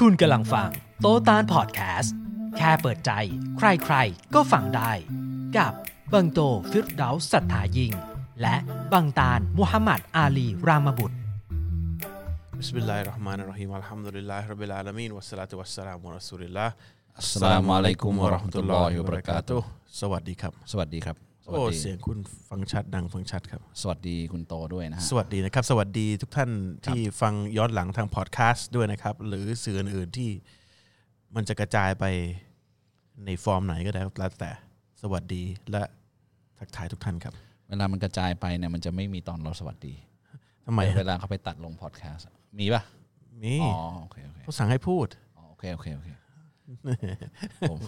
คุณกำลังฟัง โตตานพอดแคสต์ แค่เปิดใจ ใครใครก็ฟังได้ กับบังโตฟิรดาสัทธายิง และบังตานมุฮัมมัดอาลีรามบุตร بسم الله الرحمن الرحيم الحمد لله رب العالمين والصلاة والسلام على رسول الله อัสสลามุอะลัยกุมวะเราะห์มะตุสวัสดีครับ สวัสดีครับ สวัโอ้สดีเสียงคุณฟังชัดดังฟังชัดครับ สวัสดีคุณโตด้วยนะฮะ สวัสดีนะครับ สวัสดีทุกท่านที่ฟังย้อนหลังทางพอดแคสต์ด้วยนะครับ หรือสื่ออื่นๆที่มันจะกระจายไปในฟอร์มไหนก็ได้ครับแล้วแต่สวัสดีและทักทายทุกท่านครับเวลามันกระจายไปเนี่ยมันจะไม่มีตอนเราสวัสดี ทำไมเวลาเขาไปตัดลงพอดแคสต์อะมีป่ะมีอ๋อโอเคโอเคเขาสั่งให้พูดอ๋อโอเคโอเคโอเค ผม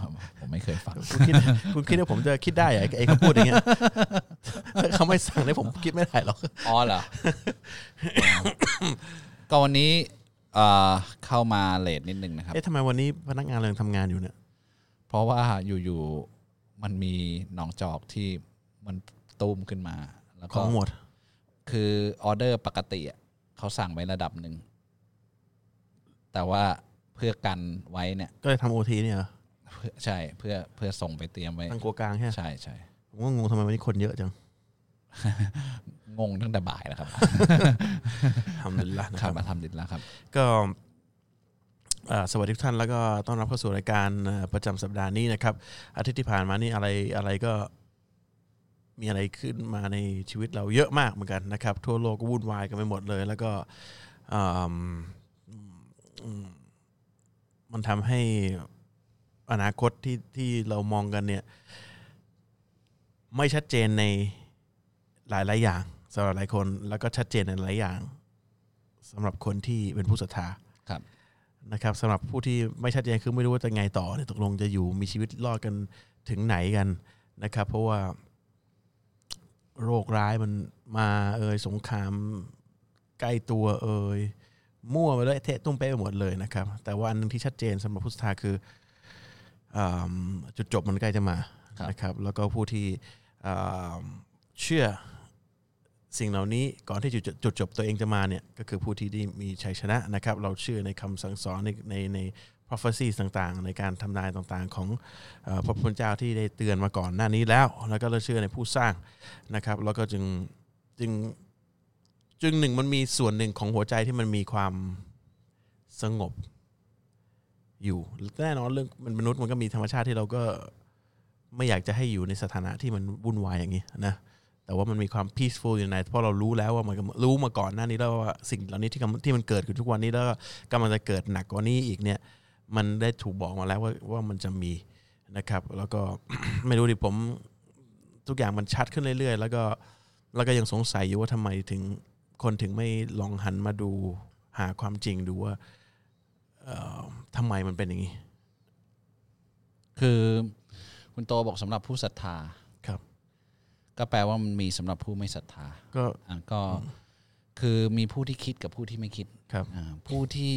ผมไม่เคยฟังคุณคิดคุณคิดว่าผมจะคิดได้เหรอไอ้ไอ้เขาพูดอย่างเงี้ยถ้าเขาไม่สั่งเนี่ยผมคิดไม่ได้หรอกอ๋อเหรอก็วันนี้เอ่อเข้ามาเลทนิดนึงนะครับเอ๊ะทำไมวันนี้พนักงานเรายังทำงานอยู่เนี่ยเพราะว่าอยู่ๆมันมีหนองจอกที่มันตูมขึ้นมา แล้วขก็องหมด คือออเดอร์ปกติอะเขาสั่งไว้ระดับหนึ่งแต่ว่า เพื่อกันไว้เนี่ยก็เลยทำโอทีเนี่ยเหรอเพื่อใช่เพื่อเพื่อส่งไปเตรียมไว้ ทางกัวกลางใช่ไหมใช่ใช่ ผมก็งงทำไมวันนี้คนเยอะจังงงตั้งแต่บ่ายแล้วครับ ทำดุลิลละนะคครัรับบมาทำดิดแล้วครับ ก็เอ่อสวัสดีทุกท่านแล้วก็ต้อนรับเข้าสู่รายการเอ่อประจำสัปดาห์นี้นะครับ อาทิตย์ที่ผ่านมานี่อะไรอะไรก็มีอะไรขึ้นมาในชีวิตเราเยอะมากเหมือนกันนะครับ ทั่วโลกก็วุ่นวายกันไปหมดเลย แล้วก็อืมอืม มันทำให้อนาคตที่ที่เรามองกันเนี่ย ไม่ชัดเจนในหลายหลายๆอย่างสำหรับหลายคน แล้วก็ชัดเจนในหลายอย่างสำหรับคนที่เป็นผู้ศรัทธาครับนะครับสำหรับผู้ที่ไม่ชัดเจนคือไม่รู้ว่าจะไงต่อเนี่ยตกลงจะอยู่มีชีวิตรอดกันถึงไหนกันนะครับ เพราะว่าโรคร้ายมันมาเอ่ยสงครามใกล้ตัวเอ่ย มั่วไปเลยเทะตุ้มเป๊ะไปหมดเลยนะครับ แต่ว่าอันหนึงที่ชัดเจนสำหรับผู้ศรัทธาคืออจุดจบมันใกล้จะมานะครับ แล้วก็ผู้ที่เชื่อสิ่งเหล่านี้ก่อนที่จุดจุดจบตัวเองจะมาเนี่ยก็คือผู้ที่ได้มีชัยชนะนะครับ เราเชื่อในคำสั่งสอนในในใน prophecy ต่างๆ ในการทำนายต่างๆ ของอพระพุทธเจ้าที่ได้เตือนมาก่อนหน้านี้แล้ว แล้วก็เราเชื่อในผู้สร้างนะครับ แล้วก็จึงจึง จึงหนึ่งมันมีส่วนหนึ่งของหัวใจที่มันมีความสงบอยู่แน่นอนเรื่องมันมนุษย์มันก็มีธรรมชาติที่เราก็ไม่อยากจะให้อยู่ในสถานะที่มันวุ่นวายอย่างนี้นะแต่ว่ามันมีความ peaceful อยู่ในเพราะเรารู้แล้วว่ามันรู้มาก่อนหน้านี้แล้วว่าสิ่งเหล่านี้ที่กำที่มันเกิดขึ้นทุกวันนี้แล้วก็กำลังจะเกิดหนักกว่านี้อีกเนี่ยมันได้ถูกบอกมาแล้วว่าว่ามันจะมีนะครับ แล้วก็ไม่รู้ดิผมทุกอย่างมันชัดขึ้นเรื่อยๆ แล้วก็แล้วก็ยังสงสัยอยู่ว่าทำไมถึง คนถึงไม่ลองหันมาดูหาความจริงดูว่าเอ่อทำไมมันเป็นอย่างนี้ คือคุณโตบอกสำหรับผู้ศรัทธาครับ ก็แปลว่ามันมีสำหรับผู้ไม่ศรัทธา ก็อะก็คือมีผู้ที่คิดกับผู้ที่ไม่คิดครับอ่าผู้ที่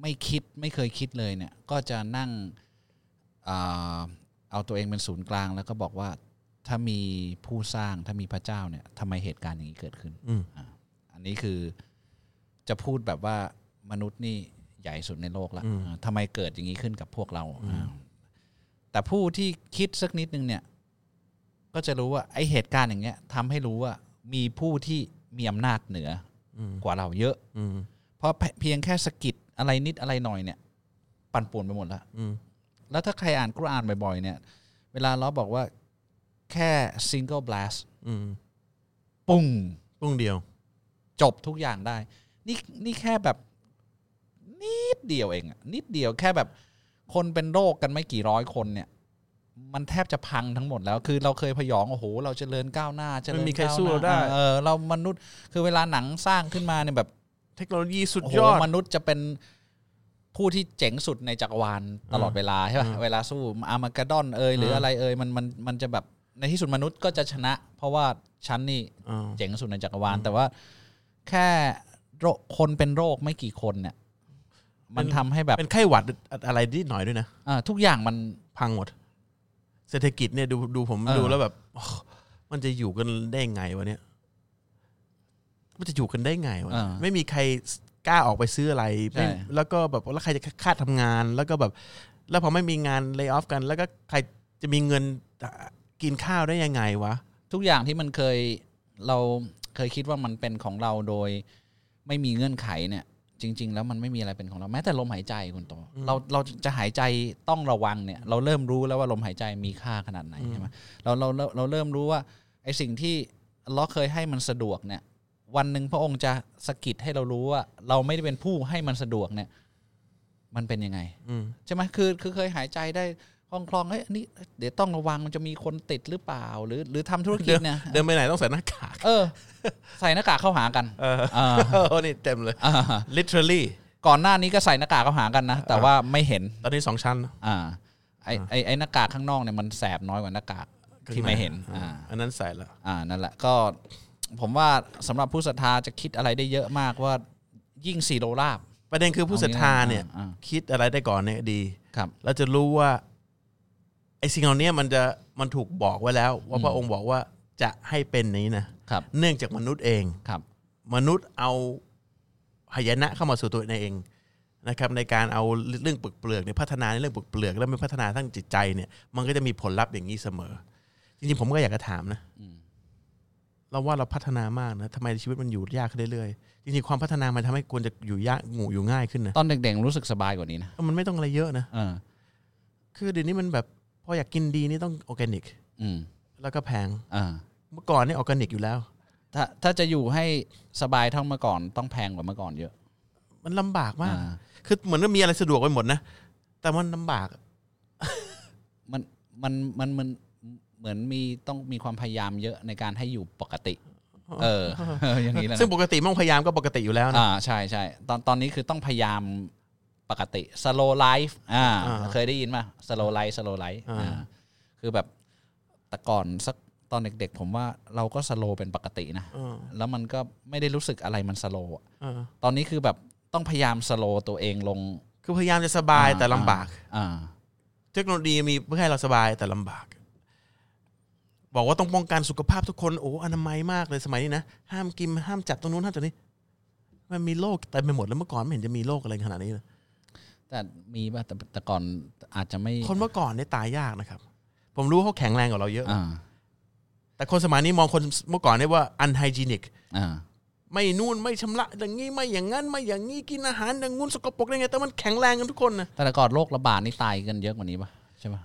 ไม่คิดไม่เคยคิดเลยเนี่ย ก็จะนั่งอ่าเอาตัวเองเป็นศูนย์กลางแล้วก็บอกว่า ถ้ามีผู้สร้างถ้ามีพระเจ้าเนี่ยทำไมเหตุการณ์อย่างนี้เกิดขึ้นอืมอ่าอันนี้คือจะพูดแบบว่ามนุษย์นี่ใหญ่สุดในโลกแล้วอ่าทำไมเกิดอย่างนี้ขึ้นกับพวกเราอ่าแต่ผู้ที่คิดสักนิดนึงเนี่ย ก็จะรู้ว่าไอเหตุการณ์อย่างเงี้ยทำให้รู้ว่ามีผู้ที่มีอำนาจเหนืออมกว่าเราเยอะอืมเพราะเพียงแค่สะกิดอะไรนิดอะไรหน่อยเนี่ย ปั่นป่วนไปหมดแล้วอืมแล้วถ้าใครอ่านกุรอานบ่อยๆเนี่ย เวลาเราบอกว่า แค่ single blast อืมปุ้งปุ้งเดียว จบทุกอย่างได้ นี่นี่แค่แบบ นิดเดียวเองอะนิดเดียวแค่แบบ คนเป็นโรคกันไม่กี่ร้อยคนเนี่ย มันแทบจะพังทั้งหมดแล้ว คือเราเคยพยองโอ้โห เราจเจริญก้าวหน้าเจริญไม่มีใครก้วหน้สู้เราได้เออเรามนุษย์ คือเวลาหนังสร้างขึ้นมาเนี่ยแบบ เทคโนโลยีสุดโอ้โหยอดมนุษย์จะเป็นผู้ที่เจ๋งสุดในจักรวาลตลอดเวลาใช่ป่ะอืมเวลาสู้อาร์มากาดอนเอยหรือมอะไรเอยมันมันมันจะแบบ ในที่สุดมนุษย์ก็จะชนะ เพราะว่าฉันนี่อ่าเจ๋งสุดในจักรวาล แต่ว่าแค่โรคคนเป็นโรคไม่กี่คนเนี่ย มันทำให้แบบเป็นไข้หวัดอะไรนิดหน่อยด้วยนะอ่าทุกอย่างมันพังหมด เศรษฐกิจเนี่ยดูดูผมเออดูแล้วแบบโอ้มันจะอยู่กันได้ไงวะเนี่ยมันจะอยู่กันได้ไงวะอ่าไม่มีใครกล้าออกไปซื้ออะไรใช่ไม่แล้วก็แบบแล้วใครจะค่าทำงาน แล้วก็แบบ แล้วพอไม่มีงานเล y o ออฟกัน แล้วก็ใครจะมีเงิน กินข้าวได้ยังไงวะ ทุกอย่างที่มันเคยเราเคยคิดว่ามันเป็นของเราโดยไม่มีเงื่อนไขเนี่ย จริง ๆ แล้วมันไม่มีอะไรเป็นของเราแม้แต่ลมหายใจคุณโตเราเราจะหายใจต้องระวังเนี่ย เราเริ่มรู้แล้วว่าลมหายใจมีค่าขนาดไหนใช่ไหมเราเราเราเราเริ่มรู้ว่าไอ้สิ่งที่เราเคยให้มันสะดวกเนี่ย วันหนึ่งพระองค์จะสะกิดให้เรารู้ว่า เราไม่ได้เป็นผู้ให้มันสะดวกเนี่ย มันเป็นยังไงอืมใช่ไหมคือคือเคยหายใจได้ คล่องคลองๆเฮ้ยอันนี้เดี๋ยวต้องระวังมันจะมีคนติดหรือเปล่า หรือหรือทำธุรกิจเนี่ยเดินไปไหนต้องใส่หน้ากากเออ ใส่หน้ากากเข้าหากันเอออ่าโอ้นี่เต็มเลยอ่า literally ก่อนหน้านี้ก็ใส่หน้ากากเข้าหากันนะแต่ว่าไม่เห็นตอนนี้สองชั้นอ่าไอไอไอหน้ากากข้างนอกเนี่ยมันแสบน้อยกว่าหน้ากากที่ไม่เห็นอ่าอันนั้นใส่แล้วอ่านั่นแหละก็ผมว่าสำหรับผู้ศรัทธาจะคิดอะไรได้เยอะมากว่ายิ่งสีโลลาบประเด็นคือผู้ศรัทธาเนี่ยอ่าคิดอะไรได้ก่อนเนี่ยดีครับแล้วจะรู้ว่าไอ้สิ่งเหล่านี้มันจะมันถูกบอกไว้แล้ว ว่าพระองค์บอกว่าจะให้เป็นนี้นะครับ เนื่องจากมนุษย์เองครับ มนุษย์เอาหายนะเข้ามาสู่ตัวเองนะครับในการเอาเรื่องปึกเปลือกเนี่ยพัฒนาในเรื่องปึกเปลือกแล้วไม่พัฒนาทั้งจิตใจเนี่ย มันก็จะมีผลลัพธ์อย่างนี้เสมอ จริงๆผมก็อยากจะถามนะอืมเราว่าเราพัฒนามากนะทำไมชีวิตมันอยู่ยากขึ้นเรื่อยๆจริงๆความพัฒนามันทำให้ควรจะอยู่ยากงูอยู่ง่ายขึ้นนะตอนเด็กๆรู้สึกสบายกว่านี้นะมันไม่ต้องอะไรเยอะนะเออคือเดี๋ยวนี้มันแบบ พออยากกินดีนี่ต้องออร์แกนิกอืมแล้วก็แพง อ่า เมื่อก่อนนี่ออร์แกนิกอยู่แล้ว ถ้าถ้าจะอยู่ให้สบายเท่าเมื่อก่อนต้องแพงกว่าเมื่อก่อนเยอะ มันลำบากมาก อ่า คือเหมือนว่ามีอะไรสะดวกไปหมดนะ แต่มันลำบากมันมันมันมันเหมือนมีต้องมีความพยายามเยอะในการให้อยู่ปกติ เออ อย่างนี้แหละซึ่งนะปกติมั่งพยายามก็ปกติอยู่แล้วนะ อ่าใช่ใช่ตอนตอนนี้คือต้องพยายาม ปกติ slow life อ่าอ่าเคยได้ยินป่ะ slow life slow life อ่าอ่าคือแบบแต่ก่อนสักตอนเด็กๆ ผมว่าเราก็ slow เป็นปกตินะเออแล้วมันก็ไม่ได้รู้สึกอะไรมัน slow อะเออตอนนี้คือแบบต้องพยายาม slow ตัวเองลง คือพยายามจะสบายแต่ลำบากอ่าเทคโนโลยีมีเพื่อให้เราสบายแต่ลำบาก บอกว่าต้องป้องกันสุขภาพทุกคนโอ้อนามัยมากเลยสมัยนี้นะ ห้ามกินห้ามจับตรงนู้นห้ามจับนี้ มันมีโรคเต็มไปหมดแล้วเมื่อก่อนไม่เห็นจะมีโรคอะไรขนาดนี้เลย แต่มีป่ะแต่แต่ก่อนอาจจะไม่คนเมื่อก่อนเนี่ยตายยากนะครับ ผมรู้ว่าเขาแข็งแรงกว่าเราเยอะ อ่าแต่คนสมัยนี้มองคนเมื่อก่อนเนี่ยว่า unhygienic อ่าไม่นู่นไม่ชำระอย่างนี้ไม่อย่างนั้นไม่อย่างนี้กินอาหารอย่างงู้นสกปรกได้ไงแต่มันแข็งแรงกันทุกคนนะแต่แต่ก่อนโรคระบาดนี่ตายกันเยอะกว่านี้ป่ะใช่ป่ะ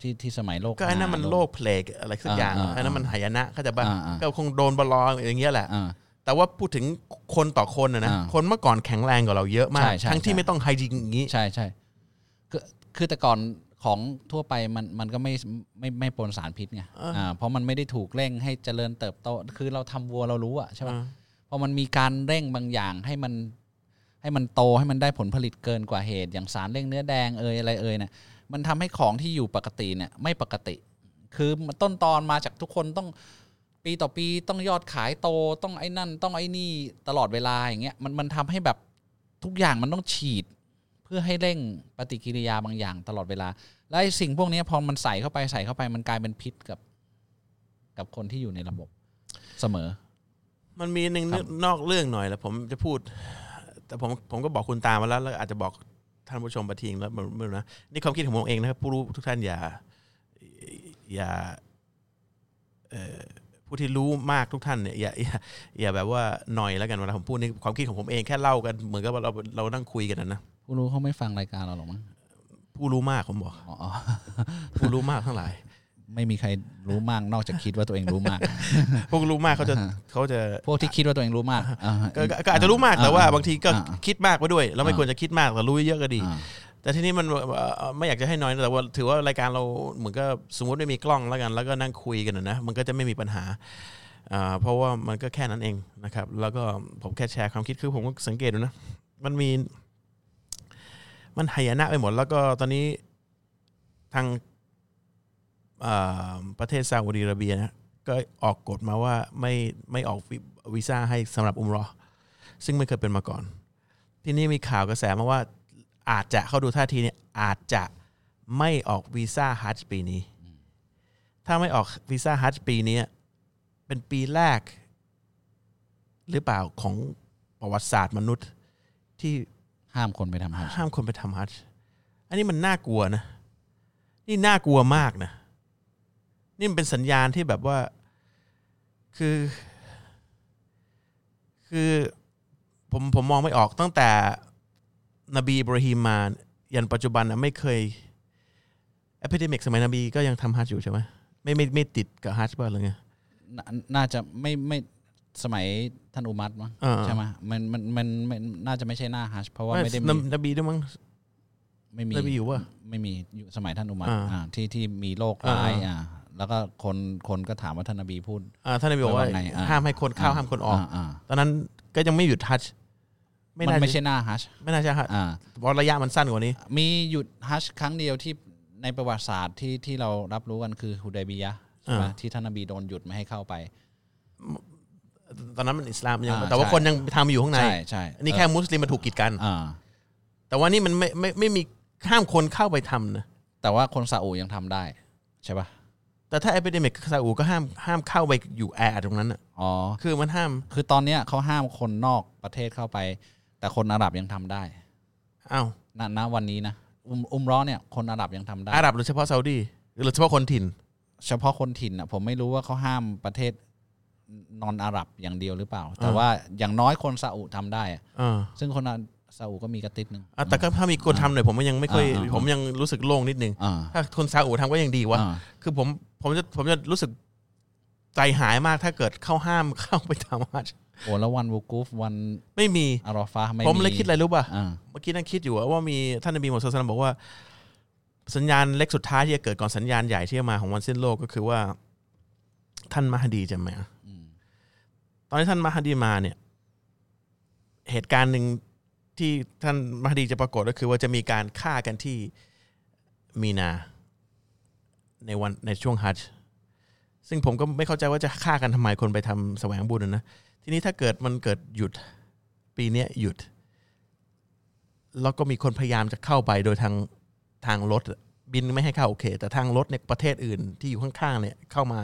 ที่ที่สมัยโรคก็ไอ้นั่นมันโรคเพลกอะไรสักอย่างอ่าอ่าไอ้นั่นมันหายนะเขาใจะบ้าอ่าอ่า ก็คงโดนบอลออย่างเงี้ยแหละ อ่า แต่ว่าพูดถึงคนต่อคนนะนะอ่าคนเมื่อก่อนแข็งแรงกว่าเราเยอะมากใช่ใช่ทั้งที่ใช่ ไม่ต้องไฮจีนอย่างนี้ ใช่ใช่คือคือแต่ก่อนของทั่วไปมันมันก็ไม่ไม่ไม่ปนสารพิษไงอ่าเพราะมันไม่ได้ถูกเร่งให้เจริญเติบโต คือเราทำวัวเรารู้อะใช่ป่ะ อ่า พอมันมีการเร่งบางอย่างให้มันให้มันโตให้มันได้ผลผลิตเกินกว่าเหตุ อย่างสารเร่งเนื้อแดงเอยอะไรเอยเนี่ยมันทำให้ของที่อยู่ปกติเนี่ยไม่ปกติ คือมันต้นตอนมาจากทุกคนต้อง ปีต่อปีต้องยอดขายโตต้องไอ้นั่น ต้องไอ้นี่ตลอดเวลาอย่างเงี้ยมันมันทำให้แบบทุกอย่างมันต้องฉีด เพื่อให้เร่งปฏิกิริยาบางอย่างตลอดเวลา แล้วไอ้สิ่งพวกเนี้ยพอมันใส่เข้าไปใส่เข้าไปมันกลายเป็นพิษกับ กับคนที่อยู่ในระบบเสมอ มันมีหนึ่งครับนอกเรื่องหน่อยแล้วผมจะพูด แต่ผมผมก็บอกคุณตามมาแล้วแล้วอาจจะบอกท่านผู้ชมไปทิ้งแล้วไม่ไม่รู้นะนี่ความคิดของผมเองนะครับผู้รู้ทุกท่านอย่า อย่า เอ่อ ผู้ที่รู้มากทุกท่านเนี่ยอย่าอย่าอย่าแบบว่าหน่อยแล้วกันเวลาผมพูดนี่ความคิดของผมเองแค่เล่ากันเหมือนกับว่าเราเรานั่งคุยกันนะนะผู้รู้เขาไม่ฟังรายการเราหรอกมั้งผู้รู้มากผมบอกอ๋ออ๋อผู้รู้มากทั้งหลายไม่มีใครรู้มากนอกจากคิดว่าตัวเองรู้มาก พวกรู้มากเขาจะเขาจะพวกที่คิดว่าตัวเองรู้มากอ่าก็ก็ก็อาจจะรู้มากแต่ว่าบางทีก็อ่าคิดมากไปด้วย เราไม่อ่าควรจะคิดมากแต่รู้เยอะก็ดีอ่า แต่ที่นี้มันไม่อยากจะให้น้อยแต่ว่าถือว่ารายการเราเหมือนก็สมมติไม่มีกล้องแล้วกัน แล้วก็นั่งคุยกันนะมันก็จะไม่มีปัญหาเพราะว่ามันก็แค่นั้นเองนะครับ แล้วก็ผมแค่แชร์ความคิดคือผมก็สังเกตดูนะ มันมี มันหายนะไปหมด แล้วก็ตอนนี้ทางประเทศซาอุดิอาระเบียนะก็ออกกฎมาว่าไม่ไม่ออกวีซ่าให้สำหรับอุมรอ ซึ่งไม่เคยเป็นมาก่อน ที่นี้มีข่าวกระแสมาว่า อาจจะเข้าดูท่าทีเนี่ยอาจจะไม่ออกวีซ่าฮัจจ์ปีนี้ ถ้าไม่ออกวีซ่าฮัจจ์ปีนี้เป็นปีแรก หรือเปล่าของประวัติศาสตร์มนุษย์ที่ห้ามคนไปทำฮัจญ์ห้ามคนไปทำฮัจญ์อันนี้มันน่ากลัวนะ นี่น่ากลัวมากนะ นี่มันเป็นสัญญาณที่แบบว่า คือ คือ ผมผมมองไม่ออกตั้งแต่ นบีอิบราฮิมมายันปัจจุบันนะไม่เคย epidemic สมัยนบีก็ยังทำฮัจญ์อยู่ใช่ไหมไม่ไม่ไม่ติดกับฮัจญ์บ้างเลยไงน่าน่าจะไม่ไม่สมัยท่านอุมัรมั้งอ่า ใช่ไหมมันมันมันมันน่าจะไม่ใช่หน้าฮัจญ์เพราะว่าไม่ได้มีนนบีด้วยมั้ง ไม่มีนบีอยู่วะไม่มีอยู่สมัยท่านอุมัรอ่า อ่าที่ที่มีโรคร้ายอ่าอ่าแล้วก็คนคนก็ถามว่าท่านนบีพูด อ่าท่านนบีบอกว่าว่าไงอ่า ห้ามให้คนเข้าห้ามคนออก อ่าตอนนั้นก็ยังไม่หยุดฮัจญ์ ไม่มันน่าไม่จะใช่หน้าฮัจญ์ไม่น่าจะฮัจญ์อ่า เพราะระยะมันสั้นกว่านี้ มีหยุดฮัจญ์ครั้งเดียวที่ในประวัติศาสตร์ที่ที่เรารับรู้กันคือฮุดัยบียะห์ใช่ไหมอ่า ที่ท่านนบีโดนหยุดไม่ให้เข้าไป ตอนนั้นมันอิสลามยังอ่าแต่ว่าใช่ คนยังทำอยู่ข้างใน ใช่ใช่อันนี้แค่มุสลิมมาถูกกีดกัน อ่า แต่ว่านี่มันไม่ไม่ไม่มีห้ามคนเข้าไปทำนะแต่ว่าคนซาอุยังทำได้ใช่ปะแต่ถ้า epidemic ซาอุก็ห้ามห้ามเข้าไปอยู่ area ตรงนั้นน่ะอ๋อ คือมันห้าม คือตอนเนี้ยเขาห้ามคนนอกประเทศเข้าไป แต่คนอาหรับยังทำได้อ้าวณณวันนี้นะอุมอุมเราะห์เนี่ยคนอาหรับยังทำได้อาหรับหรือเฉพาะซาอุดีหรือเฉพาะคนถิ่น เฉพาะคนถิ่นอะผมไม่รู้ว่าเขาห้ามประเทศ non อาหรับอย่างเดียวหรือเปล่า แต่ว่าอย่างน้อยคนซาอุทำได้อะอ่าซึ่งคนอาซาอุก็มีกระติดหนึ่งอะแต่ก็ถ้ามีคนทำหน่อยผมก็ยังไม่ค่อยอ่าอ่าผมยังรู้สึกโล่งนิดนึงอ่าถ้าคนซาอุทำก็ยังดีวะอ่าคือผมผมจะผมจะรู้สึกใจหายมากถ้าเกิดเข้าห้ามเข้าไปทำฮัจญ์ โอ้แล้ววันวูกูฟวันไม่มีอารอฟาไม่ผมเลยคิดอะไรรู้ป่ะอ่าเมื่อกี้นั่งคิดอยู่อะว่ามีท่านนบีมุฮัมมัดศ็อลลัลลอฮุอะลัยฮิวะซัลลัมบอกว่า สัญญาณเล็กสุดท้ายที่จะเกิดก่อนสัญญาณใหญ่ที่จะมาของวันสิ้นโลกก็คือว่า ท่านมหดีจะมาอืมตอนที่ท่านมหดีมาเนี่ย เหตุการณ์หนึ่งที่ท่านมหดีจะปรากฏก็คือว่าจะมีการฆ่ากันที่มีนา ในวันในช่วงฮัจญ์ซึ่งผมก็ไม่เข้าใจว่าจะฆ่ากันทำไมคนไปทำแสวงบุญนะนะ ทีนี้ถ้าเกิดมันเกิดหยุดปีนี้หยุด แล้วก็มีคนพยายามจะเข้าไปโดยทางทางรถบินไม่ให้เข้าโอเค แต่ทางรถเนี่ยประเทศอื่นที่อยู่ข้างๆเนี่ยเข้ามา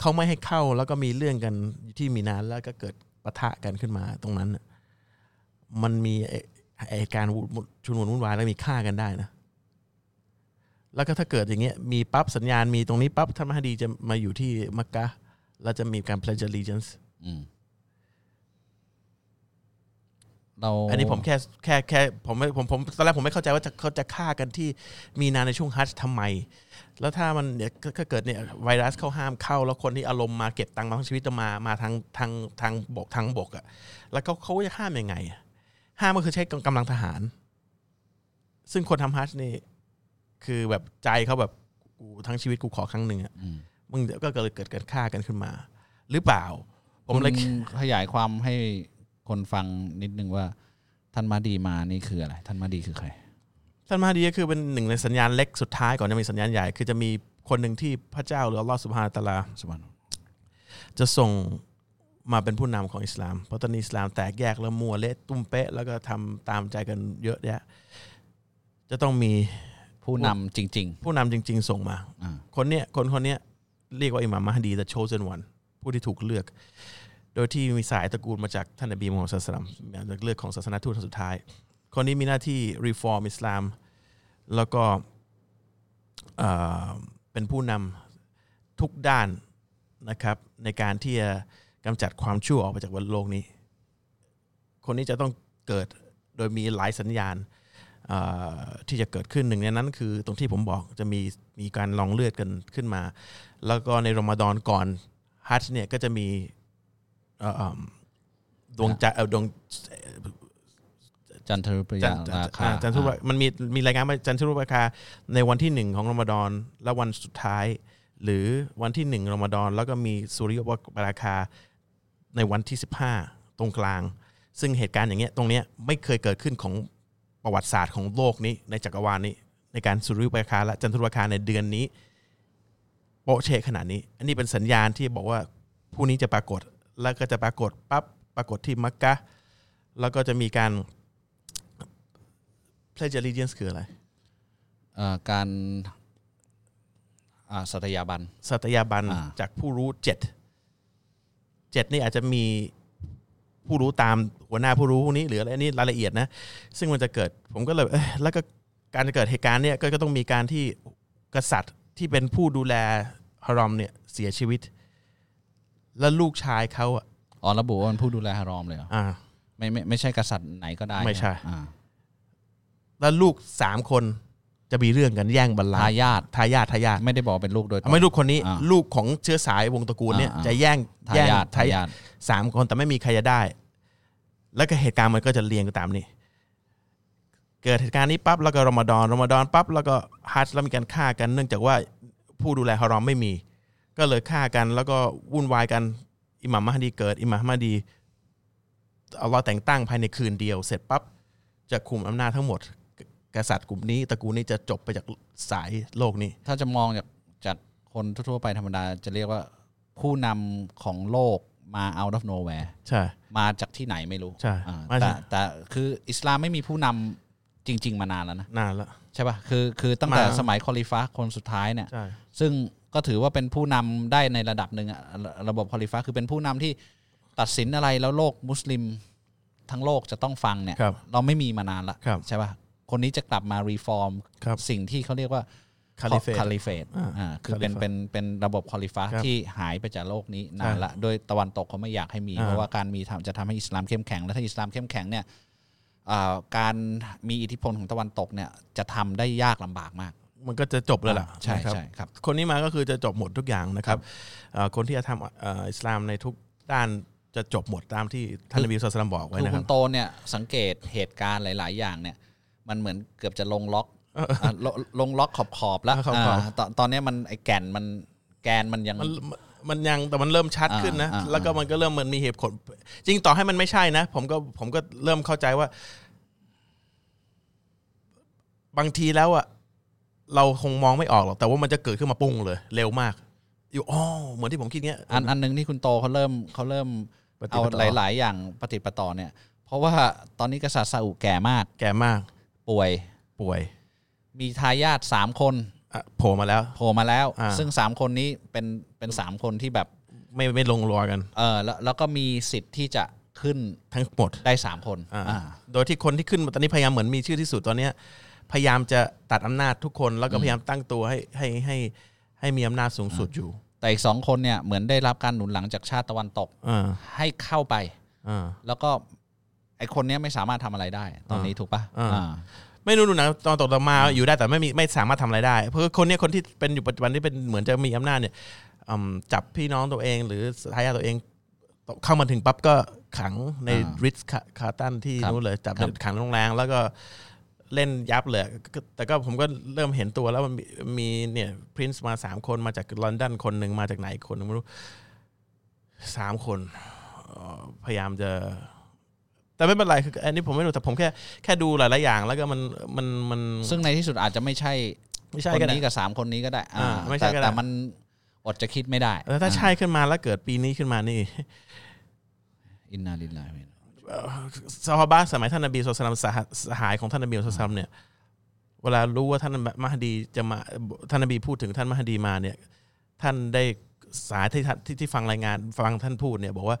เขาไม่ให้เข้าแล้วก็มีเรื่องกันที่มีนานแล้วก็เกิดปะทะกันขึ้นมาตรงนั้น มันมีไอการชุนวนวุ่นวายแล้วมีฆ่ากันได้นะ แล้วก็ถ้าเกิดอย่างเงี้ยมีปั๊บสัญญาณมีตรงนี้ปั๊บท่านมหดีจะมาอยู่ที่มักกะแล้วจะมีการ pledge allegiance อืม เราอันนี้ผมแค่แค่แค่ผมไม่ผมผมตอนแรกผมไม่เข้าใจว่าจะเขาจะฆ่ากันที่มีนาในช่วงฮัจญ์ทำไม แล้วถ้ามันเนี่ยถ้าเกิดเนี่ยไวรัสเข้าห้ามเข้า แล้วคนที่อารมณ์มาเก็บตังค์มาทั้งชีวิตจะมามาทางทางทางบกทางบกอะแล้วเขาเขาจะห้ามยังไงอะห้ามก็คือใช้กำลังทหาร ซึ่งคนทำฮัจญ์นี่คือแบบใจเขาแบบกูทั้งชีวิตกูขอครั้งหนึ่งอะอืมมึงก็เลยเกิดการฆ่ากันขึ้นมา หรือเปล่า ผมเลยคุณขยายความให้ คนฟังนิดนึงว่าท่านมาดีมานี่คืออะไร ท่านมาดีคือใคร ท่านมหาดีก็คือเป็นหนึ่งในสัญญาณเล็กสุดท้ายก่อนจะมีสัญญาณใหญ่ คือจะมีคนหนึ่งที่พระเจ้าหรืออัลลอฮฺสุบฮานะฮูวะตะอาลาสุบานจะส่งมาเป็นผู้นำของอิสลาม เพราะตอนนี้อิสลามแตกแยกแล้วมัวเละตุ้มเป๊ะ แล้วก็ทำตามใจกันเยอะแยะ จะต้องมีผู้นำจริงผู้นำจริง ๆ ส่งมาๆอ่าคนเนี้ยคนคนเนี้ยเรียกว่าอิหม่ามมหดี the chosen one ผู้ที่ถูกเลือก โดยที่มีสายตระกูลมาจากท่านนบีมูฮัมมัดศ็อลลัลลอฮุอะลัยฮิวะซัลลัมจากเลือกของศาสนาทูตสุดท้าย คนนี้มีหน้าที่ reform อิสลาม แล้วก็เป็นผู้นำทุกด้านนะครับในการที่จะกำจัดความชั่วออกไปจากบนโลกนี้ คนนี้จะต้องเกิดโดยมีหลายสัญญาณที่จะเกิดขึ้นหนึ่งในนั้นคือตรงที่ผมบอกจะมีมีการลองเลือดกันขึ้นมา แล้วก็ในรอมฎอนก่อนฮัจเนี่ยก็จะมี ดวงจันทร์เอ่อดวงจันทรุปจัยานราคาอ่าจันทรุปมันมีมีรายงานว่าจันทรุปราคา ในวันที่หนึ่งของรอมฎอนและวันสุดท้าย หรือวันที่หนึ่งรอมฎอนแล้วก็มีสุริยปราคาในวันที่สิบห้าตรงกลาง ซึ่งเหตุการณ์อย่างเงี้ยตรงเนี้ยไม่เคยเกิดขึ้นของประวัติศาสตร์ของโลกนี้ในจักรวาลนี้ ในการสุริยุปราคาและจันทรุปราคาในเดือนนี้โปะเชะขนาดนี้ อันนี้เป็นสัญญาณที่บอกว่าผู้นี้จะปรากฏ แล้วก็จะปรากฏปั๊บปรากฏที่มักกะห์แล้วก็จะมีการ pledge allegiance คืออะไรเอ่อการอ่าสัตยาบันสัตยาบันอ่าจากผู้รู้เจ็ดเจ็ดนี่อาจจะมีผู้รู้ตามหัวหน้าผู้รู้พวกนี้หรืออะไรนี่รายละเอียดนะ ซึ่งมันจะเกิดผมก็เลยเอ้ยแล้วก็การจะเกิดเหตุการณ์เนี่ยก็ก็ต้องมีการที่กษัตริย์ที่เป็นผู้ดูแลฮารอมเนี่ยเสียชีวิต แล้วลูกชายเขาอะอ๋อระบุว่าเป็นผู้ดูแลฮารอมเลยเหรออ่า ไม่ไม่ไม่ใช่กษัตริย์ไหนก็ได้ไม่ใช่ อ่าแล้วลูกสามคนจะมีเรื่องกันแย่งบัลลังทาก์ยาททายาททายาทไม่ได้บอกเป็นลูกโดยตรง ไม่ลูกคนนี้ อ่าลูกของเชื้อสายวงตระกูลเนี่ยอ่าจะแย่งทาแย่งยาททายาท สามคนแต่ไม่มีใครจะได้ แล้วก็เหตุการณ์มันก็จะเรียงกันตามนี้ เกิดเหตุการณ์นี้ปั๊บแล้วก็รอมฎอนรอมฎอนปั๊บแล้วก็ฮัจญ์แล้วมีการฆ่ากันเนื่องจากว่าผู้ดูแลฮารอมไม่มี ก็เลยฆ่ากัน แล้วก็วุ่นวายกันอิหมัมมะฮดีเกิด อิหมัมมะฮดีเอาเราแต่งตั้งภายในคืนเดียว เสร็จปั๊บจะคุมอำนาจทั้งหมด กษัตริย์กลุ่มนี้ตระกูลนี้จะจบไปจากสายโลกนี้ ถ้าจะมองจากจากคนทั่วๆไปธรรมดาจะเรียกว่าผู้นำของโลกมา out of nowhere ใช่ มาจากที่ไหนไม่รู้ใช่อ่ามาแต่จากแต่คืออิสลามไม่มีผู้นำจริง ๆ มานานแล้วนะนานแล้วใช่ป่ะคือคือตั้งแต่มาสมัยคอลิฟะคนสุดท้ายเนี่ยใช่ซึ่ง ก็ถือว่าเป็นผู้นำได้ในระดับหนึ่งอะระระบบคอลิฟะคือเป็นผู้นำที่ตัดสินอะไรแล้วโลกมุสลิมทั้งโลกจะต้องฟังเนี่ยครับเราไม่มีมานานละครับใช่ป่ะคนนี้จะกลับมา reform ครับสิ่งที่เขาเรียกว่า Caliphate Caliphate อ่าอ่าคือเป็น Caliphate เป็นเป็นระบบคอลิฟะครับที่หายไปจากโลกนี้นานละโดยตะวันตกเขาไม่อยากให้มีอ่าเพราะว่าการมีทำจะทำให้อิสลามเข้มแข็ง และถ้าอิสลามเข้มแข็งเนี่ยอ่าการมีอิทธิพลของตะวันตกเนี่ยจะทำได้ยากลำบากมาก มันก็จะจบเลยล่ะใช่นะครับใช่ครับ คนนี้มาก็คือจะจบหมดทุกอย่างนะครับเอ่อคนที่จะทำเอ่ออิสลามในทุกด้านจะจบหมดตามที่ท่านนบีสุลต่านบอกไว้คือนะคคุรับณโตเนี่ยสังเกตเหตุการณ์หลาย ๆ อย่างเนี่ย มันเหมือนเกือบจะลงล็อกะลงลงล็อกขอบขอบๆแล้วขอบๆอ่าตอนตอนเนี้ยมันไอแก่นมันแกนมันยังมันมันยังแต่มันเริ่มชัดอ่าขึ้นนะอ่าแล้วก็มันก็เริ่มมันมีเหตุผล จริงต่อให้มันไม่ใช่นะ ผมก็ผมก็เริ่มเข้าใจว่า บางทีแล้วอะ เราคงมองไม่ออกหรอกแต่ว่ามันจะเกิดขึ้นมาปุ้งเลย เร็วมากอยู่อ๋อเหมือนที่ผมคิดเงี้ยอันอันหนึงที่คุณโตเขาเริ่มเขาเริ่มปฏิเอาปต่อหลาย ๆ อย่างปฏิดประต่อเนี่ย เพราะว่าตอนนี้กษัตริย์ซาอุแก่มาก แก่มาก ป่วยป่วย มีทายาทสามคนอะโผล่มาแล้วโผล่มาแล้วอ่าซึ่งสามคนนี้เป็นเป็นสามคนที่แบบไม่ไม่ลงรอกัน เออแล้วแล้วก็มีสิทธิ์ที่จะขึ้นทั้งหมดได้สามคนอ่าอ่าโดยที่คนที่ขึ้นมาตอนนี้พยายามเหมือนมีชื่อที่สุดตอนเนี้ย พยายามจะตัดอำนาจทุกคน แล้วก็พยายามตั้งตัวให้ให้ให้ให้มีอำนาจสูงสุดอยู่ แต่อีกสองคนเนี่ยเหมือนได้รับการหนุนหลังจากชาติตะวันตกอ่าให้เข้าไปอ่าแล้วก็ไอคนเนี้ยไม่สามารถทำอะไรได้ ตอนนี้ถูกปะอ่าอ่าไม่รู้ดูหนะตอนตกมาอยู่ได้แต่ไม่มีไม่สามารถทำอะไรได้ เพราะคนเนี้ยคนที่เป็นอยู่ปัจจุบันที่เป็นเหมือนจะมีอำนาจเนี่ยอืมจับพี่น้องตัวเองหรือทายาทตัวเองเข้ามาถึงปั๊บก็ขังในอ่าริสคาร์ตันที่ครับนู้นเลยจับครับขังโรงแรงแล้วก็ เล่นยับเลยก็แต่ก็ผมก็เริ่มเห็นตัวแล้วมันมีมีเนี่ยพรินซ์มาสามคนมาจากลอนดอนคนหนึ่งมาจากไหนคนหนึ่งไม่รู้สามคนเอ่อพยายามจะแต่ไม่เป็นไรคืออันนี้ผมไม่รู้แต่ผมแค่แค่ดูหลายๆอย่าง แล้วก็มันมันมันซึ่งในที่สุดอาจจะไม่ใช่ไม่ใช่คนก็ได้นี้กับสามคนนี้ก็ได้อ่าอ่าไม่ใช่แต่ก็ได้แต่มันอดจะคิดไม่ได้แล้วถ้าใช่ขึ้นมาแล้วเกิดปีนี้ขึ้นมานี่ อินนาลิลลาฮิ ซาฮาบะสมัยท่านนบีสุลต่านสหสหายของท่านนบีสุลต่านเนี่ยเวลารู้ว่าท่านมหดีจะมาท่านนบีพูดถึงท่านมหดีมาเนี่ย ท่านได้สายที่ที่ที่ฟังรายงานฟังท่านพูดเนี่ย บอกว่า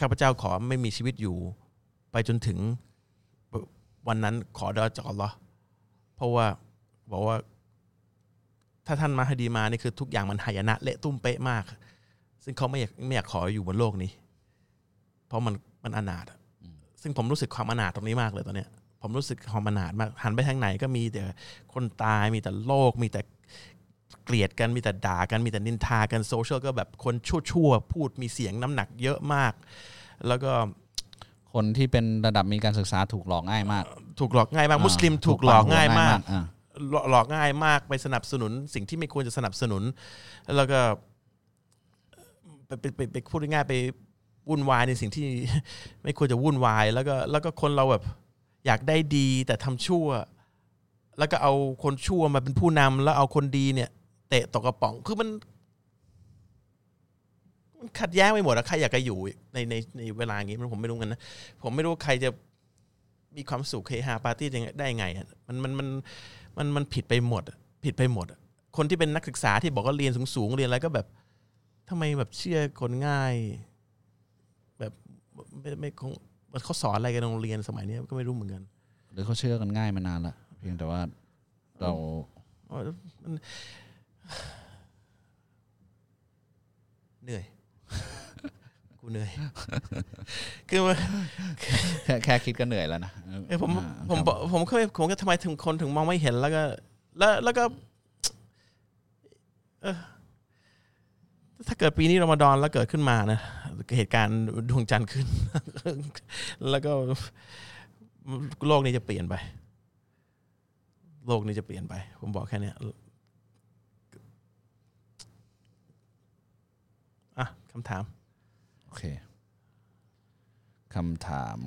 ข้าพเจ้าขอไม่มีชีวิตอยู่ ไปจนถึงวันนั้นขอดอจากอัลลอฮ์เพราะว่าบอกว่า ถ้าท่านมาฮดีมานี่คือทุกอย่างมันหายนะเละตุ้มเป๊ะมาก ซึ่งเขาไม่อยากไม่อยากขออยู่บนโลกนี้ เพราะมัน มันอนาถอะซึ่งผมรู้สึกความอนาถตรงนี้มากเลยตอนเนี้ย ผมรู้สึกความอนาถมากหันไปทางไหนก็มีแต่คนตายมีแต่โลกมีแต่เกลียดกันมีแต่ด่ากันมีแต่นินทากันโซเชียลก็แบบคนชั่วๆพูดมีเสียงน้ำหนักเยอะมาก แล้วก็คนที่เป็นระดับมีการศึกษาถูกหลอกง่ายมาก ถูกหลอกง่ายมากอ่ามุสลิมถูกหลอกง่ายมากอ่าหลอกหลอกง่ายมากไปสนับสนุน สิ่งที่ไม่ควรจะสนับสนุน แล้วก็ไปไปไปไปพูดง่ายๆไป วุ่นวายในสิ่งที่ไม่ควรจะวุ่นวาย แล้วก็แล้วก็คนเราแบบอยากได้ดีแต่ทำชั่ว แล้วก็เอาคนชั่วมาเป็นผู้นำแล้วเอาคนดีเนี่ย เตะตกกระป๋องคือมันมันขัดแย้งไปหมดอะใครอยากจะอยู่ในในในเวลาอย่างนี้มันผมไม่รู้กันนะผมไม่รู้ว่าใครจะมีความสุขเฮฮาปาร์ตี้ได้ยังไงอะมันมันมันมันมันผิดไปหมดผิดไปหมด คนที่เป็นนักศึกษาที่บอกว่าเรียนสูงๆเรียนอะไรก็แบบทำไมแบบเชื่อคนง่าย ไม่ไม่คงเขาสอนอะไรกันในโรงเรียนสมัยนี้ก็ไม่รู้เหมือนกันหรือเขาเชื่อกันง่ายมานานละเพียงแต่ว่าเรามันเหนื่อยกูเหนื่อยคือว่าแค่แค่คิดก็เหนื่อยแล้วนะเอ้ยผมอ่าผมครับบอกผมเคยผมก็ทำไมถึงคนถึงมองไม่เห็นแล้วก็ แล้วแล้วก็ เออ ถ้าเกิดปีนี้รอมฎอนแล้วเกิดขึ้นมานะเหตุการณ์ดวงจันทร์ขึ้น แล้วก็โลกนี้จะเปลี่ยนไป โลกนี้จะเปลี่ยนไป ผมบอกแค่นี้อะคำถาม โอเคคำถาม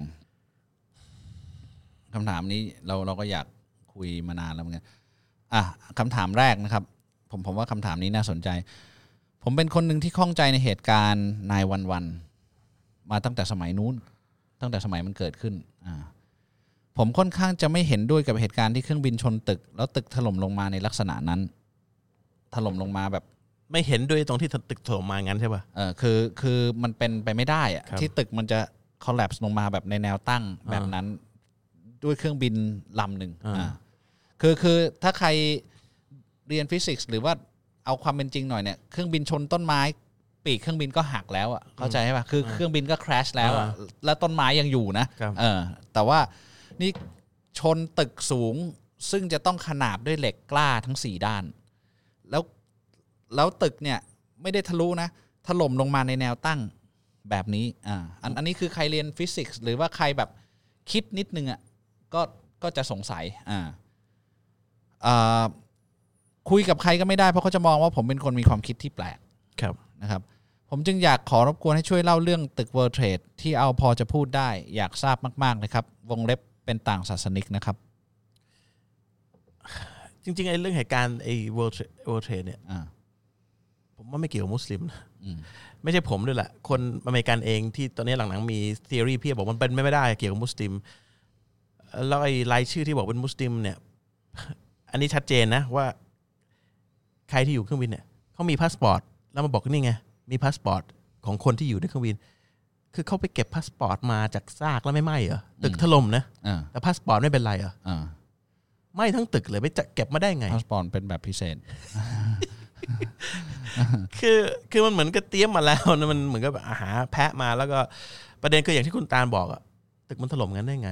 คำถามนี้เราเราก็อยากคุยมานานแล้วเหมือนกันอะคำถามแรกนะครับ ผมผมว่าคำถามนี้น่าสนใจ ผมเป็นคนหนึ่งที่ข้องใจในเหตุการณ์นายวันวันๆมาตั้งแต่สมัยนู้น ตั้งแต่สมัยมันเกิดขึ้นอ่าผมค่อนข้างจะไม่เห็นด้วยกับเหตุการณ์ที่เครื่องบินชนตึก แล้วตึกถล่มลงมาในลักษณะนั้น ถล่มลงมาแบบไม่เห็นด้วยตรงที่ตึกถล่มมางั้นใช่ป่ะเออคือคือมันเป็นไปไม่ได้อะครับที่ตึกมันจะ collapse ลงมาแบบในแนวตั้งแบบนั้น ด้วยเครื่องบินลำหนึ่งอ่าอ่าคือคือถ้าใครเรียนฟิสิกส์หรือว่า เอาความเป็นจริงหน่อยเนี่ยเครื่องบินชนต้นไม้ปีกเครื่องบินก็หักแล้วอะเข้าใจไหมคือเครื่องบินก็ crash แล้วอะแล้วต้นไม้ยังอยู่นะครับเออแต่ว่านี่ชนตึกสูงซึ่งจะต้องขนาบด้วยเหล็กกล้าทั้งสี่ด้าน แล้วแล้วตึกเนี่ยไม่ได้ทะลุนะ ถล่มลงมาในแนวตั้งแบบนี้อ่าอันอันนี้คือใครเรียนฟิสิกส์หรือว่าใครแบบคิดนิดนึงอะก็ก็จะสงสัยอ่าอ่า คุยกับใครก็ไม่ได้เพราะเขาจะมองว่าผมเป็นคนมีความคิดที่แปลกครับนะครับ ผมจึงอยากขอรบกวนให้ช่วยเล่าเรื่องตึก World Trade ที่เอาพอจะพูดได้ อยากทราบมากๆเลยครับ วงเล็บเป็นต่างศาสนิกนะครับ จริงๆไอ้เรื่องเหตุการณ์ไอ้ World Trade World Trade เนี่ยอ่าผมว่าไม่เกี่ยวกับมุสลิมนะอืมไม่ใช่ผมด้วยแหละคนอเมริกันเองที่ตอนนี้หลังๆมีทฤษฎีเพียบบอกมันเป็นไม่ได้เกี่ยวกับมุสลิมแล้วไอ้รายชื่อที่บอกเป็นมุสลิมเนี่ย อันนี้ชัดเจนนะว่าใครที่อยู่เครื่องบินเนี่ยเขามีพาสปอร์ตแล้วมาบอกนี่ไงมีพาสปอร์ตของคนที่อยู่ในเครื่องบิน คือเขาไปเก็บพาสปอร์ตมาจากซากแล้วไม่ไหม้เหรอตึกถล่มนะอ่าแต่พาสปอร์ตไม่เป็นไรเหรออ่าไหม้ทั้งตึกเลยไปจะเก็บมาได้ไงพาสปอร์ตเป็นแบบพิเศษคือคือมันเหมือนกับเตรียมมาแล้วนะมันเหมือนกับอาหาแพะมาแล้วก็ประเด็นคืออย่างที่คุณตาลบอกอะตึกมันถล่มกันได้ไง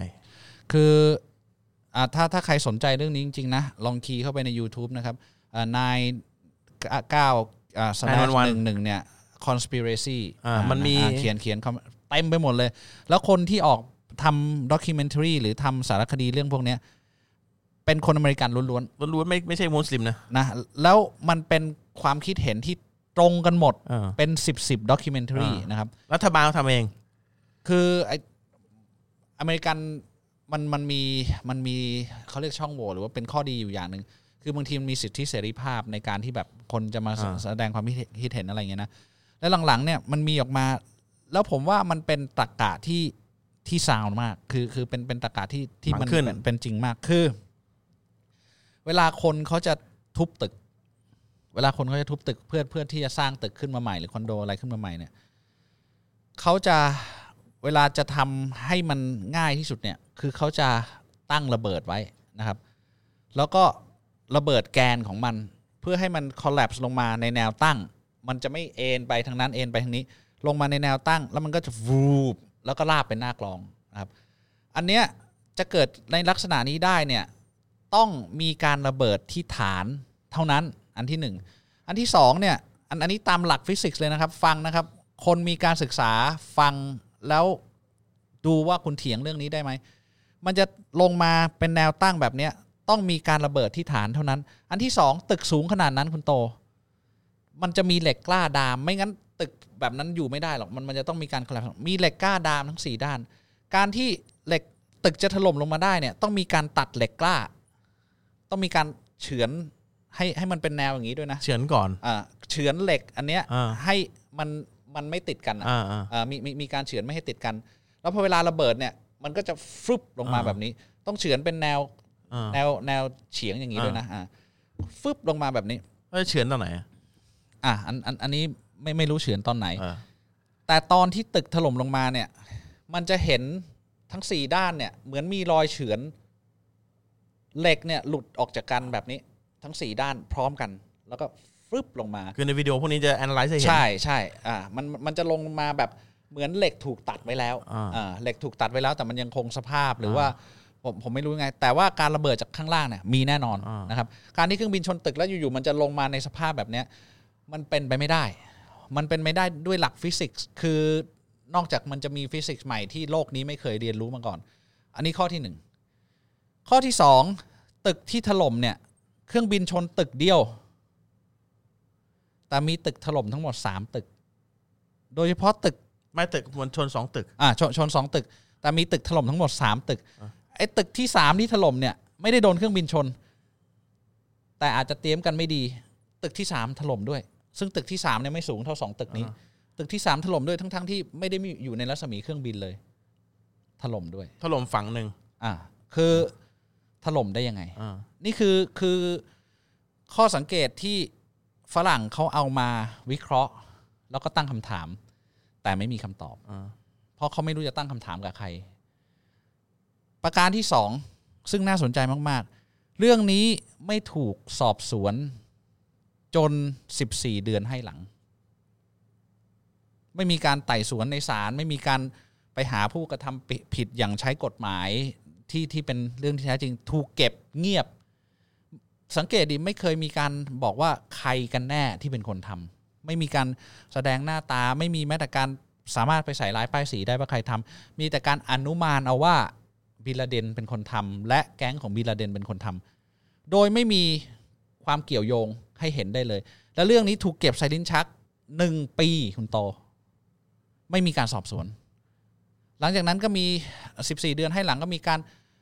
คืออ่าถ้าถ้าใครสนใจเรื่องนี้จริงๆนะ ลองคีย์เข้าไปใน YouTube นะครับนาย เก้าสแน911หนึ่งหนึ่งเนี่ย conspiracy อ่าอ่ามันมีอ่าเขียนเขียนคำเต็มไปหมดเลย แล้วคนที่ออกทำด็อกิเมนทรีหรือทำสารคดีเรื่องพวกเนี้ยเป็นคนอเมริกันล้วนล้วนๆไม่ไม่ใช่มุสลิมนะๆนะแล้วมันเป็นความคิดเห็นที่ตรงกันหมดเออเป็น10บสด็อกิเมนทรีอ่านนะครับ รัฐบาลเขาทำเอง คือไออเมริกันมันมันมีมันมีเขาเรียกช่องโหว่หรือว่าเป็นข้อดีอยู่อย่างหนึ่ง คือบางทีมันมีสิทธิเสรีภาพในการที่แบบคนจะมาแสอ่าแสดงความคิดเห็นคิดเห็นอะไรอย่างเงี้ยนะแล้วหลังๆเนี่ยมันมีออกมา แล้วผมว่ามันเป็นตรกกะที่ที่ซาวมาก คือคือเป็นเป็นตรกกะที่ที่มันฟังขึ้นเป็นเป็นจริงมากคือ เวลาคนเขาจะทุบตึก เวลาคนเขาจะทุบตึกเพื่อเพื่อที่จะสร้างตึกขึ้นมาใหม่หรือคอนโดอะไรขึ้นมาใหม่เนี่ยเขาจะเวลาจะทำให้มันง่ายที่สุดเนี่ย คือเขาจะตั้งระเบิดไว้นะครับ แล้วก็ ระเบิดแกนของมัน เพื่อให้มัน collapse ลงมาในแนวตั้ง มันจะไม่เอ็นไปทางนั้นเอ็นไปทางนี้ ลงมาในแนวตั้ง แล้วมันก็จะวูบแล้วก็ลาบเป็นหน้ากลองนะครับ อันเนี้ยจะเกิดในลักษณะนี้ได้เนี่ยต้องมีการระเบิดที่ฐานเท่านั้นอันที่หนึ่งอันที่สองเนี่ยอันอันนี้ตามหลักฟิสิกส์เลยนะครับ ฟังนะครับ คนมีการศึกษาฟังแล้วดูว่าคุณเถียงเรื่องนี้ได้ไหม มันจะลงมาเป็นแนวตั้งแบบเนี้ย ต้องมีการระเบิดที่ฐานเท่านั้น อันที่สองตึกสูงขนาดนั้นคุณโต มันจะมีเหล็กกล้าดาม ไม่งั้นตึกแบบนั้นอยู่ไม่ได้หรอก มันมันจะต้องมีการคลบมีเหล็กกล้าดามทั้งสี่ด้าน การที่เหล็กตึกจะถล่มลงมาได้เนี่ย ต้องมีการตัดเหล็กกล้า ต้องมีการเฉือนให้ให้มันเป็นแนวอย่างนี้ด้วยนะ เฉือนก่อน อ่า เฉือนเหล็กอันเนี้ยอ่าให้มันมันไม่ติดกันอะอ่าอ่าอ่ามีมีมีการเฉือนไม่ให้ติดกัน แล้วพอเวลาระเบิดเนี่ย มันก็จะฟลุปลงมาอ่าแบบนี้ ต้องเฉือนเป็นแนวอ่า แนวแนวเฉียงอย่างนี้ด้วยนะอ่าฟึบลงมาแบบนี้เอ้ยเฉือนตอนไหนอะอะอันอันอันนี้ไม่ไม่รู้เฉือนตอนไหนเออแต่ตอนที่ตึกถล่มลงมาเนี่ย มันจะเห็นทั้งสี่ด้านเนี่ย เหมือนมีรอยเฉือน เหล็กเนี่ย หลุดออกจากกันแบบนี้ ทั้งสี่ด้านพร้อมกัน แล้วก็ฟึบลงมา คือในวิดีโอพวกนี้จะ analyze ให้เห็น ใช่ใช่อ่ามันมันจะลงมาแบบเหมือนเหล็กถูกตัดไว้แล้วอ่าอ่าเหล็กถูกตัดไว้แล้ว แต่มันยังคงสภาพหรือว่า ผมผมไม่รู้ไง แต่ว่าการระเบิดจากข้างล่างเนี่ยมีแน่นอนอ่านนะครับ การที่เครื่องบินชนตึกแล้วอยู่ๆมันจะลงมาในสภาพแบบเนี้ยมันเป็นไปไม่ได้ มันเป็นไม่ได้ด้วยหลักฟิสิกส์คือนอกจากมันจะมีฟิสิกส์ใหม่ที่โลกนี้ไม่เคยเรียนรู้มาก่อน อันนี้ข้อที่หนึ่งข้อที่สองตึกที่ถล่มเนี่ย เครื่องบินชนตึกเดียว แต่มีตึกถล่มทั้งหมดสามตึก โดยเฉพาะตึกไม่ตึกมวลชนสองตึก อ่าชนชนสองตึก แต่มีตึกถล่มทั้งหมดสามตึกไอ้ตึกที่สามที่ถล่มเนี่ย ไม่ได้โดนเครื่องบินชน แต่อาจจะเตรียมกันไม่ดี ตึกที่สามถล่มด้วย ซึ่งตึกที่สามเนี่ยไม่สูงเท่าสองตึกนี้ ตึกที่สามถล่มด้วยทั้งทั้งๆที่ไม่ได้มีอยู่ในรัศมีเครื่องบินเลย ถล่มด้วย ถล่มฝั่งหนึ่งอ่า คือถล่มได้ยังไงอ่านี่คือคือข้อสังเกตที่ฝรั่งเขาเอามาวิเคราะห์ แล้วก็ตั้งคำถาม แต่ไม่มีคำตอบอ่าเพราะเขาไม่รู้จะตั้งคำถามกับใคร ประการที่สองซึ่งน่าสนใจมากๆ เรื่องนี้ไม่ถูกสอบสวนจน 14 เดือนให้หลัง ไม่มีการไต่สวนในศาลไม่มีการไปหาผู้กระทำผิดอย่างใช้กฎหมายที่ที่เป็นเรื่องที่แท้จริงถูกเก็บเงียบ สังเกตดิไม่เคยมีการบอกว่าใครกันแน่ที่เป็นคนทำไม่มีการแสดงหน้าตาไม่มีแม้แต่การสามารถไปใส่ลายป้ายสีได้ว่าใครทำมีแต่การอนุมานเอาว่า บิลาเดนเป็นคนทำและแก๊งของบิลาเดนเป็นคนทำโดยไม่มีความเกี่ยวโยงให้เห็นได้เลย และเรื่องนี้ถูกเก็บใส่ลิ้นชักหนึ่งปีคุณโต ไม่มีการสอบสวน หลังจากนั้นก็มี 14 เดือนให้หลังก็มีการ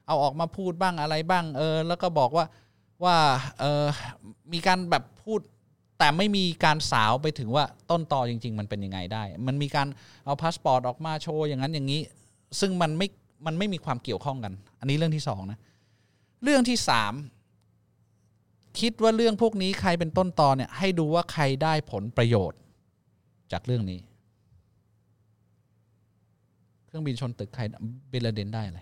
เอาออกมาพูดบ้างอะไรบ้างเออแล้วก็บอกว่าว่าเออมีการแบบพูดแต่ไม่มีการสาวไปถึงว่าต้นตอจริง ๆ มันเป็นยังไงได้ มันมีการเอาพาสปอร์ตออกมาโชว์อย่างนั้นอย่างนี้ ซึ่งมันไม่ มันไม่มีความเกี่ยวข้องกัน อันนี้เรื่องที่สองนะ เรื่องที่สามคิดว่าเรื่องพวกนี้ใครเป็นต้นตอเนี่ย ให้ดูว่าใครได้ผลประโยชน์ จากเรื่องนี้ เครื่องบินชนตึกใครบินลาเดนได้อะไร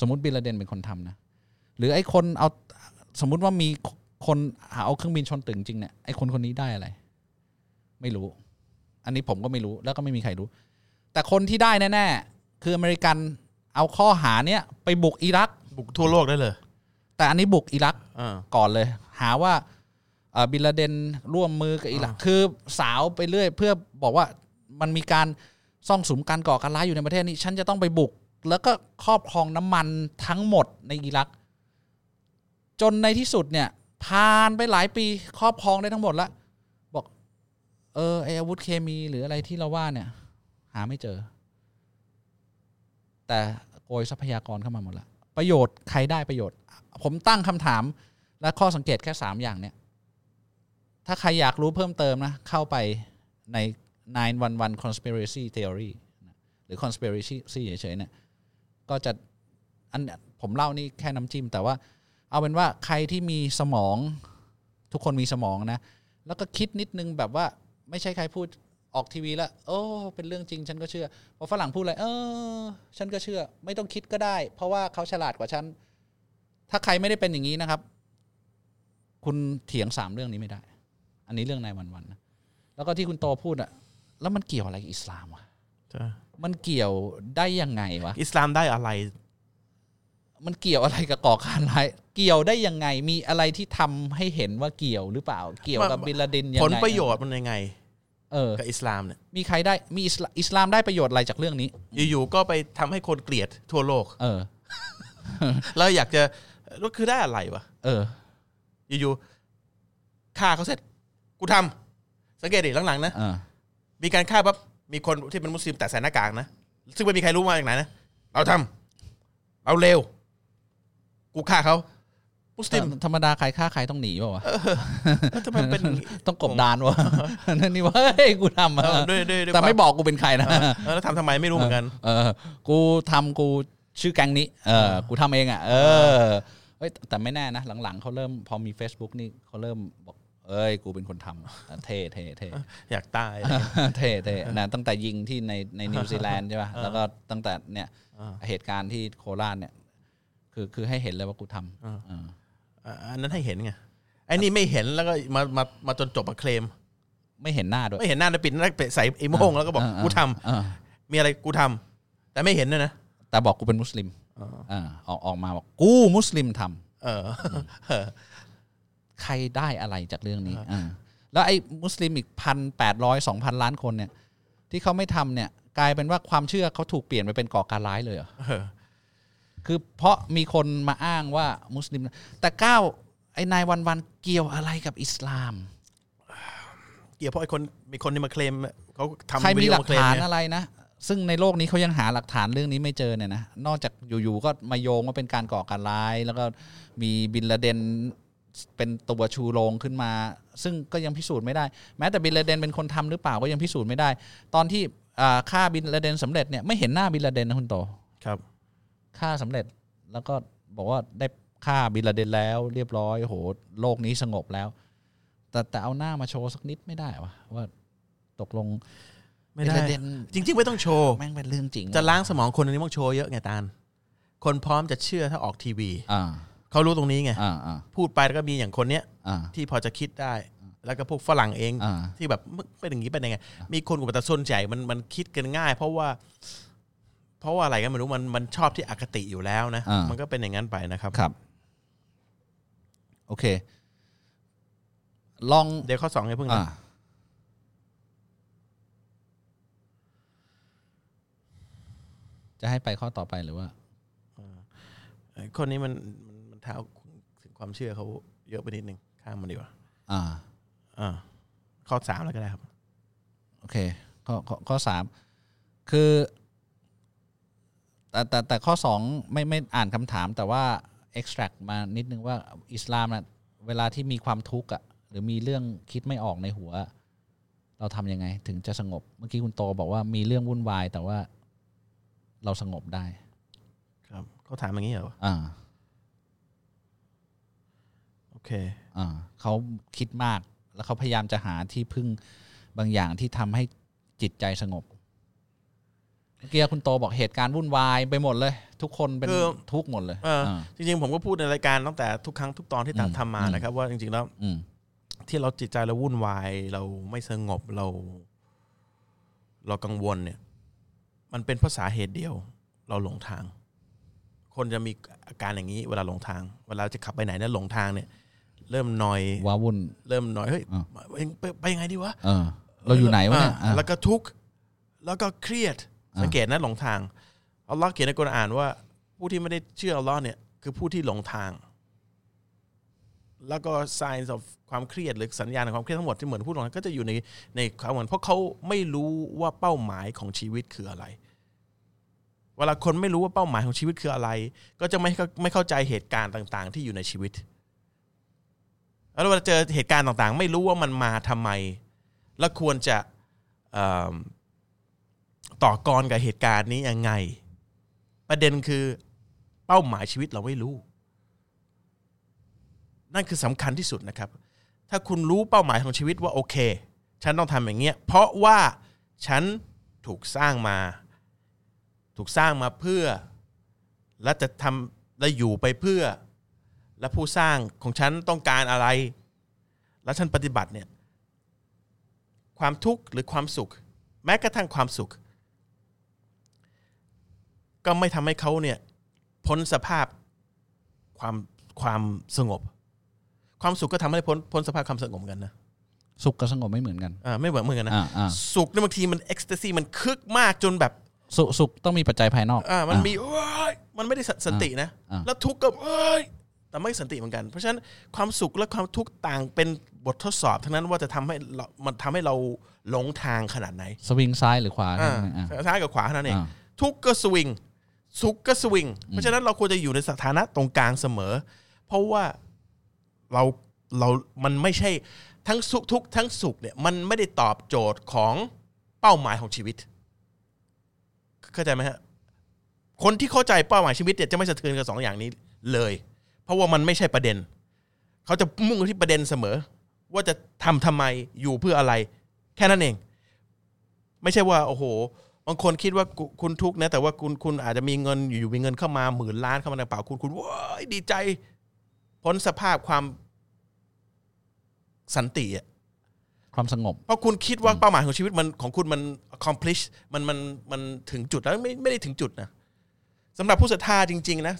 สมมติบินลาเดนเป็นคนทำนะ หรือไอ้คนเอาสมมุติว่ามีคนหาเอาเครื่องบินชนตึกจริงเนี่ยไอ้คนคนนี้ได้อะไร ไม่รู้ อันนี้ผมก็ไม่รู้แล้วก็ไม่มีใครรู้ แต่คนที่ได้แน่ๆ คืออเมริกันเอาข้อหาเนี้ยไปบุกอิรัก บุกทั่วโลกได้เลย แต่อันนี้บุกอิรักอ่า ก่อนเลย หาว่าเอ่อบินลาเดนร่วมมือกับอิรักอ่าคือสาวไปเรื่อย เพื่อบอกว่ามันมีการซ่องสุมการก่อการร้ายอยู่ในประเทศนี้ ฉันจะต้องไปบุก แล้วก็ครอบครองน้ำมันทั้งหมดในอิรัก จนในที่สุดเนี่ยผ่านไปหลายปีครอบครองได้ทั้งหมดแล้วบอก เออไออาวุธเคมีหรืออะไรที่เราว่าเนี่ย หาไม่เจอ แต่โกยทรัพยากรเข้ามาหมดละประโยชน์ใครได้ประโยชน์ ผมตั้งคำถามและข้อสังเกตแค่สามอย่างเนี่ย ถ้าใครอยากรู้เพิ่มเติมนะ เข้าไปใน 911 conspiracy theory หรือ conspiracy เฉยๆเนี่ย ก็จะอันผมเล่านี่แค่น้ำจิ้ม แต่ว่าเอาเป็นว่าใครที่มีสมอง ทุกคนมีสมองนะ แล้วก็คิดนิดนึงแบบว่าไม่ใช่ใครพูด ออกทีวีแล้วโอ้เป็นเรื่องจริงฉันก็เชื่อพอฝรั่งพูดอะไรเออ ฉันก็เชื่อ ไม่ต้องคิดก็ได้ เพราะว่าเขาฉลาดกว่าฉันถ้าใครไม่ได้เป็นอย่างนี้นะครับ คุณเถียงสามเรื่องนี้ไม่ได้ อันนี้เรื่องนายวันวันๆนะแล้วก็ที่คุณโตพูดอะแล้วมันเกี่ยวอะไรกับอิสลามวะใช่มันเกี่ยวได้ยังไงวะอิสลามได้อะไร มันเกี่ยวอะไรกับก่อการร้ายเกี่ยวได้ยังไง มีอะไรที่ทำให้เห็นว่าเกี่ยวหรือเปล่า เกี่ยวกับมันบินลาเดนยังไงผลประโยชน์มันยังไง เออกับอิสลามเนี่ยมีใครได้มีอิสลาอิสลามได้ประโยชน์อะไรจากเรื่องนี้ อยู่ๆก็ไปทำให้คนเกลียดทั่วโลก เออ แล้วอยากจะก็คือได้อะไรวะเออ อยู่ๆฆ่าเขาเสร็จ กูทำสังเกตดิหลังๆนะ เออ มีการฆ่าปั๊บมีคนที่เป็นมุสลิมแต่ใส่หน้ากากนะ ซึ่งไม่มีใครรู้มาจากไหนนะ เราทำเราเลวกูฆ่าเขา มุสลิมธรรมดาใครฆ่าใครต้องหนีเปล่าวะแล้วทำไมเป็นอย่างงี้ต้องกบดานวะนั่นนี่ว่าเฮ้ยกูทำเออะอด้วยด้วยด้วยแต่ไม่ความบอกกูเป็นใครนะเออเออแล้วทำทำไมไม่รู้เหมือนกัน เออ กูทำกูชื่อแก๊งนี้ เออ กูทำเองอะ เออเฮ้ยแต่ไม่แน่นะหลังๆเขาเริ่มพอมี Facebook นี่เขาเริ่มบอกเอเอ้ยกูเป็นคนทำเท่เท่เท่อยากตายเท่เท่นะตั้งแต่ยิงที่ในในนิวซีแลนด์ใช่ป่ะแล้วก็ตั้งแต่เนี่ยเหตุการณ์ที่โคราชเนี่ย คือคือให้เห็นเลยว่ากูทำ อ่าอ่าอันนั้นให้เห็นไงไอ้นี่ไม่เห็นแล้วก็มามามาจนจบมาเคลม ไม่เห็นหน้าด้วยไม่เห็นหน้าแล้วปิดหน้าใส่ไอ้โม่งแล้วก็บอกกูทำอ่ามีอะไรกูทำแต่ไม่เห็นด้วยนะแต่บอกกูเป็นมุสลิมอ่าออกออกมาบอกกูมุสลิมทำเออเออ ใครได้อะไรจากเรื่องนี้อ่าแล้วไอ้มุสลิมอีกพันแปดร้อยสองพันล้านคนเนี่ย ที่เขาไม่ทำเนี่ย กลายเป็นว่าความเชื่อเขาถูกเปลี่ยนไปเป็นก่อการร้ายเลยเหรอเออ คือเพราะมีคนมาอ้างว่ามุสลิม แต่ก้าวไอ้นายวันวันๆเกี่ยวอะไรกับอิสลาม เกี่ยวเพราะไอ้คนมีคนที่มาเคลมเขาทำใครมีวิดีหโอลักมาเคลมฐานเนี่ยอะไรนะ ซึ่งในโลกนี้เขายังหาหลักฐานเรื่องนี้ไม่เจอเนี่ยนะ นอกจากอยู่ๆก็มาโยงว่าเป็นการก่อการร้าย แล้วก็มีบินลาเดนเป็นตัวชูโรงขึ้นมา ซึ่งก็ยังพิสูจน์ไม่ได้ แม้แต่บินลาเดนเป็นคนทำหรือเปล่าก็ยังพิสูจน์ไม่ได้ ตอนที่อ่าฆ่าบินลาเดนสำเร็จเนี่ยไม่เห็นหน้าบินลาเดนนะคุณโตครับ ฆ่าสำเร็จแล้วก็บอกว่าได้ฆ่าบินลาเดนแล้ว เรียบร้อยโหโลกนี้สงบแล้ว แต่แต่เอาหน้ามาโชว์สักนิดไม่ได้วะว่าตกลงไม่ได้บินลาเดนจริง ๆ ไม่ต้องโชว์แม่งเป็นเรื่องจริง จะล้างสมองคนอันนี้ต้องโชว์เยอะไงตาลคนพร้อมจะเชื่อถ้าออกทีวีอ่าเขารู้ตรงนี้ไงอ่าอ่าพูดไปแล้วก็มีอย่างคนเนี้ยอ่าที่พอจะคิดได้ แล้วก็พวกฝรั่งเองอ่าที่แบบมึงเป็นอย่างนี้เป็นยังไง มีคนกลุ่มแต่ส่วนใหญ่มันมันคิดกันง่าย เพราะว่า เพราะว่าอะไรก็ไม่รู้มันมันชอบที่อคติอยู่แล้วนะ อ่ามั มันก็เป็นอย่างนั้นไปนะครับ ครับ โอเค ลองเดี๋ยวข้อสองไงเพิ่งอ่านะจะให้ไปข้อต่อไปหรือว่าไอ้คนนี้มันมันมันเท้าถึงความเชื่อเขาเยอะไปนิดนึงข้ามมันดีกว่าอ่า อ่าข้อสามแล้วก็ได้ครับ โอเคข้อข้อข้อสามคือ แต่แต่แต่ข้อสองไม่ไม่อ่านคำถาม แต่ว่า extract มานิดนึงว่าอิสลามนะเวลาที่มีความทุกข์อะหรือมีเรื่องคิดไม่ออกในหัว เราทำยังไง ถึงจะสงบ เมื่อกี้คุณโตบอกว่ามีเรื่องวุ่นวาย แต่ว่าเราสงบได้ ครับเขาถามอย่างนี้เหรออ่าโอเคอ่าเขาคิดมากแล้วเขาพยายามจะหาที่พึ่งบางอย่างที่ทำให้จิตใจสงบ เมื่อกี้คุณโตบอกเหตุการณ์วุ่นวายไปหมดเลย ทุกคนเป็นคือ ทุกข์หมดเลยเอออาจริงๆผมก็พูดในรายการตั้งแต่ทุกครั้งทุกตอนที่อืมทำมาอืมนะครับ ว่าจริงๆแล้วอืมที่เราจิตใจเราวุ่นวายเราไม่สงบเรา เรากังวลเนี่ย มันเป็นเพราะสาเหตุเดียว เราหลงทาง คนจะมีอาการอย่างนี้ เวลาหลงทาง เวลาจะขับไปไหนเนี่ยหลงทางเนี่ย เริ่มนอย ว้าวุ่น เริ่มนอยเฮ้ยอ่าไปไปไปยังไงดีวะ เออ เราอยู่ไหนวะเนี่ยอ่าอะแล้วก็ทุกข์แล้วก็เครียดอ่า สังเกตนะหลงทางอัลลอฮ์เขียนในกุรอานว่า ผู้ที่ไม่ได้เชื่ออัลลอฮ์เนี่ยคือผู้ที่หลงทาง แล้วก็ signs of ความเครียดหรือสัญญาณของความเครียดทั้งหมดที่เหมือนพูดตรงนั้นก็จะอยู่ในในความเหมือนเพราะเขาไม่รู้ว่าเป้าหมายของชีวิตคืออะไรเวลาคนไม่รู้ว่าเป้าหมายของชีวิตคืออะไร ก็จะไม่ไม่เข้าใจเหตุการณ์ต่าง ๆ ที่อยู่ในชีวิต แล้วเวลาเจอเหตุการณ์ต่างๆ ไม่รู้ว่ามันมาทำไม แล้วควรจะ ต่อกรกับเหตุการณ์นี้ยังไง ประเด็นคือเป้าหมายชีวิตเราไม่รู้ นั่นคือสำคัญที่สุดนะครับ ถ้าคุณรู้เป้าหมายของชีวิตว่าโอเค ฉันต้องทำอย่างเงี้ยเพราะว่าฉันถูกสร้างมา ถูกสร้างมาเพื่อ และจะทำและอยู่ไปเพื่อ และผู้สร้างของฉันต้องการอะไร และฉันปฏิบัติเนี่ยความทุกข์หรือความสุข แม้กระทั่งความสุข ก็ไม่ทำให้เขาเนี่ยพ้นสภาพความความสงบ ความสุขก็ทำให้พ้นพ้นสภาพความสงบเหมือนกันนะสุขกับสงบไม่เหมือนกันอ่าไม่เหมือนเหมือนกันนะอ่าอ่าสุขเนี่ยบางทีมันเอ็กซ์ตซีมันคึกมากจนแบบสุสุขต้องมีปัจจัยภายนอกอ่ามันอะมีเอ้ยมันไม่ได้สสันตินะอ่าแล้วทุกข์ก็เอ้ยแต่ไม่สันติเหมือนกัน เพราะฉะนั้นความสุขและความทุกข์ต่างเป็นบททดสอบทั้งนั้นว่าจะทำให้เรามันทำให้เราหลงทางขนาดไหน สวิงซ้ายหรือขวาอ่าอ่าซ้ายกับขวาเท่านั้นเองอ่าทุกข์ก็สวิง สุขก็สวิง เพราะฉะนั้นเราควรจะอยู่ในสถานะตรงกลางเสมอ เพราะว่าเราเรามันไม่ใช่ทั้งสุขทุกข์ทั้งสุขเนี่ยมันไม่ได้ตอบโจทย์ของเป้าหมายของชีวิต เข้าใจไหมฮะคนที่เข้าใจเป้าหมายชีวิตเนี่ยจะไม่สะเทือนกับสองอย่างนี้เลย เพราะว่ามันไม่ใช่ประเด็น เขาจะมุ่งไปที่ประเด็นเสมอ ว่าจะทำทำไมอยู่เพื่ออะไร แค่นั้นเอง ไม่ใช่ว่า โอ้โห บางคนคิดว่ากุคุณทุกข์นะแต่ว่าคุณคุณอาจจะมีเงินอยู่ๆมีเงินเข้ามาหมื่นล้านเข้ามาในกระเป๋าคุณคุณว้ายดีใจ พ้นสภาพความสันติอะความสงบ เพราะคุณคิดว่าเป้าหมายของชีวิตมันของคุณมัน accomplish มันมันมันถึงจุดแล้วไม่ไม่ได้ถึงจุดนะสำหรับผู้ศรัทธาจริง ๆ นะ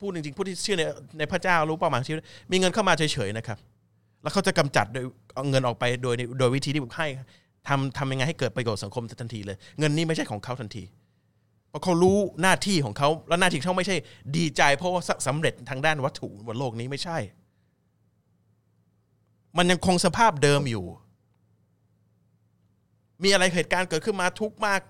พูดจริงๆผู้ที่เชื่อในในพระเจ้ารู้เป้าหมายของชีวิตมีเงินเข้ามาเฉยๆนะครับ แล้วเขาจะกำจัดโดยเอาเงินออกไปโดยโดยวิธีที่ให้ ทำทำยังไงให้เกิดประโยชน์สังคมทันทีเลย เงินนี้ไม่ใช่ของเขาทันที เพราะเขารู้หน้าที่ของเขาแล้วหน้าที่เขาไม่ใช่ ดีใจ เพราะว่าสำเร็จทางด้านวัตถุบนโลกนี้ไม่ใช่ มันยังคงสภาพเดิมอยู่ มีอะไรเหตุการณ์เกิดขึ้นมาทุกมาก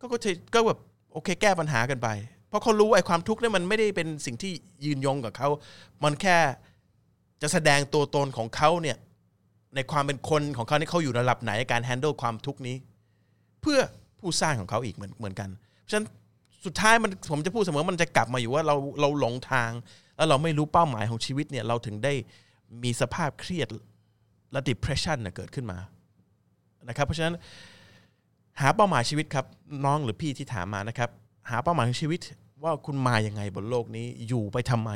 ก็ก็จะก็แบบโอเคแก้ปัญหากันไป เพราะเขารู้ไอ้ความทุกข์นี่มันไม่ได้เป็นสิ่งที่ยืนยงกับเขา มันแค่จะแสดงตัวตนของเขาเนี่ย ในความเป็นคนของเขาเนี่ยเขาอยู่ระดับไหนในการ handle ความทุกข์นี้ เพื่อผู้สร้างของเขาอีกเหมือนเหมือนกันเพราะฉะนั้นสุดท้ายมันผมจะพูดเสมอมันจะกลับมาอยู่ว่าเราเราหลงทาง แล้วเราไม่รู้เป้าหมายของชีวิตเนี่ยเราถึงได้มีสภาพเครียดและ depression นเกิดขึ้นมานะครับ เพราะฉะนั้นหาเป้าหมายชีวิตครับน้องหรือพี่ที่ถามมานะครับ หาเป้าหมายของชีวิตว่าคุณมาอยังไงบนโลกนี้อยู่ไปทำไม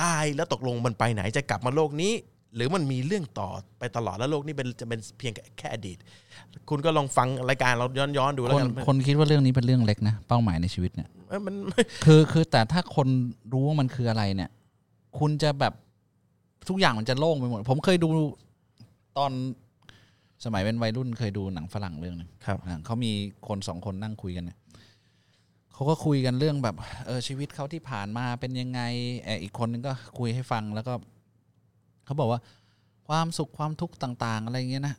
ตายแล้วตกลงมันไปไหนจะกลับมาโลกนี้ หรือมันมีเรื่องต่อไปตลอดแล้วโลกนี้เป็นจะเป็นเพียงแค่อดีต คุณก็ลองฟังรายการเราย้อนย้อนๆดูแล้ควนกันคนคิดว่าเรื่องนี้เป็นเรื่องเล็กนะเป้าหมายในชีวิตเนี่ยเอ้ยมันคือคือแต่ถ้าคนรู้ว่ามันคืออะไรเนี่ย คุณจะแบบทุกอย่างมันจะโล่งไปหมด ผมเคยดูตอนสมัยเป็นวัยรุ่นเคยดูหนังฝรั่งเรื่องหนึงครับอ่าเขามีคนสองคนนั่งคุยกันเนี่ยเขาก็คุยกันเรื่องแบบเออชีวิตเขาที่ผ่านมาเป็นยังไงเอ่ออีกคนนึงก็คุยให้ฟังแล้วก็ เขาบอกว่าความสุขความทุกข์ต่าง ๆ อะไรเงี้ยนะ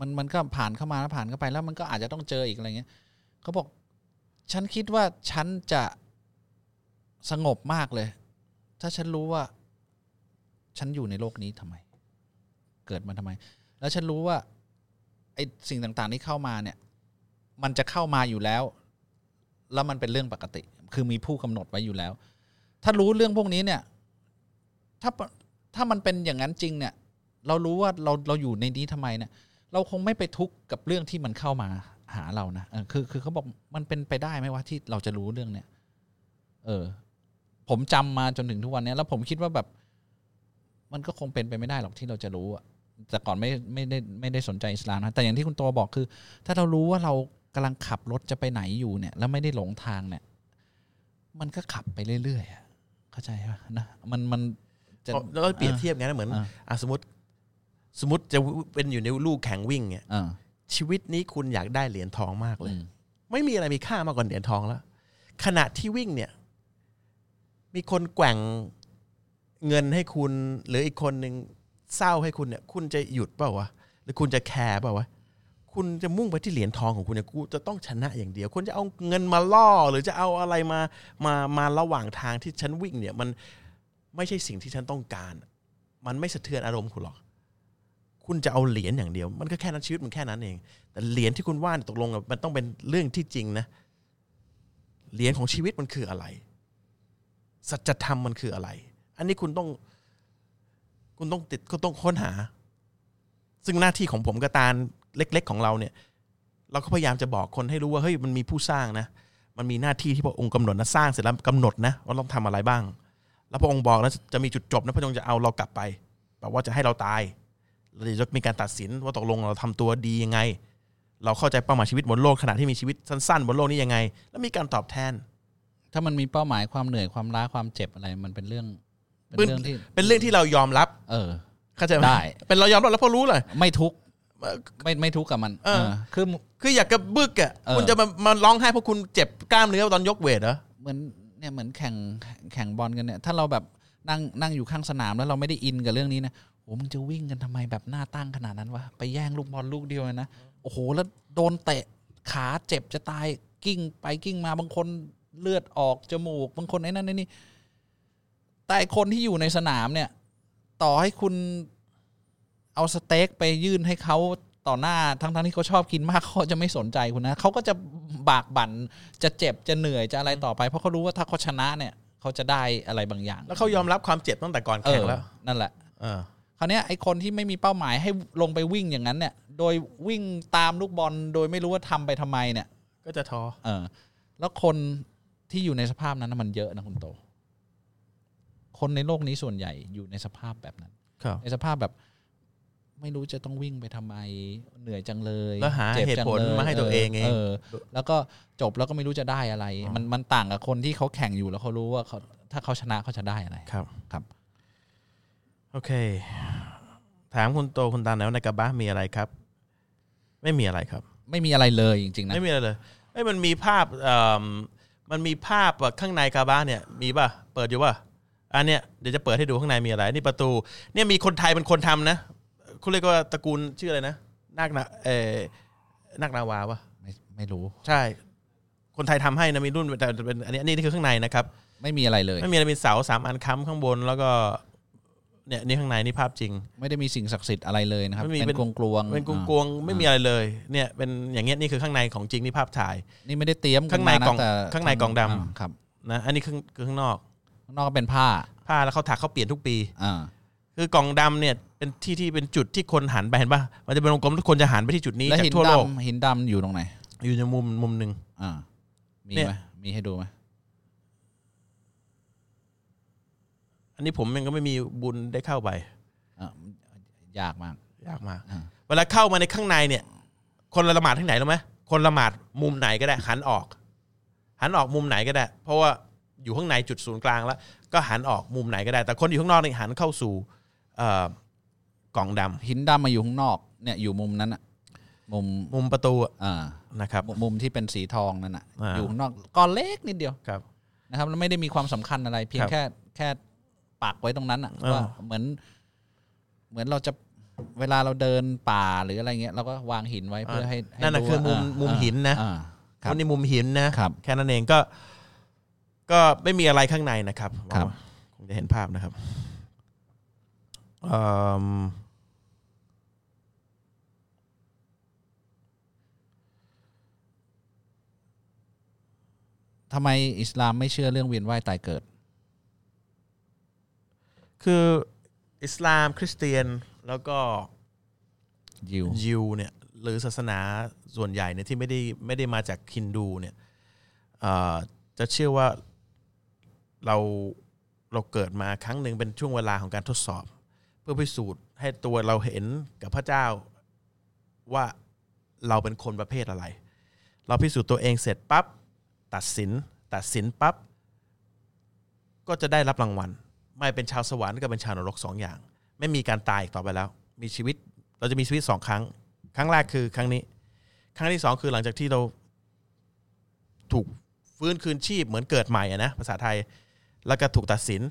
มันมันก็ผ่านเข้ามาแล้วผ่านเข้าไปแล้วมันก็อาจจะต้องเจออีกอะไรเงี้ยเขาบอก ฉันคิดว่าฉันจะสงบมากเลย ถ้าฉันรู้ว่า ฉันอยู่ในโลกนี้ทำไม เกิดมาทำไม แล้วฉันรู้ว่าไอ้สิ่งต่างๆที่เข้ามาเนี่ย มันจะเข้ามาอยู่แล้ว แล้วมันเป็นเรื่องปกติ คือมีผู้กำหนดไว้อยู่แล้ว ถ้ารู้เรื่องพวกนี้เนี่ย ถ้า ถ้ามันเป็นอย่างนั้นจริงเนี่ย เรารู้ว่าเราเราอยู่ในนี้ทำไมเนี่ย เราคงไม่ไปทุกข์กับเรื่องที่มันเข้ามาหาเรานะเออคือคือเขาบอกมันเป็นไปได้ไหมว่าที่เราจะรู้เรื่องเนี้ยเออ ผมจำมาจนถึงทุกวันเนี้ยแล้วผมคิดว่าแบบ มันก็คงเป็นไปไม่ได้หรอกที่เราจะรู้อะแต่ก่อนไม่ไม่ได้ไม่ได้สนใจอิสลามนะแต่อย่างที่คุณโตบอกคือ ถ้าเรารู้ว่าเรากำลังขับรถจะไปไหนอยู่เนี่ย แล้วไม่ได้หลงทางเนี่ย มันก็ขับไปเรื่อยๆเข้าใจปะนะมันมัน จะแล้วก็เปรียบเทียบไงนะเหมือนอ่าอะสมมติ สมมติจะเป็นอยู่ในลูกแข่งวิ่งเนี่ยอ่าชีวิตนี้คุณอยากได้เหรียญทองมากเลยอืมไม่มีอะไรมีค่ามากกว่าเหรียญทองแล้ว ขณะที่วิ่งเนี่ย มีคนแกว่งเงินให้คุณ หรืออีกคนหนึ่งเศร้าให้คุณเนี่ย คุณจะหยุดเปล่าวะหรือคุณจะแคร์เปล่าวะคุณจะมุ่งไปที่เหรียญทองของคุณเนี่ยกูจะต้องชนะอย่างเดียว คุณจะเอาเงินมาล่อ หรือจะเอาอะไรมามามาระหว่างทางที่ฉันวิ่งเนี่ย มัน ไม่ใช่สิ่งที่ฉันต้องการ มันไม่สะเทือนอารมณ์คุณหรอก คุณจะเอาเหรียญอย่างเดียว มันก็แค่นั้นชีวิตมันแค่นั้นเอง แต่เหรียญที่คุณว่านตกลงมันต้องเป็นเรื่องที่จริงนะเหรียญของชีวิตมันคืออะไร สัจธรรมมันคืออะไร อันนี้คุณต้อง คุณต้องติดก็ต้องค้นหา ซึ่งหน้าที่ของผมกับตาลเล็ก ๆ ของเราเนี่ย เราก็พยายามจะบอกคนให้รู้ว่าเฮ้ยมันมีผู้สร้างนะ มันมีหน้าที่ที่พระองค์กำหนดนะสร้างเสร็จแล้วกำหนดนะว่าต้องทำอะไรบ้าง แล้วพระองค์บอกนะจะมีจุดจบนะพระองค์จะเอาเรากลับไปแบบว่าจะให้เราตายแล้วเดี๋ยวจะมีการตัดสินว่าตกลงเราทำตัวดียังไง เราเข้าใจเป้าหมายชีวิตบนโลกขณะที่มีชีวิตสั้นๆ บนโลกนี้ยังไง แล้วมีการตอบแทน ถ้ามันมีเป้าหมายความเหนื่อยความล้าความเจ็บอะไร มันเป็นเรื่องเป็นเป็นเรื่องที่เป็นเรื่องที่เรายอมรับ เออเข้าใจไหมได้เป็นเรายอมรับแล้วเพราะรู้เลยไม่ทุกข์ไม่ไม่ทุกข์กับมันเออเออคือคืออยากกระบึกอะเออคุณจะมามาร้องไห้เพราะคุณเจ็บกล้ามเนื้อตอนยกเวทเหรอเหมือน เนี่ยเหมือนแข่งแข่งบอลกันเนี่ยถ้าเราแบบนั่งนั่งอยู่ข้างสนามแล้วเราไม่ได้อินกับเรื่องนี้นะโอ้มึงจะวิ่งกันทำไมแบบหน้าตั้งขนาดนั้นวะไปแย่งลูกบอลลูกเดียวเลยนะโอ้โหแล้วโดนเตะขาเจ็บจะตายกิ้งไปกิ้งมาบางคนเลือดออกจมูกบางคนไอ้นั่นไอ้นี่แต่คนที่อยู่ในสนามเนี่ย ต่อให้คุณเอาสเต็กไปยื่นให้เขา ต่อหน้าทั้งทั้งๆที่เขาชอบกินมากเขาจะไม่สนใจคุณนะเขาก็จะบากบั่นจะเจ็บจะเหนื่อยจะอะไรต่อไป เพราะเขารู้ว่าถ้าเขาชนะเนี่ยเขาจะได้อะไรบางอย่าง แล้วเขายอมรับความเจ็บตั้งแต่ก่อนเอแข่งอแล้วนั่นแหละเออคราวเนี้ยไอ้คนที่ไม่มีเป้าหมายให้ลงไปวิ่งอย่างนั้นเนี่ย โดยวิ่งตามลูกบอลโดยไม่รู้ว่าทำไปทำไมเนี่ย ก็จะท้อเออ แล้วคนที่อยู่ในสภาพนั้นนะมันเยอะนะคุณโต คนในโลกนี้ส่วนใหญ่อยู่ในสภาพแบบนั้นครับในสภาพแบบ ไม่รู้จะต้องวิ่งไปทำไมเหนื่อยจังเลยแล้วหาจ็บเหตุจังผลยมาให้ตัวเองเองเออแล้วก็จบแล้วก็ไม่รู้จะได้อะไร มันมันต่างกับคนที่เขาแข่งอยู่แล้วเขารู้ว่าเขาถ้าเขาชนะเขาจะได้อะไรครับครับ โอเค ถามคุณโตคุณตาแล้วในกระบะมีอะไรครับ ไม่มีอะไรครับ ไม่มีอะไรเลยจริงๆนะไม่มีอะไรเลยเอ้ยมันมีภาพเอ่อมันมีภาพว่าข้างในกระบะเนี่ย มีป่ะเปิดอยู่ป่ะอันเนี้ยเดี๋ยวจะเปิดให้ดูข้างในมีอะไร นี่ประตู เนี่ยมีคนไทยเป็นคนทำนะ คุณเรียกว่าตระกูลชื่ออะไรนะนาคนาเออนาคนาวาป่ะไม่ไม่รู้ ใช่ คนไทยทำให้นะมีรุ่นแต่เป็นอันนี้อันนี้นี่คือข้างในนะครับ ไม่มีอะไรเลยไม่มีอะไรมีเสาสามอันค้ำข้างบนแล้วก็เนี่ยนี่ข้างในนี่ภาพจริง ไม่ได้มีสิ่งศักดิ์สิทธิ์อะไรเลยนะครับไม่มีเป็นเป็นกลวงกลวงเป็นกลวงๆไม่มีอะไรเลย เนี่ยเป็นอย่างเงี้ยนี่คือข้างในของจริงนี่ภาพถ่าย นี่ไม่ได้เตรียมข้างในมะกล่องแต่ข้างในกล่องดำาครับนะอันนี้คือคือข้างนอกข้างนอกก็เป็นผ้าผ้าแล้วเขาถักเขาเปลี่ยนทุกปีอ่า คือกล่องดำเนี่ยเป็นที่ที่เป็นจุดที่คนหันไปเห็นป่ะมันจะเป็นวงกลมทุกคนจะหันไปที่จุดนี้แล้วจากหินทั่วโลกดำหินดำอยู่ตรงไหน อยู่ในมุมมุมหนึ่งอ่ามีเนี่ยไหมมีให้ดูไหมอันนี้ผมยังก็ไม่มีบุญได้เข้าไปอะยากมาก ยากมากอ่าเวลาเข้ามาในข้างในเนี่ย คนละหมาดที่ไหนรู้ไหมคนละหมาดมุมไหนก็ได้หันออก หันออกมุมไหนก็ได้ เพราะว่าอยู่ข้างในจุดศูนย์กลางแล้ว ก็หันออกมุมไหนก็ได้ แต่คนอยู่ข้างนอกเนี่ยหันเข้าสู่เอ่อ กล่องดำหินดำมาอยู่ข้างนอกเนี่ยอยู่มุมนั้นอะมุมมุมประตูอะอ่านะครับมุมุมที่เป็นสีทองนั่นอะอ่า อยู่ข้างนอกก้อนเล็กนิดเดียวครับ นะครับแล้วไม่ได้มีความสำคัญอะไร เพียงครับแค่แค่ปักไว้ตรงนั้นอะอ่า ว่าเหมือน เหมือนเราจะเวลาเราเดินป่าหรืออะไรเงี้ยเราก็วางหินไว้เพื่อให้ให้นั่นน่ะรู้คือมุมว่ามุมหินนะ อ่าครับวันนี้มุมหินนะครับแค่นั้นเองก็ ก็ไม่มีอะไรข้างในนะครับครับ คงจะเห็นภาพนะครับเอิ่ม ทำไมอิสลามไม่เชื่อเรื่องเวียนว่ายตายเกิด คืออิสลามคริสเตียนแล้วก็ยิวยิวเนี่ยหรือศาสนาส่วนใหญ่เนี่ยที่ไม่ได้ไม่ได้มาจากฮินดูเนี่ยเอ่อจะเชื่อว่าเราเราเกิดมาครั้งหนึ่งเป็นช่วงเวลาของการทดสอบ เพื่อพิสูจน์ให้ตัวเราเห็นกับพระเจ้าว่าเราเป็นคนประเภทอะไร เราพิสูจน์ตัวเองเสร็จปั๊บตัดสิน ตัดสินปั๊บก็จะได้รับรางวัล ไม่เป็นชาวสวรรค์ก็เป็นชาวนรกสองอย่าง ไม่มีการตายอีกต่อไปแล้ว มีชีวิตเราจะมีชีวิตสองครั้ง ครั้งแรกคือครั้งนี้ ครั้งที่สองคือหลังจากที่เราถูกฟื้นคืนชีพเหมือนเกิดใหม่อะนะภาษาไทย แล้วก็ถูกตัดสิน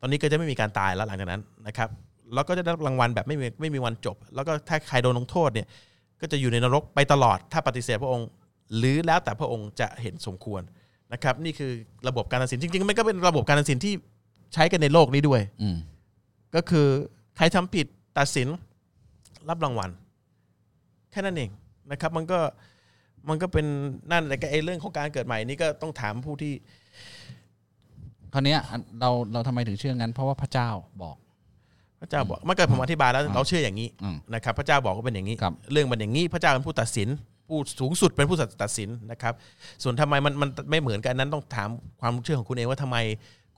ตอนนี้ก็จะไม่มีการตายแล้วหลังจากนั้นนะครับ แล้วก็จะได้รับรางวัลแบบไม่มีไม่มีวันจบ แล้วก็ถ้าใครโดนลงโทษเนี่ยก็จะอยู่ในนรกไปตลอดถ้าปฏิเสธพระองค์ หรือแล้วแต่พระองค์จะเห็นสมควรนะครับ นี่คือระบบการตัดสินจริงๆมันก็เป็นระบบการตัดสินที่ใช้กันในโลกนี้ด้วยอืมก็คือใครทำผิดตัดสินรับรางวัลแค่นั้นเองนะครับ มันก็มันก็เป็นนั่นแต่ก็ไอ้เรื่องของการเกิดใหม่นี่ก็ต้องถามผู้ที่คราวเนี้ยเราเราทำไมถึงเชื่องั้น เพราะว่าพระเจ้าบอก พระเจ้าบอกเมื่อกี้ผมอธิบายแล้วอืมเราเชื่ออย่างนี้อืมนะครับ พระเจ้าบอกว่าเป็นอย่างนี้ครับเรื่องมันอย่างนี้ พระเจ้าเป็นผู้ตัดสิน ผู้สูงสุดเป็นผู้ตัดสินนะครับ ส่วนทำไมมันมันไม่เหมือนกันนั้นต้องถามความเชื่อของคุณเองว่าทำไม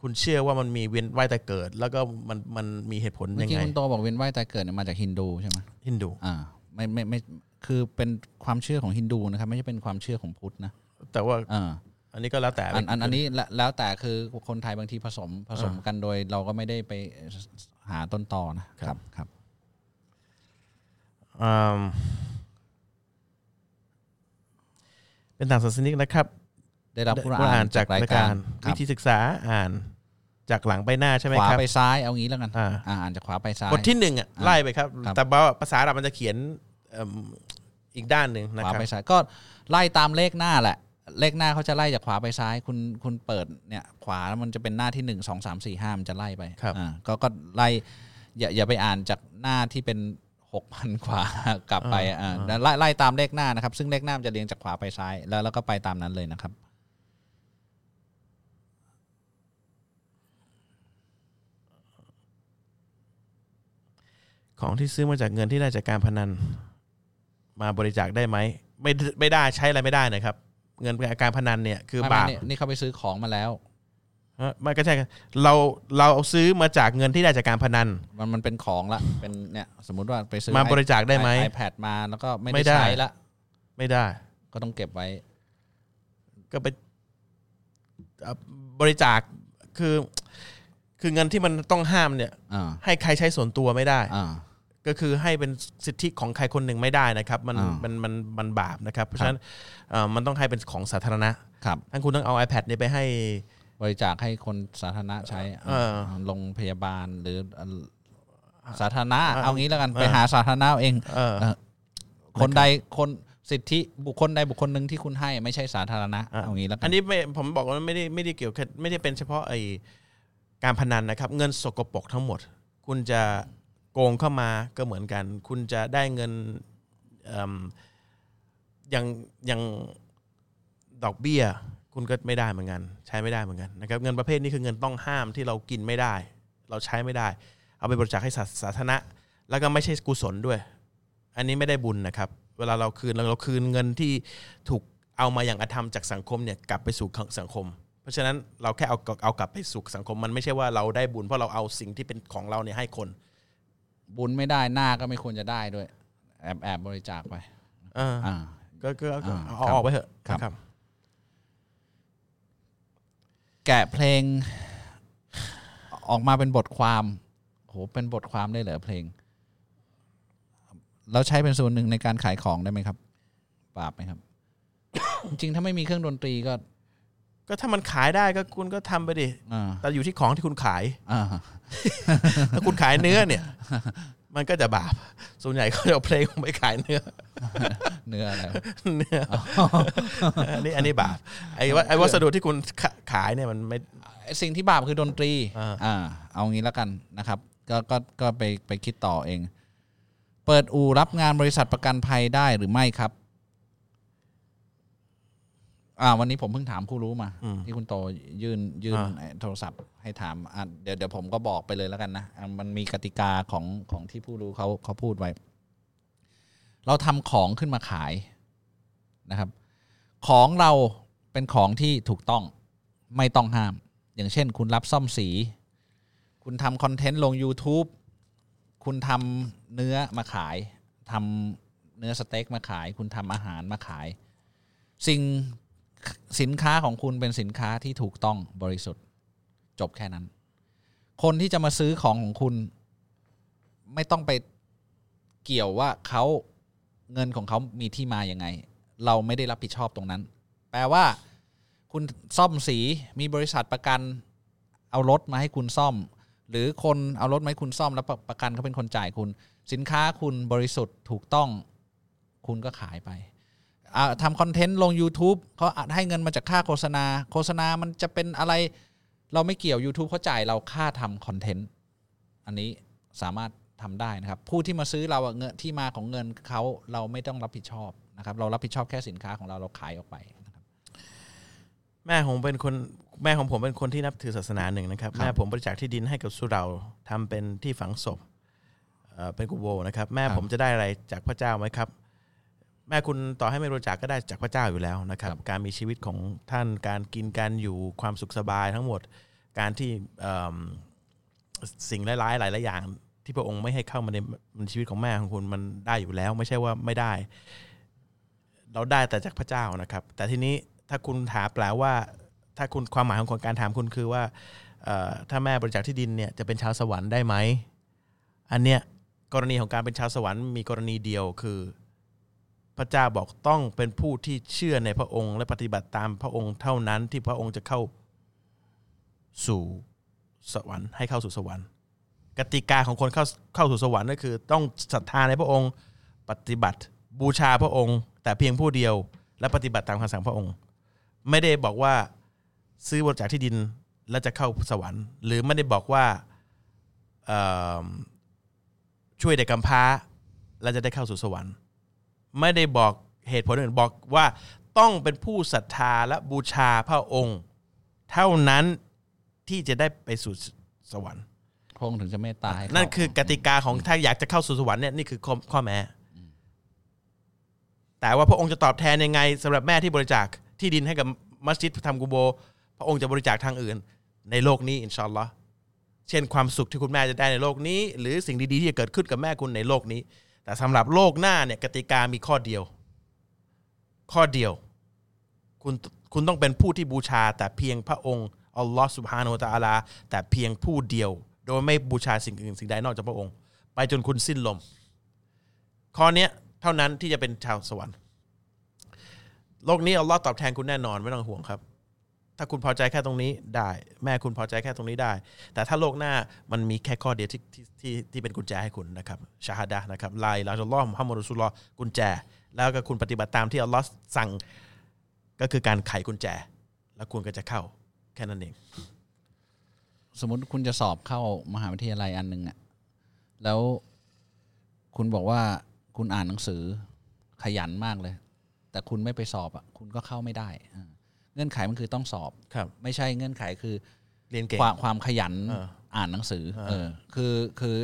คุณเชื่อว่ามันมีเวียนว่ายแต่เกิด แล้วก็มันมันมีเหตุผลเมื่ยัองกี้ไงคุณโตบอกเวียนว่ายตายเกิดเนี่ยมาจากฮินดูใช่ไหมฮินดูอ่าไม่ไม่ไม่คือเป็นความเชื่อของฮินดูนะครับ ไม่ใช่เป็นความเชื่อของพุทธนะแต่ว่าอ่าอันนี้ก็แล้วแต่อันอันอันนี้แล้วแล้วแต่คือคนไทยบางทีผสมผสมกันโดย เราก็ไม่ได้ไป หาต้นตอนะครับครับอืมเป็นต่างศาสนิกนะครับ ได้รับกุรกุรอาอานนจาจากกายยรารกาการรครัวิบธีศึกษาอ่านจากหลังไปหน้าใช่ไหมขวาครับไปซ้ายเอางี้แล้วกันอ่าอ่าอ่านจากขวาไปซ้ายบทที่หนึ่งอะอ่าไล่ไปครับครับแต่ว่าภาษาอาหรับมันจะเขียนเอิ่มอีกด้านหนึ่งนะขวาครับไปซ้ายก็ไล่ตามเลขหน้าแหละ เลขหน้าเขาจะไล่จากขวาไปซ้าย คุณคุณเปิดเนี่ยขวาแล้วมันจะเป็นหน้าที่หนึ่งสองสามสี่ห้ามันจะไล่ไปครับอ่าก็ก็ไล่อย่าอย่าไปอ่านจากหน้าที่เป็นหกพันขวากลับไปอ่าแล้วไล่ไล่ตามเลขหน้านะครับ ซึ่งเลขหน้ามันจะเรียงจากขวาไปซ้าย แล้วแล้วก็ไปตามนั้นเลยนะครับคของที่ซื้อมาจากเงินที่ได้จากการพนัน มาบริจาคได้ไหมไม่ไม่ได้ใช้อะไรไม่ได้นะครับ เงินการพนันเนี่ยคือไม่บาปไม่นี่นี่เขาไปซื้อของมาแล้วฮะมันก็ใช่ครับเราเราเอาซื้อมาจากเงินที่ได้จากการพนัน มันมันเป็นของละเป็นเนี่ยสมมุติว่าไปซื้อมาบริจาคได้ไหมไอแพดมาแล้วก็ไม่ไม่ได้ได้ใช้ละไม่ได้ ก็ต้องเก็บไว้ ก็ไปเอ่อบริจาคคือ คือเงินที่มันต้องห้ามเนี่ยอ่าให้ใครใช้ส่วนตัวไม่ได้อ่า ก็คือให้เป็นสิทธิของใครคนหนึ่งไม่ได้นะครับ มันอ่ามัมันมันมันบาปนะครับ เพราะฉะนั้นเอ่อมันต้องให้เป็นของสาธารณะครับทั้งคุณต้องเอา iPad เนี่ยไปให้บริจาคให้คนสาธารณะใช้เออโรงพยาบาลหรือสาธารณะเออเอางี้แล้วกันเออไปหาสาธารณะเอาเองเออเออคนใดคนสิทธิบุคคลใดบุคคลหนึ่งที่คุณให้ไม่ใช่สาธารณะอะเอางี้แล้วกัอันนนี้ไม่ผมบอกว่าไม่ได้ไม่ได้เกี่ยวกับไม่ได้เป็นเฉพาะไอการพนันนะครับ เงินสกปรกทั้งหมด คุณจะ โกงเข้ามาก็เหมือนกัน คุณจะได้เงินอย่างอย่างดอกเบี้ย คุณก็ไม่ได้เหมือนกัน ใช้ไม่ได้เหมือนกันนะครับเงินประเภทนี้คือเงินต้องห้ามที่เรากินไม่ได้ เราใช้ไม่ได้ เอาไปบริจาคให้สาสาธารณะ แล้วก็ไม่ใช่กุศลด้วย อันนี้ไม่ได้บุญนะครับ เวลาเราคืนเราเราคืนเงินที่ถูกเอามาอย่างอธรรมจากสังคมเนี่ยกลับไปสู่สังคม เพราะฉะนั้นเราแค่เอาเอากลับไปสู่สังคมมันไม่ใช่ว่าเราได้บุญเพราะเราเอาสิ่งที่เป็นของเราเนี่ยให้คน บุญไม่ได้หน้าก็ไม่ควรจะได้ด้วย แอบแอบบริจาคไปเอออ่า ก็ก็ก็อ่าเอาครับออกไปเถอะครับนะครับ แกะเพลง ออกมาเป็นบทความโหเป็นบทความได้เหรอเพลง แล้วใช้เป็นส่วนหนึ่งในการขายของได้ไหมครับ บาปไหมครับ จริงๆถ้าไม่มีเครื่องดนตรีก็ ก็ถ้ามันขายได้ก็คุณก็ทำไปดิอ่าแต่อยู่ที่ของที่คุณขายอ่าถ้าคุณขายเนื้อเนี่ย มันก็จะบาป ส่วนใหญ่เขาจะเอาเพลงไปขายเนื้อ เนื้ออะไรเนื้ออันนี้อันนี้บาปไอ้ว่าไอ้วัสดุที่คุณขาขายเนี่ยมันไม่ไอ้สิ่งที่บาปคือดนตรีอ่าอ่า เอางี้แล้วกันนะครับ ก็ก็ก็ไปไปคิดต่อเอง เปิดอู่รับงานบริษัทประกันภัยได้หรือไม่ครับ อ่าวันนี้ผมเพิ่งถามผู้รู้มา อืมที่คุณโตยื่นยื่นอ่า ไอ้โทรศัพท์ให้ถามอะเดี๋ยวเดี๋ยวผมก็บอกไปเลยแล้วกันนะอะมันมีกติกาของของที่ผู้รู้เขาเขาพูดไว้ เราทำของขึ้นมาขายนะครับ ของเราเป็นของที่ถูกต้องไม่ต้องห้าม อย่างเช่น คุณรับซ่อมสี คุณทำคอนเทนต์ลง YouTube คุณทำเนื้อมาขายทำเนื้อสเต็กมาขาย คุณทำอาหารมาขาย สิ่ง สินค้าของคุณเป็นสินค้าที่ถูกต้องบริสุทธิ์ จบแค่นั้น คนที่จะมาซื้อของของคุณ ไม่ต้องไปเกี่ยวว่าเขาเงินของเขามีที่มาอย่างไง เราไม่ได้รับผิดชอบตรงนั้น แปลว่า คุณซ่อมสีมีบริษัทประกัน เอารถมาให้คุณซ่อม หรือคนเอารถมาให้คุณซ่อมแล้วประกันเขาเป็นคนจ่ายคุณ สินค้าคุณบริสุทธิ์ถูกต้อง คุณก็ขายไป ทำคอนเทนต์ลง YouTube เขาอาจให้เงินมาจากค่าโฆษณา โฆษณามันจะเป็นอะไร เราไม่เกี่ยว YouTube เขาจ่ายเราค่าทำคอนเทนต์อันนี้สามารถทำได้นะครับ ผู้ที่มาซื้อเราอะเงินที่มาของเงินเขาเราไม่ต้องรับผิดชอบนะครับ เรารับผิดชอบแค่สินค้าของเราเราขายออกไปนะครับแม่ผมเป็นคนแม่ของผมเป็นคนที่นับถือศาสนาหนึ่งนะครับครับแม่ผมบริจาคที่ดินให้กับสุเหราทำเป็นที่ฝังศพเอ่อเป็นกุโบนะครับ แม่ผมจะได้อะไรจากพระเจ้าไหมครับ แม่คุณต่อให้ไม่บริจาคก็ได้จากพระเจ้าอยู่แล้วนะครับ การมีชีวิตของท่านการกินการอยู่ความสุขสบายทั้งหมด การที่เอิ่มสิ่งร้ายๆหลายๆอย่าง ที่พระองค์ไม่ให้เข้ามาในในชีวิตของแม่ของคุณมันได้อยู่แล้ว ไม่ใช่ว่าไม่ได้ เราได้แต่จากพระเจ้านะครับ แต่ทีนี้ถ้าคุณถามแปลว่า ถ้าคุณความหมายของคนการถามคุณคือว่าเอ่อถ้าแม่บริจาคที่ดินเนี่ยจะเป็นชาวสวรรค์ได้ไหมอันเนี้ยกรณีของการเป็นชาวสวรรค์มีกรณีเดียวคือพ ระเจ้าบอกต้องเป็นผู้ที่เชื่อในพระองค์ และปฏิบัติตามพระองค์เท่านั้นที่พระองค์จะเข้าสู่สวรรค์ให้เข้าสู่สวรรค์ กติกาของคนเข้าเข้าสู่สวรรค์ก็คือ ต้องศรัทธาในพระองค์ ปฏิบัติบูชาพระองค์ แต่เพียงผู้เดียว และปฏิบัติตามคำสั่งพระองค์ ไม่ได้บอกว่าซื้อบริจาคที่ดินแล้วจะเข้าสวรรค์ หรือไม่ได้บอกว่าช่วยเด็กกำพร้าแล้วจะได้เข้าสู่สวรรค์ ไม่ได้บอกเหตุผลอื่นบอกว่าต้องเป็นผู้ศรัทธาและบูชาพระองค์ เท่านั้นที่จะได้ไปสู่สวรรค์ผระองค์ถึงจะเมตตาให้เขานั่นคือกติกาของถ้าอยากจะเข้าสู่สวรรค์เนี่ยนี่คือข้อข้อแม้ แต่ว่าพระองค์จะตอบแทนยังไงสำหรับแม่ที่บริจาคที่ดินให้กับมัสยิดทำกุโบ พระองค์จะบริจาคทางอื่น ในโลกนี้อินชาอัลลอฮ์เช่นความสุขที่คุณแม่จะได้ในโลกนี้ หรือสิ่งดีๆที่จะเกิดขึ้นกับแม่คุณในโลกนี้ แต่สำหรับโลกหน้าเนี่ยกติกามีข้อเดียว ข้อเดียว คุณคุณต้องเป็นผู้ที่บูชา แต่เพียงพระองค์อัลลอฮ์สุบฮานาอัลตะอาลา แต่เพียงผู้เดียว โดยไม่บูชาสิ่งอื่นสิ่งใดนอกจากพระองค์ ไปจนคุณสิ้นลม ข้อเนี้ยเท่านั้นที่จะเป็นชาวสวรรค์ โลกนี้อัลลอฮ์ตอบแทนคุณแน่นอนไม่ต้องห่วงครับ ถ้าคุณพอใจแค่ตรงนี้ได้ แม่คุณพอใจแค่ตรงนี้ได้ แต่ถ้าโลกหน้ามันมีแค่ข้อเดียวที่ที่ที่ที่เป็นกุญแจให้คุณนะครับชาฮาดะนะครับลายลาจุลลอมฮัมมัดรุสุลอกุญแจ แล้วก็คุณปฏิบัติตามที่อัลลอฮ์สั่งก็คือการไขกุญแจ แล้วคุณก็จะเข้าแค่นั้นเอง สมมติคุณจะสอบเข้ามหาวิทยาลัยอันหนึ่งอะแล้วคุณบอกว่าคุณอ่านหนังสือขยันมากเลย แต่คุณไม่ไปสอบอะคุณก็เข้าไม่ได้อ่า เงื่อนไขมันคือต้องสอบ ครับ ไม่ใช่เงื่อนไขคือเรียนเก่ง ความความขยันเอออ่านหนังสือเออเออ คือคือ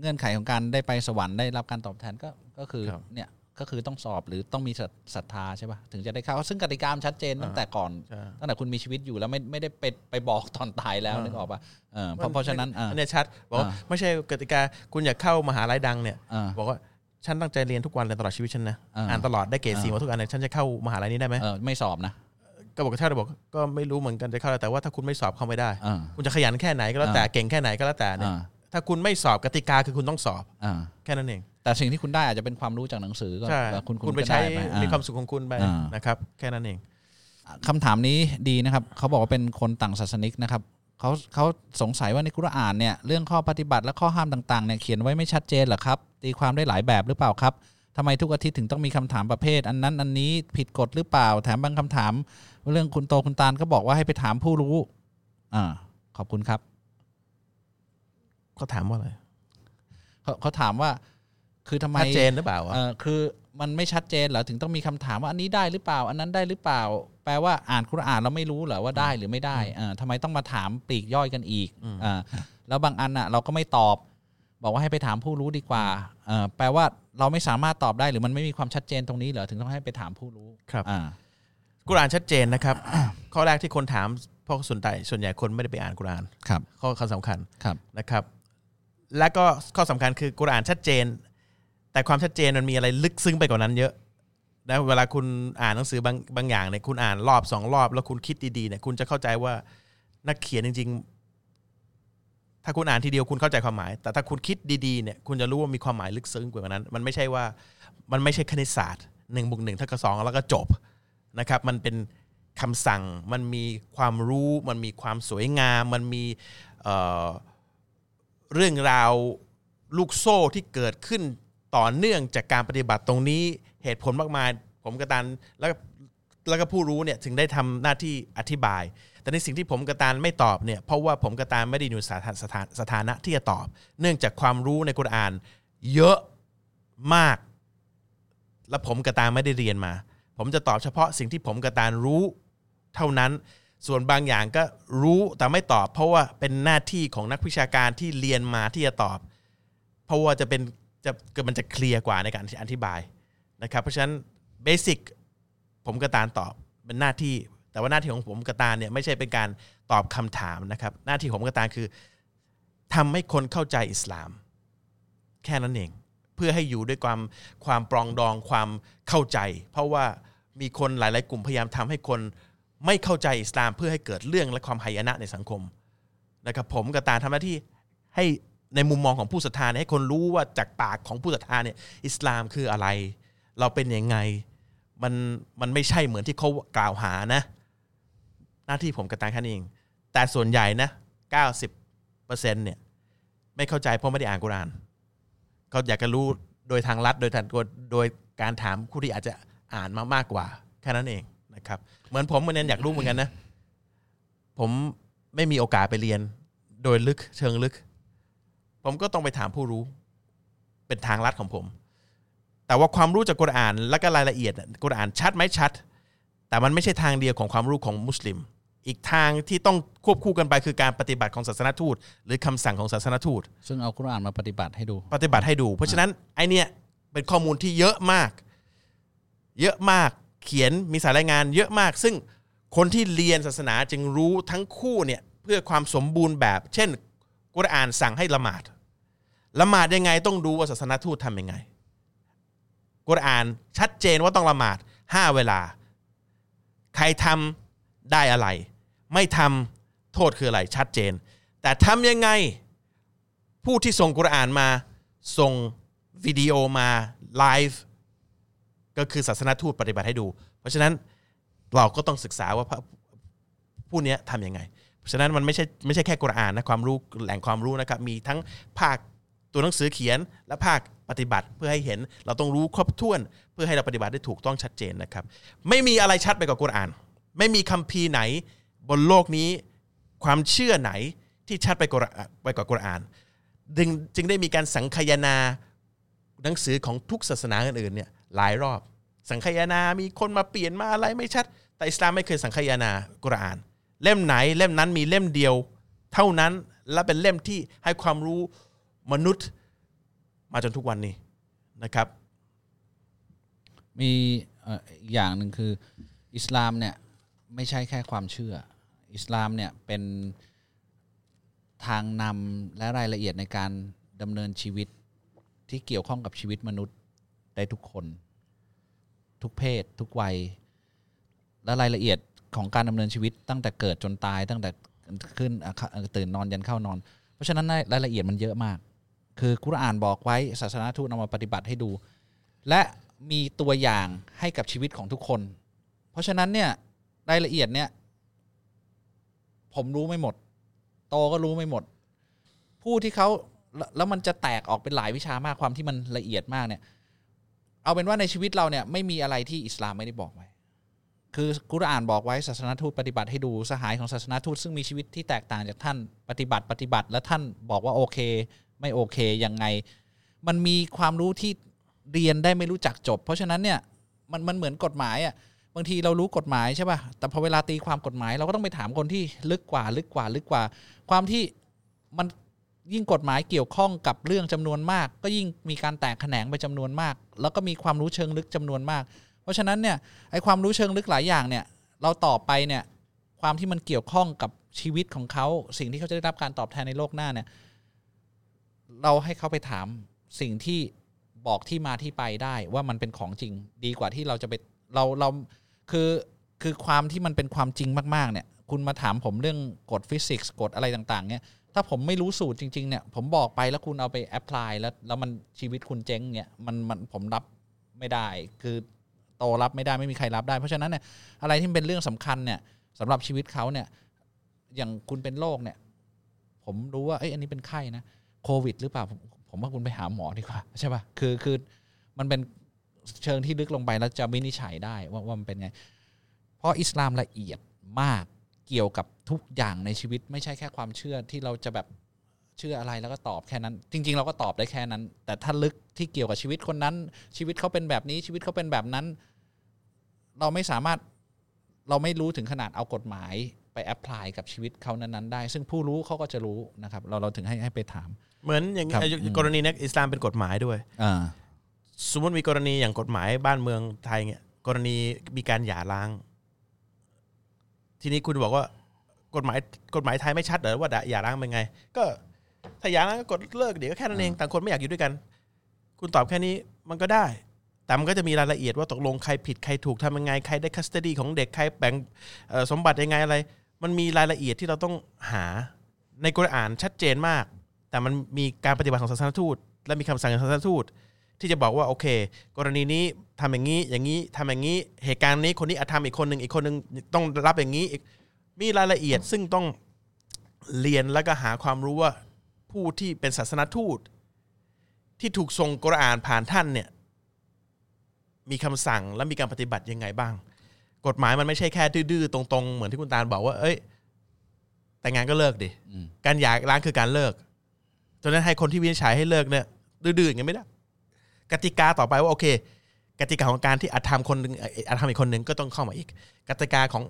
เงื่อนไขของการได้ไปสวรรค์ได้รับการตอบแทนก็ก็คือครับเนี่ยก็คือต้องสอบหรือต้องมีศรัทศรัทธาใช่ป่ะถึงจะได้เข้าซึ่งกติกามนชัดเจนตั้งแต่ก่อนใช่ ตั้งแต่คุณมีชีวิตอยู่แล้วไม่ไม่ได้ไปไปบอกตอนตายแล้วเออนึกออกป่ะเออเพราะเพราะฉะนั้นเออ อันเนี้ยชัดบอกว่าอ่าไม่ใช่กติกาคุณอยากเข้ามหาลัยดังเนี่ยเออบอกว่าฉันตั้งใจเรียนทุกวันเลยตลอดชีวิตฉันนะอ่า อ่านตลอดได้เกรดสี่อ่ามาทุกอันเนี่ยฉันจะเข้ามหาลัยนี้ได้ไหม เออไม่สอบนะ ก็บอกกับชาติบอกก็ไม่รู้เหมือนกันจะเข้าแต่ว่าถ้าคุณไม่สอบเข้าไม่ได้เออคุณจะขยันแค่ไหนก็แล้วแต่อ่าเก่งแค่ไหนก็แล้วแต่เนี่ยอ่า ถ้าคุณไม่สอบกติกาคือคุณต้องสอบอ่าแค่นั้นเองแต่สิ่งที่คุณได้อาจจะเป็นความรู้จากหนังสือก็ใช่ก็คุณคุณไปก็ใช้ด้ปอ่มีความสุขของคุณไปอ่าน นะครับ แค่นั้นเอง คำถามนี้ดีนะครับ เขาบอกว่าเป็นคนต่างศาสนิกนะครับเขาเขาสงสัยว่าในกุรอานเนี่ยเรื่องข้อปฏิบัติและข้อห้ามต่างๆเนี่ยเขียนไว้ไม่ชัดเจนเหรอครับ ตีความได้หลายแบบหรือเปล่าครับ ทำไมทุกอาทิตย์ถึงต้องมีคำถามประเภท อันนั้นอันนี้ผิดกฎหรือเปล่า แถมบางคำถาม เรื่องคุณโตคุณตาลก็บอกว่าให้ไปถามผู้รู้ อ่า ขอบคุณครับเขาถามว่าอะไรเขาเขาถามว่า คือทำไมชัดเจนหรือเปล่าเออคือมันไม่ชัดเจนเหรอถึงต้องมีคำถามว่าอันนี้ได้หรือเปล่า อันนั้นได้หรือเปล่า แปลว่าอ่านคุรอานเราไม่รู้เหรอว่าได้หรือไม่ได้เออทำไมต้องมาถามปลีกย่อยกันอีกอ่าแล้วบางอันอะ เราก็ไม่ตอบ บอกว่าให้ไปถามผู้รู้ดีกว่าเออแปลว่าเราไม่สามารถตอบได้หรือมันไม่มีความชัดเจนตรงนี้เหรอถึงต้องให้ไปถามผู้รู้ครับอ่ากุรอานชัดเจนนะครับ ข้อแรกที่คนถามเพราะส่วนใหญ่ส่วนใหญ่คนไม่ได้ไปอ่านกุรอานครับ ข้อข้อสำคัญครับนะครับ และก็ข้อสำคัญคือกุรอานชัดเจน แต่ความชัดเจนมันมีอะไรลึกซึ้งไปกว่านั้นเยอะนะเวลาคุณอ่านหนังสือบางบางอย่างเนี่ยคุณอ่านรอบสองรอบ แล้วคุณคิดดีๆเนี่ยคุณจะเข้าใจว่านักเขียนจริง ๆ ถ้าคุณอ่านทีเดียวคุณเข้าใจความหมาย แต่ถ้าคุณคิดดีๆเนี่ยคุณจะรู้ว่ามีความหมายลึกซึ้งกว่านั้น มันไม่ใช่ว่ามันไม่ใช่คณิตศาสตร์หนึ่งบวกหนึ่งเท่ากับสองแล้วก็จบนะครับ มันเป็นคำสั่งมันมีความรู้ มันมีความสวยงาม มันมีเเรื่องราวลูกโซ่ที่เกิดขึ้นต่อเนื่องจากการปฏิบัติตรงนี้เหตุผลมากมาย ผมกระตันแล้วแล้วก็ผู้รู้เนี่ยถึงได้ทำหน้าที่อธิบาย แต่ในสิ่งที่ผมกระตานไม่ตอบเนี่ยเพราะว่าผมกระตานไม่ได้อยู่สถานสถานสถานะที่จะตอบ เนื่องจากความรู้ในกุรอาน เยอะมาก และผมกระตานไม่ได้เรียนมา ผมจะตอบเฉพาะสิ่งที่ผมกระตานรู้เท่านั้น ส่วนบางอย่างก็รู้แต่ไม่ตอบ เพราะว่าเป็นหน้าที่ของนักวิชาการที่เรียนมาที่จะตอบ เพราะว่าจะเป็นจะมันจะเคลียร์กว่าในการอธิบายนะครับเพราะฉะนั้นเบสิกผมกระตานตอบเป็นหน้าที่ แต่ว่าหน้าที่ของผมกระตาเนี่ยไม่ใช่เป็นการตอบคำถามนะครับ หน้าที่ของผมกระตาคือทำให้คนเข้าใจอิสลาม แค่นั้นเอง เพื่อให้อยู่ด้วยความความปรองดองความเข้าใจ เพราะว่ามีคนหลาย ๆ กลุ่มพยายามทำให้คนไม่เข้าใจอิสลาม เพื่อให้เกิดเรื่องและความหายนะในสังคมนะครับผมกับตาทำหน้าที่ให้ในมุมมองของผู้ศรัทธาให้คนรู้ว่าจากปากของผู้ศรัทธาเนี่ยอิสลามคืออะไร เราเป็นยังไงมันมันไม่ใช่เหมือนที่เขากล่าวหานะ หน้าที่ผมกับตาแค่นี้เอง แต่ส่วนใหญ่นะ 90%เนี่ย ไม่เข้าใจเพราะไม่ได้อ่านกุราน เขาอยากจะรู้โดยทางลัดโดยทางโดยการถามผู้ที่อาจจะอ่านมามากกว่า แค่นั้นเองนะครับ เหมือนผมเหมือนกันอยากรู้เหมือนกันนะ ผมไม่มีโอกาสไปเรียน โดยลึกเชิงลึก ผมก็ต้องไปถามผู้รู้ เป็นทางลัดของผม แต่ว่าความรู้จากกุรอาน และก็รายละเอียดกุรอานชัดไหมชัด แต่มันไม่ใช่ทางเดียวของความรู้ของมุสลิม อีกทางที่ต้องควบคู่กันไปคือการปฏิบัติของศาสนทูต หรือคำสั่งของศาสนทูต ซึ่งเอาคุรอานมาปฏิบัติให้ดู ปฏิบัติให้ดู เพราะฉะนั้นไอเนี่ยเป็นข้อมูลที่เยอะมาก เยอะมากเขียนมีสายรายงานเยอะมาก ซึ่งคนที่เรียนศาสนาจึงรู้ทั้งคู่เนี่ยเพื่อความสมบูรณ์แบบ เช่น กุรอานสั่งให้ละหมาดละหมาดยังไงต้องดูว่าศาสนทูตทำยังไง กุรอานชัดเจนว่าต้องละหมาดห้าเวลา ใครทำได้อะไร ไม่ทำโทษคืออะไรชัดเจน แต่ทำยังไงผู้ที่ส่งกุรอานมาส่งวิดีโอมาไลฟ์ก็คือศาสนาทูตปฏิบัติให้ดู เพราะฉะนั้นเราก็ต้องศึกษาว่าผู้เนี้ยทำยังไง เพราะฉะนั้นมันไม่ใช่ไม่ใช่แค่กุรอานนะความรู้แหล่งความรู้นะครับมีทั้งภาคตัวหนังสือเขียนและภาคปฏิบัติเพื่อให้เห็นเราต้องรู้ครบถ้วน เพื่อให้เราปฏิบัติได้ถูกต้องชัดเจนนะครับ ไม่มีอะไรชัดไปกว่ากุรอาน ไม่มีคัมภีร์ไหน บนโลกนี้ความเชื่อไหนที่ชัดไปกว่าไปกว่ากุรอานจึงจึงได้มีการสังคายนาหนังสือของทุกศาสนาอื่นๆเนี่ยหลายรอบ สังคายนา มีคนมาเปลี่ยนมาอะไรไม่ชัด แต่อิสลามไม่เคยสังคายนากุรอาน เล่มไหนเล่มนั้นมีเล่มเดียว เท่านั้นและเป็นเล่มที่ให้ความรู้มนุษย์มาจนทุกวันนี้นะครับ มีอีกอย่างหนึ่งคือ อิสลามเนี่ยไม่ใช่แค่ความเชื่อ อิสลามเนี่ยเป็นทางนำและรายละเอียดในการดำเนินชีวิตที่เกี่ยวข้องกับชีวิตมนุษย์ได้ทุกคน ทุกเพศ ทุกวัย และรายละเอียดของการดำเนินชีวิต ตั้งแต่เกิดจนตาย ตั้งแต่ขึ้นตื่นนอนยันเข้านอน เพราะฉะนั้นรายละเอียดมันเยอะมาก คือกุรอานบอกไว้ศาสนาทูตเอามาปฏิบัติให้ดู และมีตัวอย่างให้กับชีวิตของทุกคน เพราะฉะนั้นเนี่ยรายละเอียดเนี่ย ผมรู้ไม่หมด โตก็รู้ไม่หมด ผู้ที่เขาแล้วมันจะแตกออกเป็นหลายวิชามากความที่มันละเอียดมากเนี่ย เอาเป็นว่าในชีวิตเราเนี่ยไม่มีอะไรที่อิสลามไม่ได้บอกไว้ คือกุรอานบอกไว้ศาสนาทูตปฏิบัติให้ดูสหายของศาสนาทูตซึ่งมีชีวิตที่แตกต่างจากท่านปฏิบัติปฏิบัติ และท่านบอกว่าโอเค ไม่โอเคยังไง มันมีความรู้ที่เรียนได้ไม่รู้จักจบ เพราะฉะนั้นเนี่ยมันมันเหมือนกฎหมายอะ บางทีเรารู้กฎหมายใช่ป่ะแต่พอเวลาตีความกฎหมาย เราก็ต้องไปถามคนที่ลึกกว่า ลึกกว่าลึกกว่า ความที่มันยิ่งกฎหมายเกี่ยวข้องกับเรื่องจำนวนมาก ก็ยิ่งมีการแตกแขนงไปจำนวนมาก แล้วก็มีความรู้เชิงลึกจำนวนมาก เพราะฉะนั้นเนี่ยไอความรู้เชิงลึกหลายอย่างเนี่ยเราต่อไปเนี่ยความที่มันเกี่ยวข้องกับชีวิตของเขา สิ่งที่เขาจะได้รับการตอบแทนในโลกหน้าเนี่ยเราให้เขาไปถามสิ่งที่บอกที่มาที่ไปได้ว่ามันเป็นของจริง ดีกว่าที่เราจะไปเราเรา คือคือความที่มันเป็นความจริงมากๆเนี่ยคุณมาถามผมเรื่องกฎฟิสิกส์กฎอะไรต่างๆเนี่ยถ้าผมไม่รู้สูตรจริงๆเนี่ยผมบอกไปแล้วคุณเอาไป apply แล้วแล้วมันชีวิตคุณเจ๊งเนี่ยมันมันผมรับไม่ได้ คือโตรับไม่ได้ไม่มีใครรับได้ เพราะฉะนั้นเนี่ยอะไรที่เป็นเรื่องสำคัญเนี่ยสำหรับชีวิตเขาเนี่ยอย่างคุณเป็นโรคเนี่ย ผมรู้ว่าเอ้ยอันนี้เป็นไข้นะโควิด หรือเปล่าผมผมว่าคุณไปหาหมอดีกว่าใช่ป่ะคือคือมันเป็น เชิงที่ลึกลงไปแล้วจะวินิจฉัยได้ว่าว่ามันเป็นไง เพราะอิสลามละเอียดมากเกี่ยวกับทุกอย่างในชีวิต ไม่ใช่แค่ความเชื่อที่เราจะแบบเชื่ออะไรแล้วก็ตอบแค่นั้น จริง ๆ เราก็ตอบได้แค่นั้น แต่ถ้าลึกที่เกี่ยวกับชีวิตคนนั้น ชีวิตเขาเป็นแบบนี้ชีวิตเขาเป็นแบบนั้น เราไม่สามารถเราไม่รู้ถึงขนาดเอากฎหมายไปแอพพลายกับชีวิตเขานั้นๆได้ ซึ่งผู้รู้เขาก็จะรู้นะครับ เราเราถึงให้ให้ไปถาม เหมือนอย่างครับกรณีนี้อิสลามเป็นกฎหมายด้วยอ่า สมมติมีกรณีอย่างกฎหมายบ้านเมืองไทยเนี่ยกรณีมีการหย่าร้าง ทีนี้คุณบอกว่ากฎหมายกฎหมายไทยไม่ชัดเหรอว่าหย่าร้างเป็นไง ก็ถ้าหย่าร้างก็กดเลิกเดี๋ยวก็แค่นั้นเองต่างคนไม่อยากอยู่ด้วยกัน คุณตอบแค่นี้มันก็ได้ แต่มันก็จะมีรายละเอียดว่าตกลงใครผิดใครถูกทำยังไงใครได้ custody ของเด็กใครแบ่งเอ่อสมบัติยังไงอะไร มันมีรายละเอียดที่เราต้องหาในกุรอานชัดเจนมาก แต่มันมีการปฏิบัติของศาสนทูต และมีคำสั่งของศาสนทูต ที่จะบอกว่าโอเค กรณีนี้ทำอย่างนี้อย่างนี้ทำอย่างนี้เหตุการณ์นี้คนนี้อาจทำอีกคนหนึ่งอีกคนหนึ่งต้องรับอย่างนี้อีกมีรายละเอียดซึ่งต้องเรียนแล้วก็หาความรู้ว่าผู้ที่เป็นศาสนทูต ที่ถูกทรงกุรอานผ่านท่านเนี่ยมีคำสั่งและมีการปฏิบัติยังไงบ้าง กฎหมายมันไม่ใช่แค่ดื้อๆตรงๆ เหมือนที่คุณตาลบอกว่า เอ้ย แต่งงานก็เลิกดิอืมการหย่าร้างคือการเลิกฉะนั้นให้คนที่วินิจฉัยให้เลิกเนี่ยดื้อๆอย่างนี้ไม่ได้ กติกาต่อไปว่าโอเค กติกาของการที่อาธรรมคนหนึ่งอาธรรมอีกคนหนึ่งก็ต้องเข้ามาอีก กติกาของ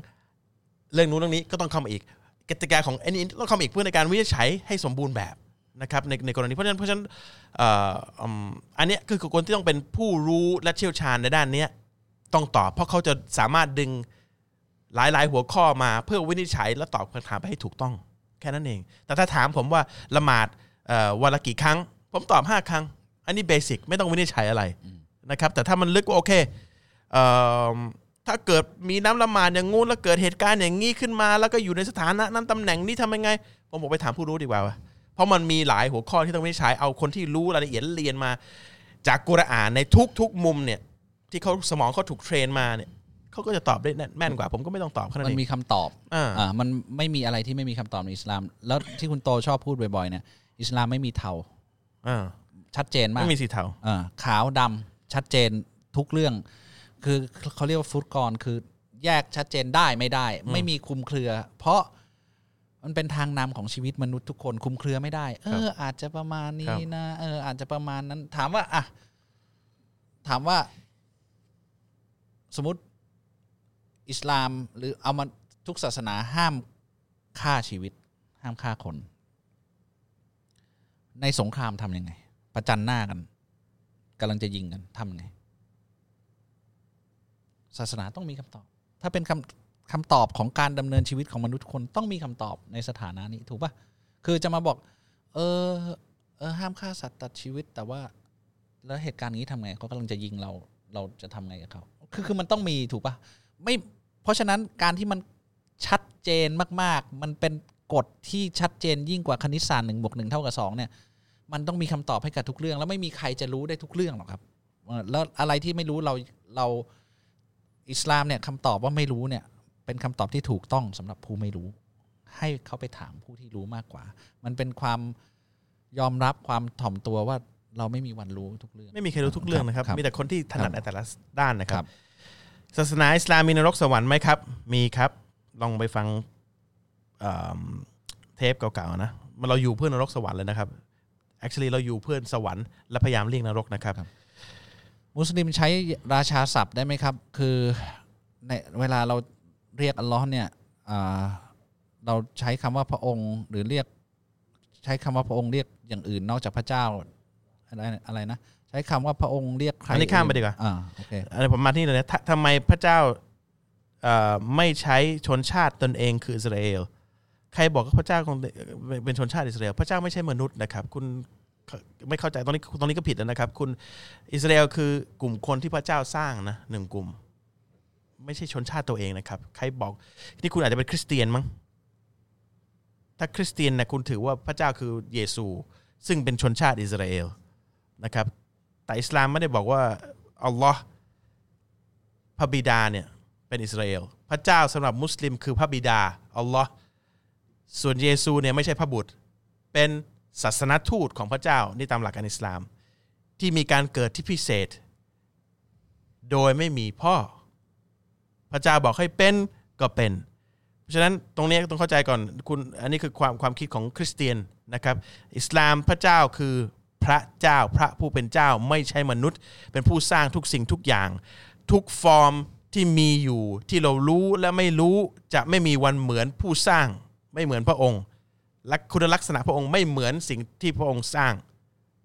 เรื่องนู้นเรื่องนี้ก็ต้องเข้ามาอีก กติกาของอันนี้ต้องเข้ามาอีกเพื่อในการวินิจฉัยให้สมบูรณ์แบบนะครับในในกรณีเพราะฉะนั้นเพราะฉะนั้นอันนี้คือคนที่ต้องเป็นผู้รู้และเชี่ยวชาญในด้านนี้ต้องตอบ เพราะเขาจะสามารถดึงหลายๆ หัวข้อมาเพื่อวินิจฉัย และตอบคำถามไปให้ถูกต้อง แค่นั้นเอง แต่ถ้าถามผมว่าละหมาดวันละกี่ครั้ง ผมตอบ 5 ครั้ง อันนี้เบสิกไม่ต้องวินิจฉัยอะไรนะครับ แต่ถ้ามันลึกว่าโอเคเอ่อถ้าเกิดมีน้ำละหมาดอย่างงู้นแล้วเกิดเหตุการณ์อย่างนี้ขึ้นมา แล้วก็อยู่ในสถานะนั้นตำแหน่งนี้ทำยังไง ผมบอกไปถามผู้รู้ดีกว่าวะเพราะมันมีหลายหัวข้อที่ต้องวินิจฉัยเอาคนที่รู้รายละเอียดเรียนมา จากกุรอานในทุกๆมุมเนี่ย ที่เขาสมองเขาถูกเทรนมาเนี่ยเขาก็จะตอบได้แม่นกว่า ผมก็ไม่ต้องตอบแค่นั้นมันเองมีคำตอบอ่าอ่ามันไม่มีอะไรที่ไม่มีคำตอบในอิสลาม แล้วที่คุณโตชอบพูดบ่อยๆเนี่ยอิสลามไม่มีเทาอ่า ชัดเจนมากไม่มีสีเทาอ่าขาวดำชัดเจนทุกเรื่อง คือเขาเรียกว่าฟุตกรคือแยกชัดเจนได้ไม่ได้ ไม่มีคลุมเครือ เพราะมันเป็นทางนำของชีวิตมนุษย์ทุกคนคลุมเครือไม่ได้ เออ อาจจะประมาณนี้นะเออ อาจจะประมาณนั้น ถามว่าอะถามว่า สมมติอิสลามหรือเอามาทุกศาสนาห้ามฆ่าชีวิต ห้ามฆ่าคน ในสงครามทำยังไง ประจันหน้ากันกำลังจะยิงกันทำไง ศาสนาต้องมีคำตอบ ถ้าเป็นคำคำตอบของการดำเนินชีวิตของมนุษย์คนต้องมีคำตอบในสถานะนี้ถูกปะคือจะมาบอก เออเออห้ามฆ่าสัตว์ตัดชีวิต แต่ว่า แล้วเหตุการณ์นี้ทำไงเขากำลังจะยิงเราเราจะทำไงกับเขาคือคือมันต้องมีถูกปะไม่เพราะฉะนั้นการที่มันชัดเจนมาก ๆ มันเป็นกฎที่ชัดเจนยิ่งกว่าคณิตศาสตร์หนึ่งบวกหนึ่งเท่ากับสองเนี่ย มันต้องมีคำตอบให้กับทุกเรื่อง แล้วไม่มีใครจะรู้ได้ทุกเรื่องหรอกครับเออแล้วอะไรที่ไม่รู้เราเราอิสลามเนี่ยคำตอบว่าไม่รู้เนี่ยเป็นคำตอบที่ถูกต้องสำหรับผู้ไม่รู้ ให้เขาไปถามผู้ที่รู้มากกว่า มันเป็นความยอมรับความถ่อมตัวว่าเราไม่มีวันรู้ทุกเรื่อง ไม่มีใครรู้ทุกเรื่องนะครับครับมีแต่คนที่ถนัดในแต่ละด้านนะคครัรับบศาสนาอิสลามมีนรกสวรรค์ไหมครับ มีครับ ลองไปฟังเอิ่มเทปเก่าๆนะ มันเราอยู่เพื่อนรกสวรรค์เลยนะครับ actually เราอยู่เพื่อนสวรรค์และพยายามเลี่ยงนรกนะครับ มุสลิมใช้ราชาศัพท์ได้ไหมครับ คือในเวลาเราเรียกอัลลอฮ์เนี่ยอ่าเราใช้คำว่าพระองค์หรือเรียกใช้คำว่าพระองค์เรียกอย่างอื่นนอกจากพระเจ้าอะไรอะไรนะใช้คำว่าพระองค์เรียกใครอันนี้ข้ามไปดีกว่าอ่าโอเคอันนี้ผมมาที่นี่เลยนะททำไมพระเจ้าเอ่อไม่ใช้ชนชาติตนเองคืออิสราเอล ใครบอกว่าพระเจ้าของเป็นชนชาติอิสราเอลพระเจ้าไม่ใช่มนุษย์นะครับ คุณไม่เข้าใจตรงนี้ตรงนี้ก็ผิดแล้วนะครับ คุณอิสราเอลคือกลุ่มคนที่พระเจ้าสร้างนะหนึ่งกลุ่ม ไม่ใช่ชนชาติตัวเองนะครับ ใครบอกนี่คุณอาจจะเป็นคริสเตียนมั้งถ้าคริสเตียนนะคุณถือว่าพระเจ้าคือเยซู ซึ่งเป็นชนชาติอิสราเอลนะครับ แต่อิสลามไม่ได้บอกว่าอัลลอฮ์พระบิดาเนี่ยเป็นอิสราเอลพระเจ้าสำหรับมุสลิมคือพระบิดาอัลลอฮ์ ส่วนเยซูเนี่ยไม่ใช่พระบุตร เป็นศาสนทูตของพระเจ้านี่ตามหลักการอิสลาม ที่มีการเกิดที่พิเศษ โดยไม่มีพ่อ พระเจ้าบอกให้เป็นก็เป็น เพราะฉะนั้นตรงนี้ต้องเข้าใจก่อนคุณอันนี้คือความความคิดของคริสเตียนนะครับอิสลามพระเจ้าคือพระเจ้าพระผู้เป็นเจ้าไม่ใช่มนุษย์ เป็นผู้สร้างทุกสิ่งทุกอย่าง ทุกฟอร์มที่มีอยู่ที่เรารู้และไม่รู้จะไม่มีวันเหมือนผู้สร้าง ไม่เหมือนพระองค์และคุณลักษณะพระองค์ไม่เหมือนสิ่งที่พระองค์สร้าง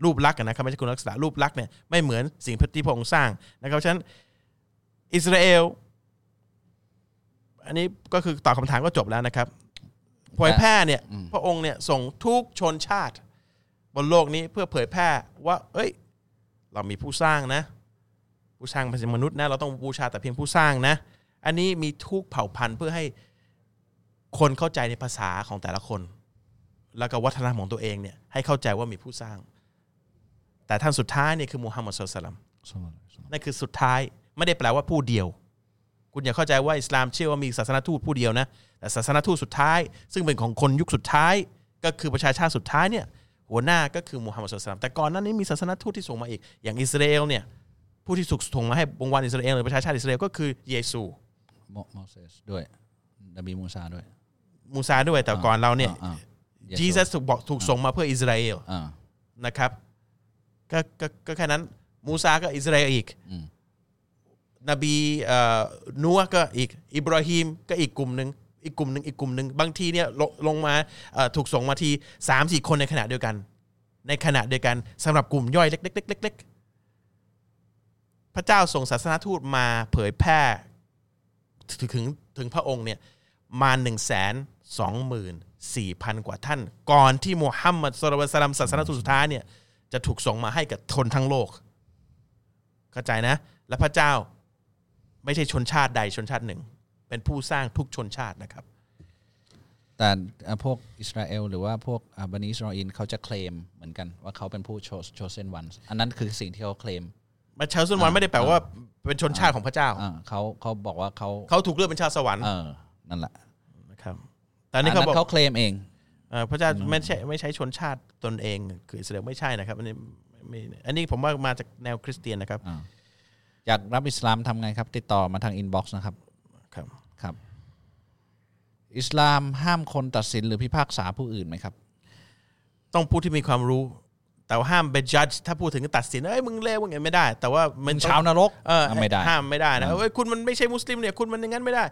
รูปลักษณ์อะนะครับไม่ใช่คุณลักษณะรูปลักษณ์เนี่ยไม่เหมือนสิ่งที่พระองค์สร้างนะครับเพราะฉะนั้นอิสราเอล อันนี้ก็คือตอบคำถามก็จบแล้วนะครับเผยแพร่เนี่ยพระองค์เนี่ยส่งทุกชนชาติ บนโลกนี้เพื่อเผยแพร่ว่า เอ้ย เรามีผู้สร้างนะ ผู้สร้างเป็นมนุษย์นะเราต้องบูชาแต่เพียงผู้สร้างนะ อันนี้มีทุกเผ่าพันธุ์เพื่อให้ คนเข้าใจในภาษาของแต่ละคน แล้วก็วัฒนธรรมของตัวเองเนี่ยให้เข้าใจว่ามีผู้สร้าง แต่ท่านสุดท้ายเนี่ยคือมูฮัมมัดสุลตัลลัมนั่นคือสุดท้ายไม่ได้แปลว่าผู้เดียว คุณอย่าเข้าใจว่าอิสลามเชื่อว่ามีศาสนทูตผู้เดียวนะแต่ศาสนทูตสุดท้าย ซึ่งเป็นของคนยุคสุดท้ายก็คือประชาชาติสุดท้ายเนี่ยหัวหน้าก็คือมูฮัมมัดสุลตัลลัมแต่ก่อนหนั้นนี้มีศาสนทูตที่ส่งมาอีก อย่างอิสราเอลเนี่ยผู้ที่ถูกส่งมาให้วงวานอิสราเอลหรือประชาชาติอิสราเอลก็คือเยซูโมโมเสสด้วยนบีมูซาด้วย มูซาด้วยแต่ก่อนเราเนี่ยอ่าอ่า Jesus ถูกบอกถูกส่งมาเพื่ออิสราเอลอ่านะครับก็ก็ก็แค่นั้น มูซาก็อิสราเอลอีกอืมนบีเอ่อนัวก็อีก อิบราฮิมก็อีกกลุ่มหนึ่งอีกกลุ่มหนึ่งอีกกลุ่มหนึ่งบางทีเนี่ยลงลงมาเอ่อถูกส่งมาทีสามสี่คนในขณะเดียวกัน ในขณะเดียวกันสำหรับกลุ่มย่อยเล็กๆๆๆพระเจ้าส่งศาสนาทูตมาเผยแพร่ถึงถึงถึงพระองค์เนี่ยมา1นึ่งแสน สองหมื่นสี่พันกว่าท่าน ก่อนที่มูฮัมหมัดสุลลัลลอฮุอะลัยฮิวะซัลลัมศาสนาทูตสุดท้ายเนี่ยจะถูกส่งมาให้กับคนทั้งโลก เข้าใจนะ และพระเจ้าไม่ใช่ชนชาติใดชนชาติหนึ่ง เป็นผู้สร้างทุกชนชาตินะครับ แต่อะพวกอิสราเอลหรือว่าพวกอะบะนีอิสราเอลเขาจะเคลมเหมือนกันว่าเขาเป็นผู้ chosen one อันนั้นคือสิ่งที่เขาเคลมมา chosen one ไม่ได้แปลว่าเป็นชนชาติของพระเจ้าอ่าเขาเขาบอกว่าเขาเขาถูกเลือกเป็นชาติสวรรค์เออนั่นแหละนะครับ แต่อันนี้เขาบอกเขาเคลมเองเอ่อพระเจ้าไม่ใช่ไม่ใช่ชนชาติตนเองคืออิสราเอลไม่ใช่นะครับ อันนี้ไม่อันนี้ผมว่ามาจากแนวคริสเตียนนะครับอ่าอยากรับอิสลามทำไงครับ ติดต่อมาทาง inbox นะครับครับครับ อิสลามห้ามคนตัดสินหรือพิพากษาผู้อื่นไหมครับ ต้องผู้ที่มีความรู้ แต่ว่าห้ามไป judge ถ้าพูดถึงตัดสินเอ้ยมึงเลวมึงอย่างไม่ได้ แต่ว่ามันเป็นต้องชาวนรกเออไม่ได้ห้ามไม่ได้นะอืมเอ้ยคุณมันไม่ใช่มุสลิมเนี่ยคุณมันอย่างนั้นไม่ได้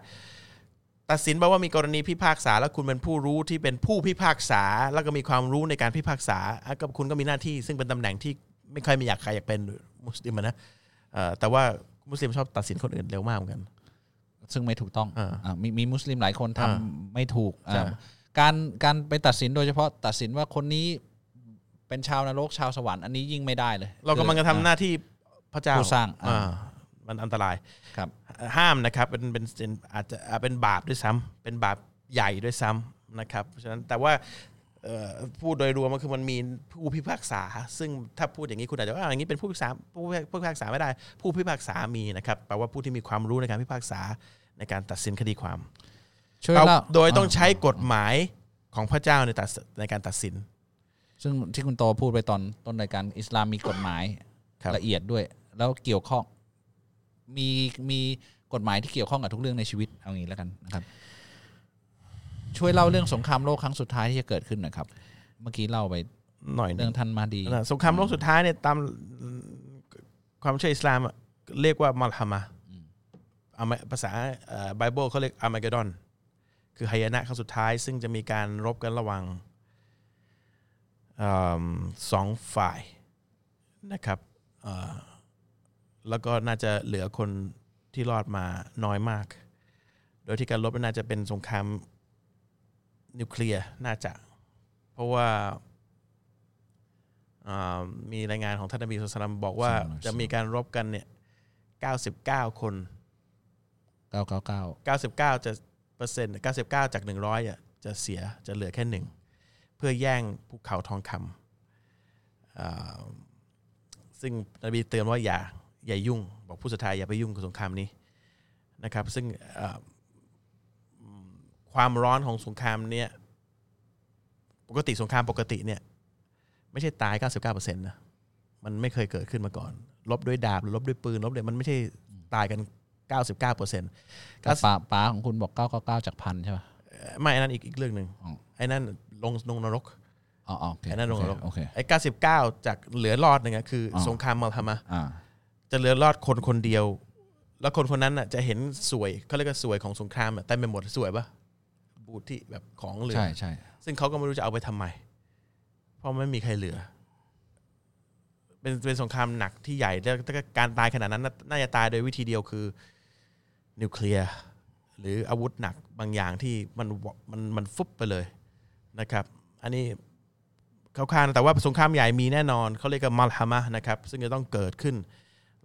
ตัดสินแปลว่ามีกรณีพิพากษา แล้วคุณเป็นผู้รู้ที่เป็นผู้พิพากษา แล้วก็มีความรู้ในการพิพากษาอะก็คุณก็มีหน้าที่ ซึ่งเป็นตำแหน่งที่ไม่ค่อยมีอยากใครอยากเป็นมุสลิมอะนะเอ่อแต่ว่ามุสลิมชอบตัดสินคนอื่นเร็วมากเหมือนกัน ซึ่งไม่ถูกต้องอ่าอ่ามีมีมุสลิมหลายคนทำอ่าไม่ถูกใช่อ่าการการไปตัดสินโดยเฉพาะตัดสินว่าคนนี้เป็นชาวนรกชาวสวรรค์อันนี้ยิ่งไม่ได้เลย เรากำลังจะทำหน้าที่พระเจ้าผู้สร้างอ่าอ่า มันอันตรายครับ ห้ามนะครับเป็นเป็นเป็นอาจจะอาจเป็นบาปด้วยซ้ำเป็นบาปใหญ่ด้วยซ้ำนะครับเพราะฉะนั้นแต่ว่าเอ่อพูดโดยรวมมันคือมันมีผู้พิพากษา ซึ่งถ้าพูดอย่างนี้คุณอาจจะว่าอย่างนี้เป็นผู้พิพากษาผู้ผู้พิพากษาไม่ได้ ผู้พิพากษามีนะครับแปลว่าผู้ที่มีความรู้ในการพิพากษาในการตัดสินคดีความ ช่วยเอาเล่าโดยต้องใช้กฎหมายของพระเจ้าในตัดในการตัดสิน ซึ่งที่คุณโตพูดไปตอนต้นรายการอิสลามมีกฎหมายครับ ละเอียดด้วย แล้วเกี่ยวข้อง มีมีกฎหมายที่เกี่ยวข้องกับทุกเรื่องในชีวิตเอางี้แล้วกันนะครับ ช่วยเล่าเรื่องสงครามโลกครั้งสุดท้ายที่จะเกิดขึ้นหนะครับ เมื่อกี้เล่าไปหน่อยหนึเรื่องงท่านมาดี นะสงครามโลกสุดท้ายเนี่ยตามความเชื่ออิสลามอะเรียกว่ามัลฮามะอามาภาษาไบเบิลเขาเรียกอาร์มาเกดอน คือหายนะครั้งสุดท้าย ซึ่งจะมีการรบกันระหว่างเอิ่มสองฝ่ายนะครับเอ่อ แล้วก็น่าจะเหลือคนที่รอดมาน้อยมาก โดยที่การรบน่าจะเป็นสงครามนิวเคลียร์น่าจะ เพราะว่าอ่ามีรายงานของท่านนบีสุลต่านบอกว่าใช่จะมีการรบกันเนี่ย 99 คนเก้าเก้าเก้า99 จะเปอร์เซ็นต์ 99 จาก 100อะจะเสียจะเหลือแค่หนึ่ง เพื่อแย่งภูเขาทองคำอ่าซึ่งนบีเตือนว่าอย่า อย่ายุ่ง บอกผู้ศรัทธาอย่าไปยุ่งกับสงครามนี้นะครับ ซึ่งอ่าความร้อนของสงครามเนี่ยปกติสงครามปกติเนี่ยไม่ใช่ตาย 99%นะมันไม่เคยเกิดขึ้นมาก่อน ลบด้วยดาบหรือลบด้วยปืนลบเลยมันไม่ใช่ตายกัน 99%เปอร์เซ็นต์แต่ป้าป้าของคุณบอกเก้าเก้าเก้าจากพันใช่ป่ะไม่อันนั้นอีกอีกเรื่องหนึ่งอ๋อไอ้นั่นลงลงนรกอ๋ออ๋อโอเคไอ้นั่นลงนรกโอเคไอ้99จากเหลือรอดหนึ่งอะคือออสงครามมัลฮามะอ่า จะเหลือรอดคนคนเดียว แล้วคนคนนั้นน่ะจะเห็นสวยเขาเรียกว่าสวยของสงครามอะเต็มไปหมดสวยปะบูทที่แบบของเหลือใช่ใช่ซึ่งเขาก็ไม่รู้จะเอาไปทำไม เพราะไม่มีใครเหลือ เป็นเป็นสงครามหนักที่ใหญ่แล้วถ้าการตายขนาดนั้นน่าน่าจะตายโดยวิธีเดียวคือ นิวเคลียร์หรืออาวุธหนักบางอย่างที่มันมันมันฟุบไปเลยนะครับ อันนี้เขาคานแต่ว่าสงครามใหญ่มีแน่นอนเขาเรียกว่ามัลฮามะนะครับ ซึ่งจะต้องเกิดขึ้น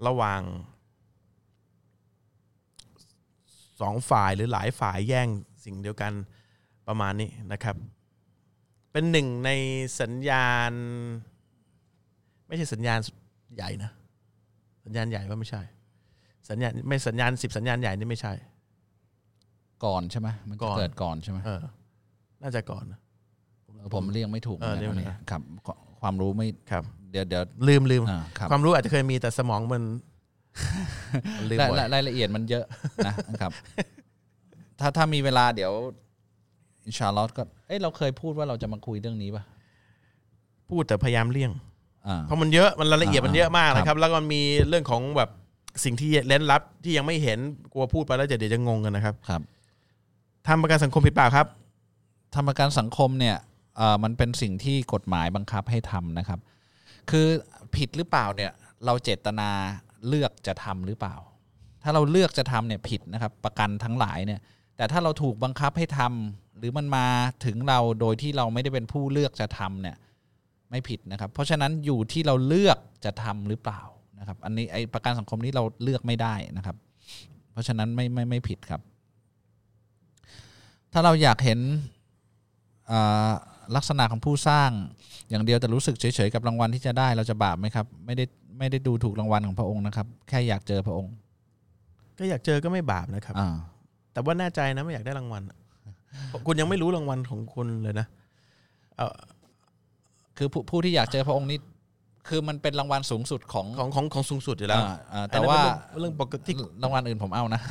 ระหว่างสองฝ่ายหรือหลายฝ่ายแย่งสิ่งเดียวกันประมาณนี้นะครับ เป็นหนึ่งในสัญญาณ ไม่ใช่สัญญาณใหญ่นะ สัญญาณใหญ่ว่าไม่ใช่ สัญญาณไม่สัญญาณสิบสัญญาณใหญ่นี่ไม่ใช่ ก่อนใช่ไหมมันก่จะอน เกิดก่อนใช่ไหมเออ น่าจะก่อนนะเออผมเรียกไม่ถูกเออหมืนกันเรียกไม่อันถูนี้กครับ ความรู้ไม่ครับเดี๋ยวเดี๋ยวลืมลืมอ่าครับ ความรู้อาจจะเคยมีแต่สมองมันมันลืมรายบ่อยรายรายละเอียดมันเยอะนะนะ ครับ ถ้าถ้ามีเวลาเดี๋ยวอินชาอัลลอฮ์ก็ เอ้ยเราเคยพูดว่าเราจะมาคุยเรื่องนี้ป่ะพูดแต่พยายามเลี่ยง อ่า เพราะมันเยอะมันรายละเอียดอ่ามัมันเยอะมากครับนะครับ แล้วก็มันมีเรื่องของแบบสิ่งที่เล้นลับที่ยังไม่เห็นกลัวพูดไปแล้วจะเดี๋ยวจะงงกันนะครับครับทำประกันสังคมผิดเปล่าครับ ทำประกันสังคมเนี่ยเอ่อ มันเป็นสิ่งที่กฎหมายบังคับให้ทำนะครับ คือผิดหรือเปล่าเนี่ยเราเจตนาเลือกจะทำหรือเปล่า ถ้าเราเลือกจะทำเนี่ยผิดนะครับ ประกันทั้งหลายเนี่ย แต่ถ้าเราถูกบังคับให้ทำหรือมันมาถึงเราโดยที่เราไม่ได้เป็นผู้เลือกจะทำเนี่ยไม่ผิดนะครับ เพราะฉะนั้นอยู่ที่เราเลือกจะทำหรือเปล่านะครับ อันนี้ไอประกันสังคมนี้เราเลือกไม่ได้นะครับ เพราะฉะนั้นไม่ไม่ไม่ผิดครับ ถ้าเราอยากเห็นอ่า ลักษณะของผู้สร้าง อย่างเดียวแต่รู้สึกเฉยๆกับรางวัลที่จะได้เราจะบาปไหมครับ ไม่ได้ไม่ได้ดูถูกรางวัลของพระองค์นะครับ แค่อยากเจอพระองค์ ก็อยากเจอก็ไม่บาปนะครับอ่าแต่ว่าแน่ใจนะไม่อยากได้รางวัลอะคุณยังไม่รู้รางวัลของคุณเลยนะเอ่อคือผู้ผู้ที่อยากเจอพระองค์นี่คือมันเป็นรางวัลสูงสุดของของของของสูงสุดอยู่แล้วอ่าอ่าแต่ว่าอันนั้นเป็นเรื่องเรื่องปกติรางวัลอื่นผมเอานะ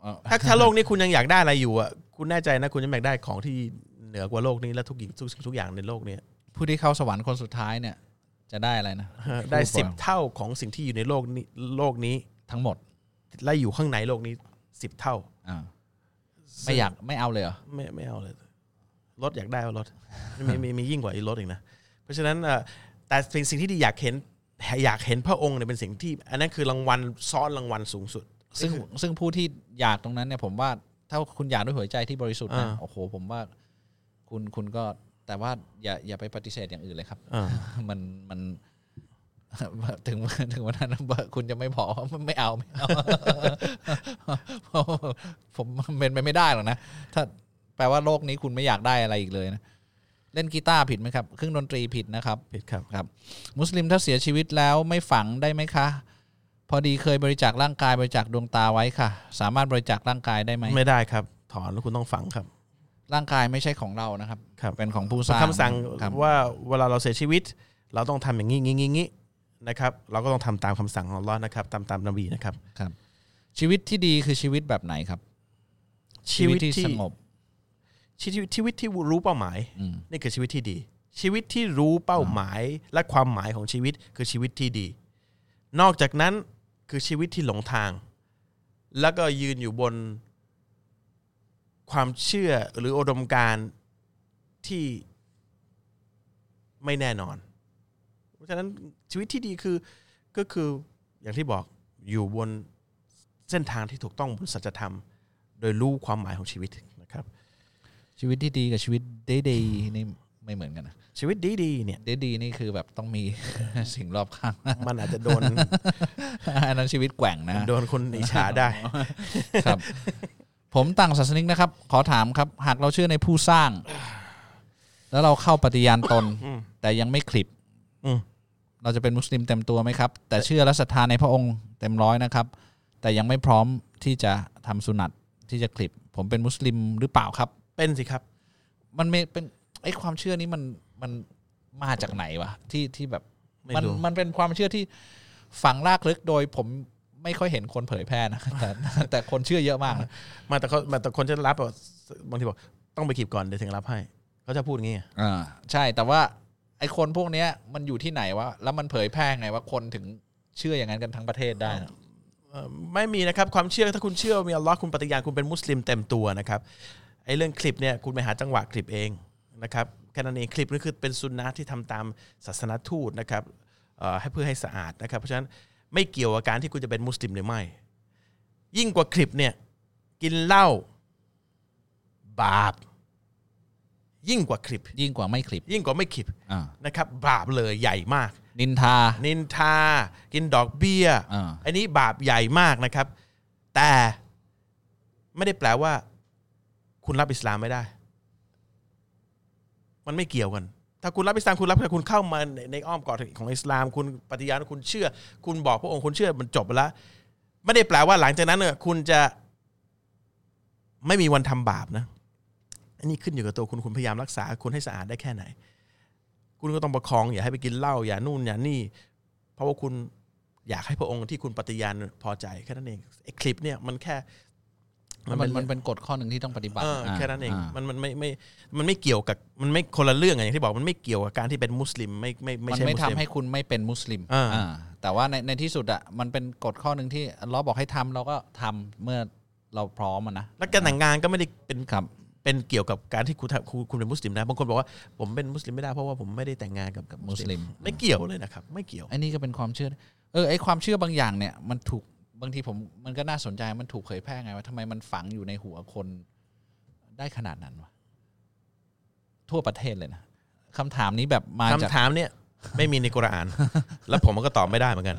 เอ่อถ้าถ้าโลกนี้คุณยังอยากได้อะไรอยู่อะคุณแน่ใจนะคุณยังอยากได้ของที่เห นือกว่าโลกนี้และทุกอย่างทุกสิ่งทุกอย่างในโลกเนี้ยผู้ที่เข้าสวรรค์คนสุดท้ายเนี่ย จะได้อะไรนะได้พูสิบก่อนเท่าของสิ่งที่อยู่ในโลกนี้โลกนี้ทั้งหมดและอยู่ข้างในโลกนี้สิบเท่าอ่าไม่อยากไม่เอาเลยเหรอไม่ไม่เอาเลยรถอยากได้เอารถมีมีมียิ่งกว่าอีรถอีกนะเพราะฉะนั้นเอ่อแต่เป็นสิ่งที่ดีอยากเห็นอยากเห็นพระองค์เนี่ยเป็นสิ่งที่ อันนั้นคือรางวัลซ้อนรางวัลสูงสุด ซึ่งซึ่งผู้ที่อยากตรงนั้นเนี่ยผมว่าถ้าคุณอยากด้วยหัวใจที่บริสุทธิ์นะอ่าโอ้โหผมว่า คุณคุณก็แต่ว่าอย่าอย่าไปปฏิเสธอย่างอื่นเลยครับอ่ามันมันถึงถึงวันนั้นคุณจะไม่พอไม่เอาไม่เอาผมมันเป็นไปไม่ได้หรอกนะถ้าแปลว่าโลกนี้คุณไม่อยากได้อะไรอีกเลยนะเล่นกีตาร์ผิดไหมครับเครื่องดนตรีผิดนะครับผิดครับครับ มุสลิมถ้าเสียชีวิตแล้วไม่ฝังได้ไหมคะ พอดีเคยบริจาคร่างกายบริจาคดวงตาไว้ค่ะ สามารถบริจาคร่างกายได้ไหมไม่ได้ครับ ถอนแล้วคุณต้องฝังครับ ร่างกายไม่ใช่ของเรานะครับครับเป็นของผู้สร้างคำสั่งครับว่าเวลาเราเสียชีวิต เราต้องทำอย่างนี้งี้งี้งี้นะครับ เราก็ต้องทำตามคำสั่งของอัลลอฮ์นะครับ ตามตามนบีนะครับครับ ชีวิตที่ดีคือชีวิตแบบไหนครับ ชีวิตที่สงบ ชีวิตชีวิตที่รู้เป้าหมายอืมนี่คือชีวิตที่ดี ชีวิตที่รู้เป้าหมายและความหมายของชีวิตคือชีวิตที่ดี นอกจากนั้นคือชีวิตที่หลงทาง แล้วก็ยืนอยู่บน ความเชื่อหรืออุดมการณ์ที่ไม่แน่นอน เพราะฉะนั้นชีวิตที่ดีคือก็คืออย่างที่บอกอยู่บนเส้นทางที่ถูกต้องบนสัจธรรม โดยรู้ความหมายของชีวิตนะครับ ชีวิตที่ดีกับชีวิตดีๆนี่ไม่เหมือนกันนะชีวิตดีๆเนี่ยดีๆนี่คือแบบต้องมี สิ่งรอบข้าง มันอาจจะโดนอันนั้นชีวิตแกว่งนะ โดนคนอิจฉาได้ครับ ผมต่างศาสนิกนะครับ ขอถามครับ หากเราเชื่อในผู้สร้าง แล้วเราเข้าปฏิญาณตนอืมแต่ยังไม่คลิปอืมเราจะเป็นมุสลิมเต็มตัวไหมครับ แต่เชื่อและศรัทธาในพระองค์เต็มร้อยนะครับ แต่ยังไม่พร้อมที่จะทำสุนัตที่จะคลิป ผมเป็นมุสลิมหรือเปล่าครับ เป็นสิครับ มันไม่เป็นไอ้ความเชื่อนี้มันมันมาจากไหนวะที่ที่แบบไม่มันรู้มันเป็นความเชื่อที่ฝังลากลึกโดยผม ไม่ค่อยเห็นคนเผยแพร่นะแต่แต่คนเชื่อเยอะมากนะมาแต่เขามาแต่คนจะรับอะบางทีบอกต้องไปขีบก่อนเดี๋ยวถึงรับให้เขาจะพูดงี้อ่าใช่แต่ว่าไอ้คนพวกเนี้ยมันอยู่ที่ไหนวะแล้วมันเผยแพร่ไงว่าคนถึงเชื่ออย่างนั้นกันทั้งประเทศได้นะเอ่อไม่มีนะครับความเชื่อถ้าคุณเชื่อว่ามีอัลลอฮ์คุณปฏิญาณคุณเป็นมุสลิมเต็มตัวนะครับไอ้เรื่องคลิปเนี่ยคุณไปหาจังหวะคลิปเองนะครับแค่นั้นเองคลิปนี่คือเป็นสุนนะที่ทำตามศาสนทูตนะครับเอ่อให้เพื่อให้สะอาดนะครับเพราะฉะนั้น ไม่เกี่ยวกับการที่คุณจะเป็นมุสลิมหรือไม่ ยิ่งกว่าคลิปเนี่ยกินเหล้าบาป ยิ่งกว่าคลิป ยิ่งกว่าไม่คลิปยิ่งกว่าไม่คลิปอ่านะครับ บาปเลยใหญ่มาก นินทา นินทา กินดอกเบี้ยอ่า อันนี้บาปใหญ่มากนะครับ แต่ไม่ได้แปลว่า คุณรับอิสลามไม่ได้ มันไม่เกี่ยวกัน ถ้าคุณรับอิสลามคุณรับแค่คุณเข้ามาในในอ้อมกอดของอิสลาม คุณปฏิญาณคุณเชื่อ คุณบอกพระองค์คุณเชื่อมันจบไปแล้ว ไม่ได้แปลว่าหลังจากนั้นเนี่ยคุณจะไม่มีวันทำบาปนะอันนี้ขึ้นอยู่กับตัวคุณคุณพยายามรักษาคุณให้สะอาดได้แค่ไหน คุณก็ต้องประคองอย่าให้ไปกินเหล้าอย่านู่นอย่านี่ เพราะว่าคุณอยากให้พระองค์ที่คุณปฏิญาณพอใจแค่นั้นเองไอ้คลิปเนี่ยมันแค่ มันมันมันเป็นกฎข้อหนึ่งที่ต้องปฏิบัติเออแค่นั้นเองามันมันไม่ไม่มันไม่เกี่ยวกับมันไม่คนละเรื่องอะอย่างที่บอกมันไม่เกี่ยวกับการที่เป็นมุสลิมไม่ไม่ไม่มันใช่ไม่มุทำสลิมให้คุณไม่เป็นมุสลิมอ่าอ่าแต่ว่าในในที่สุดอะมันเป็นกฎข้อหนึ่งที่อัลเลอฮ์บอกให้ทำเราก็ทำเมื่อเราพร้อมอะนะแล้วการแต่งงานก็ไม่ได้เป็นครับเป็นเกี่ยวกับการที่คุณทำคุณคุณเป็นมุสลิมนะบางคนบอกว่าผมเป็นมุสลิมไม่ได้เพราะว่าผมไม่ได้แต่งงานกับกับมุสลิม ไม่เกี่ยวเลยนะครับ ไม่เกี่ยวไอ้นี่ก็เป็นความเชื่อเออไอ้ความเชื่อบางอย่างเนี่ยมันถูก บางทีผมมันก็น่าสนใจมันถูกเผยแพร่ไงว่าทำไมมันฝังอยู่ในหัวคนได้ขนาดนั้นวะทั่วประเทศเลยนะคำถามนี้แบบมาจากคำถามเนี่ย ไม่มีในกุรอาน แล้วผมก็ตอบไม่ได้เหมือนกัน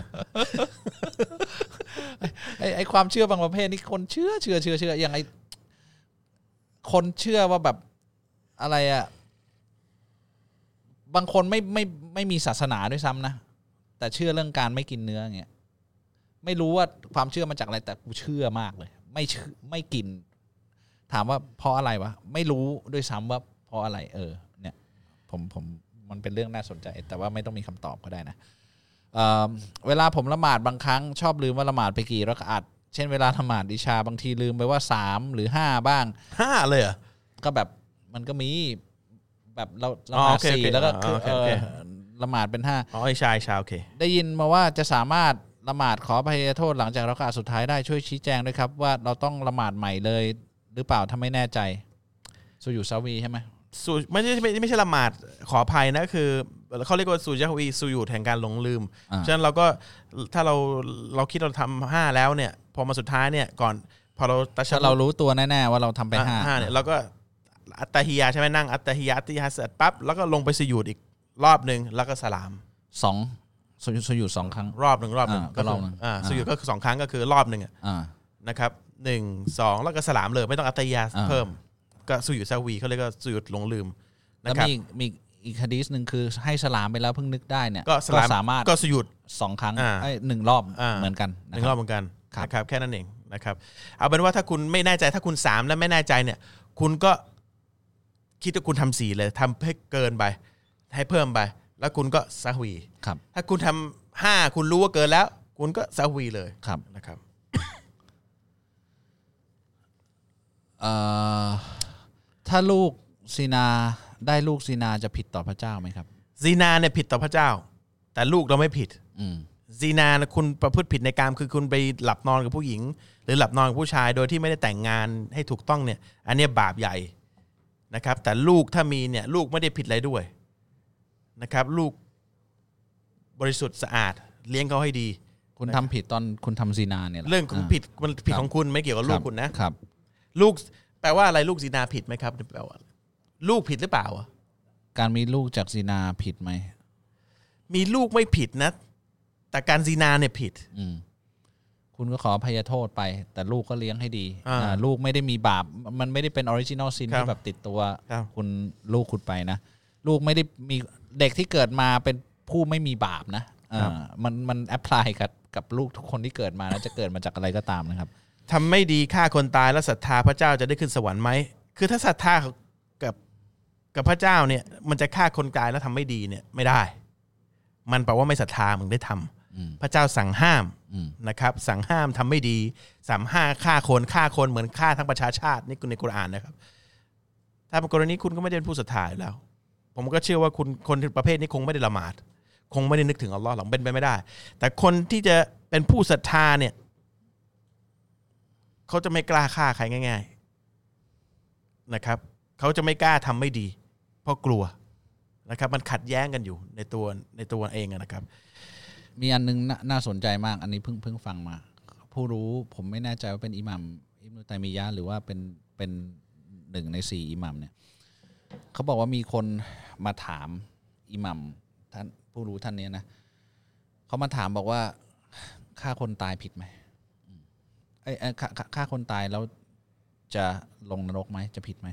ไอ้ไอ้ความเชื่อบางประเภทนี่คนเชื่อเชื่อเชื่อเชื่ออย่างไอคนเชื่อว่าแบบอะไรอะบางคนไม่ไม่ไม่มีศาสนาด้วยซ้ำนะแต่เชื่อเรื่องการไม่กินเนื้ออย่างเงี้ย ไม่รู้ว่าความเชื่อมาจากอะไรแต่กูเชื่อมากเลย ไม่เชื่อไม่กิน ถามว่าเพราะอะไรวะไม่รู้ด้วยซ้ำว่าเพราะอะไร เออ เนี่ย ผมผมมันเป็นเรื่องน่าสนใจ แต่ว่าไม่ต้องมีคำตอบก็ได้นะเอ่อเวลาผมละหมาดบางครั้ง ชอบลืมว่าละหมาดไปกี่รักอัดเช่นเวลาละหมาดอิชาบางทีลืมไปว่าสามหรือห้าบ้างห้าเลยเหรอก็แบบมันก็มีแบบเราละอ๋อหมาโอดเคสี่โอเคแล้วก็อ๋อคือโอเคเอโอเคอละหมาดเป็นห้าอ๋อไอ้ชายชาวโอเค ได้ยินมาว่าจะสามารถ ละหมาดขออภัยโทษหลังจากรักอัดสุดท้ายได้ช่วยชี้แจงด้วยครับ ว่าเราต้องละหมาดใหม่เลย หรือเปล่าถ้าไม่แน่ใจสุอยู่ซาวีใช่ไหมสูไม่ใช่ไม่ไม่ใช่ละหมาดขออภัยนะคือเขาเรียกว่าสูจาวีสูยุดแห่งการหลงลืมอ่าฉะนั้นเราก็ถ้าเราเราคิดเราทำห้าแล้วเนี่ย พอมาสุดท้ายเนี่ยก่อนพอเราตัชถ้าเรารู้ตัวแน่ๆว่าเราทำไปห้าห้าเนี่ยเราก็อัตตาฮิยาใช่ไหมนั่งอัตตาฮิยาอัตตาฮิยาเสร็จปั๊บแล้วก็ลงไปสยุดอีกรอบหนึ่งแล้วก็สลามสอง สุอยู่สุอยู่สองครั้ง รอบหนึ่งรอบหนึ่งอ่าก็รอบหนึ่งอ่าอ่าสยุดก็คือสองครั้งก็คือรอบหนึ่งอะอ่า นะครับหนึ่งสองแล้วก็สลามเลยไม่ต้องอัตตาฮิยาอ่า เพิ่ม ก็สุยุดซาวีเขาเรียกว่าสุยุดหลงลืมแล้วนะครับมีมีอีกคดีสหนึ่งคือให้สลามไปแล้วเพิ่งนึกได้เนี่ยก็สลามสามารถก็สยุด สองครั้งอ่า ไอ้ยหนึ่งรอบอ่าเหมือนกันหนะนึ่งครอรับบเหมือนกันครับ นะครับแค่นั้นเองนะครับเอาเป็นว่าถ้าคุณไม่แน่ใจถ้าคุณสามแล้วไม่แน่ใจเนี่ยคุณก็คิดว่าคุณทำสี่เลยทำให้เกินไป ให้เพิ่มไป แล้วคุณก็ซาฮวีครับถ้าคุณทำห้าคุณรู้ว่าเกินแล้ว คุณก็ซาฮวีเลยครับนะครับเอ่อถ้าลูกซีนาได้ลูกซีนาจะผิดต่อพระเจ้าไหมครับซีนาเนี่ยผิดต่อพระเจ้า แต่ลูกเราไม่ผิดอืมซีนานะคุณประพฤติผิดในกามคือคุณไปหลับนอนกับผู้หญิง หรือหลับนอนกับผู้ชายโดยที่ไม่ได้แต่งงานให้ถูกต้องเนี่ย อันเนี้ยบาปใหญ่นะครับ แต่ลูกถ้ามีเนี่ยลูกไม่ได้ผิดอะไรด้วย นะครับ ลูกบริสุทธิ์สะอาด เลี้ยงเขาให้ดี คุณทำผิดตอนคุณทำซีนาเนี่ยหเรื่องของผิดมันผิดของคุณไม่เกี่ยวกับลูกคุณนะ ครับ ลูกแปลว่าอะไรลูกซีนาผิดไหมครับแปลว่าลูกผิดหรือเปล่าอะการมีลูกจากซีนาผิดไหมมีลูกไม่ผิดนะ แต่การซีนาเนี่ยผิด อืม คุณก็ขออภัยโทษไป แต่ลูกก็เลี้ยงให้ดีอ่าอ่าลูกไม่ได้มีบาป มันไม่ได้เป็น original sin ครับที่แบบติดตัว ครับ คุณลูกคุณไปนะ ลูกไม่ได้มีเด็กที่เกิดมาเป็นผู้ไม่มีบาปนะอ่ามันมัน apply กับกับลูกทุกคนที่เกิดมานะจะเกิดมาจากอะไรก็ตามนะครับ ทำไม่ดีฆ่าคนตายแล้วศรัทธาพระเจ้าจะได้ขึ้นสวรรค์ไหม คือถ้าศรัทธากับกับพระเจ้าเนี่ย มันจะฆ่าคนตายแล้วทำไม่ดีเนี่ยไม่ได้ มันแปลว่าไม่ศรัทธามึงได้ทำอืม พระเจ้าสั่งห้ามอืม นะครับ สั่งห้ามทำไม่ดีสั่งห้าฆ่าคนฆ่าคนเหมือนฆ่าทั้งประชาชาตินี่คือในกุรอานนะครับ ถ้าเป็นกรณีคุณก็ไม่ได้เป็นผู้ศรัทธาอยู่แล้ว ผมก็เชื่อว่าคุณคนประเภทนี้คงไม่ได้ละหมาด คงไม่ได้นึกถึงอัลลอฮ์หรอกเป็นไปไม่ได้ แต่คนที่จะเป็นผู้ศรัทธาเนี่ยเขาจะไม่กล้าฆ่าใครง่าย ๆนะครับเขาจะไม่กล้าทำไม่ดี เพราะกลัวนะครับ มันขัดแย้งกันอยู่ในตัวในตัวเองอะนะครับ มีอันนึงนน่าสนใจมาก อันนี้เพิ่งเพิ่งฟังมา ผู้รู้ผมไม่แน่ใจว่าเป็นอิหมัมอิมนุตัยมียะหรือว่าเป็นเป็นหนึ่งในสี่อิหมัมเนี่ย เขาบอกว่ามีคนมาถามอิหมัมท่านผู้รู้ท่านเนี้ยนะเขามาถามบอกว่าฆ่าคนตายผิดไหมไอ้ฆ่าฆ่าคนตายแล้วจะลงนรกไหมจะผิดไหม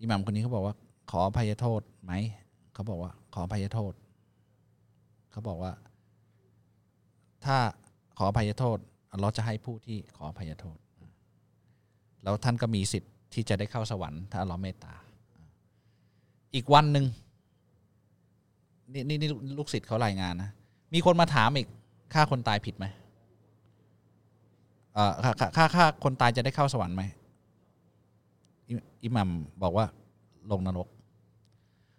อิหมัมคนนี้เขาบอกว่า ขออภัยโทษไหมเขาบอกว่า ขออภัยโทษเขาบอกว่า ถ้าขออภัยโทษเลอฮ์จะให้ผู้ที่ขออภัยโทษ แล้วท่านก็มีสิทธิ์ที่จะได้เข้าสวรรค์ ถ้าเลอฮ์เมตตา อีกวันหนึ่งนี่นี่นี่ลูกศิษย์เขารายงานนะมีคนมาถามอีกฆ่าคนตายผิดไหมเอ่อฆ่าฆ่าฆ่าฆ่าคนตายจะได้เข้าสวรรค์ไหมอิอิหมัมบอกว่าลงนรก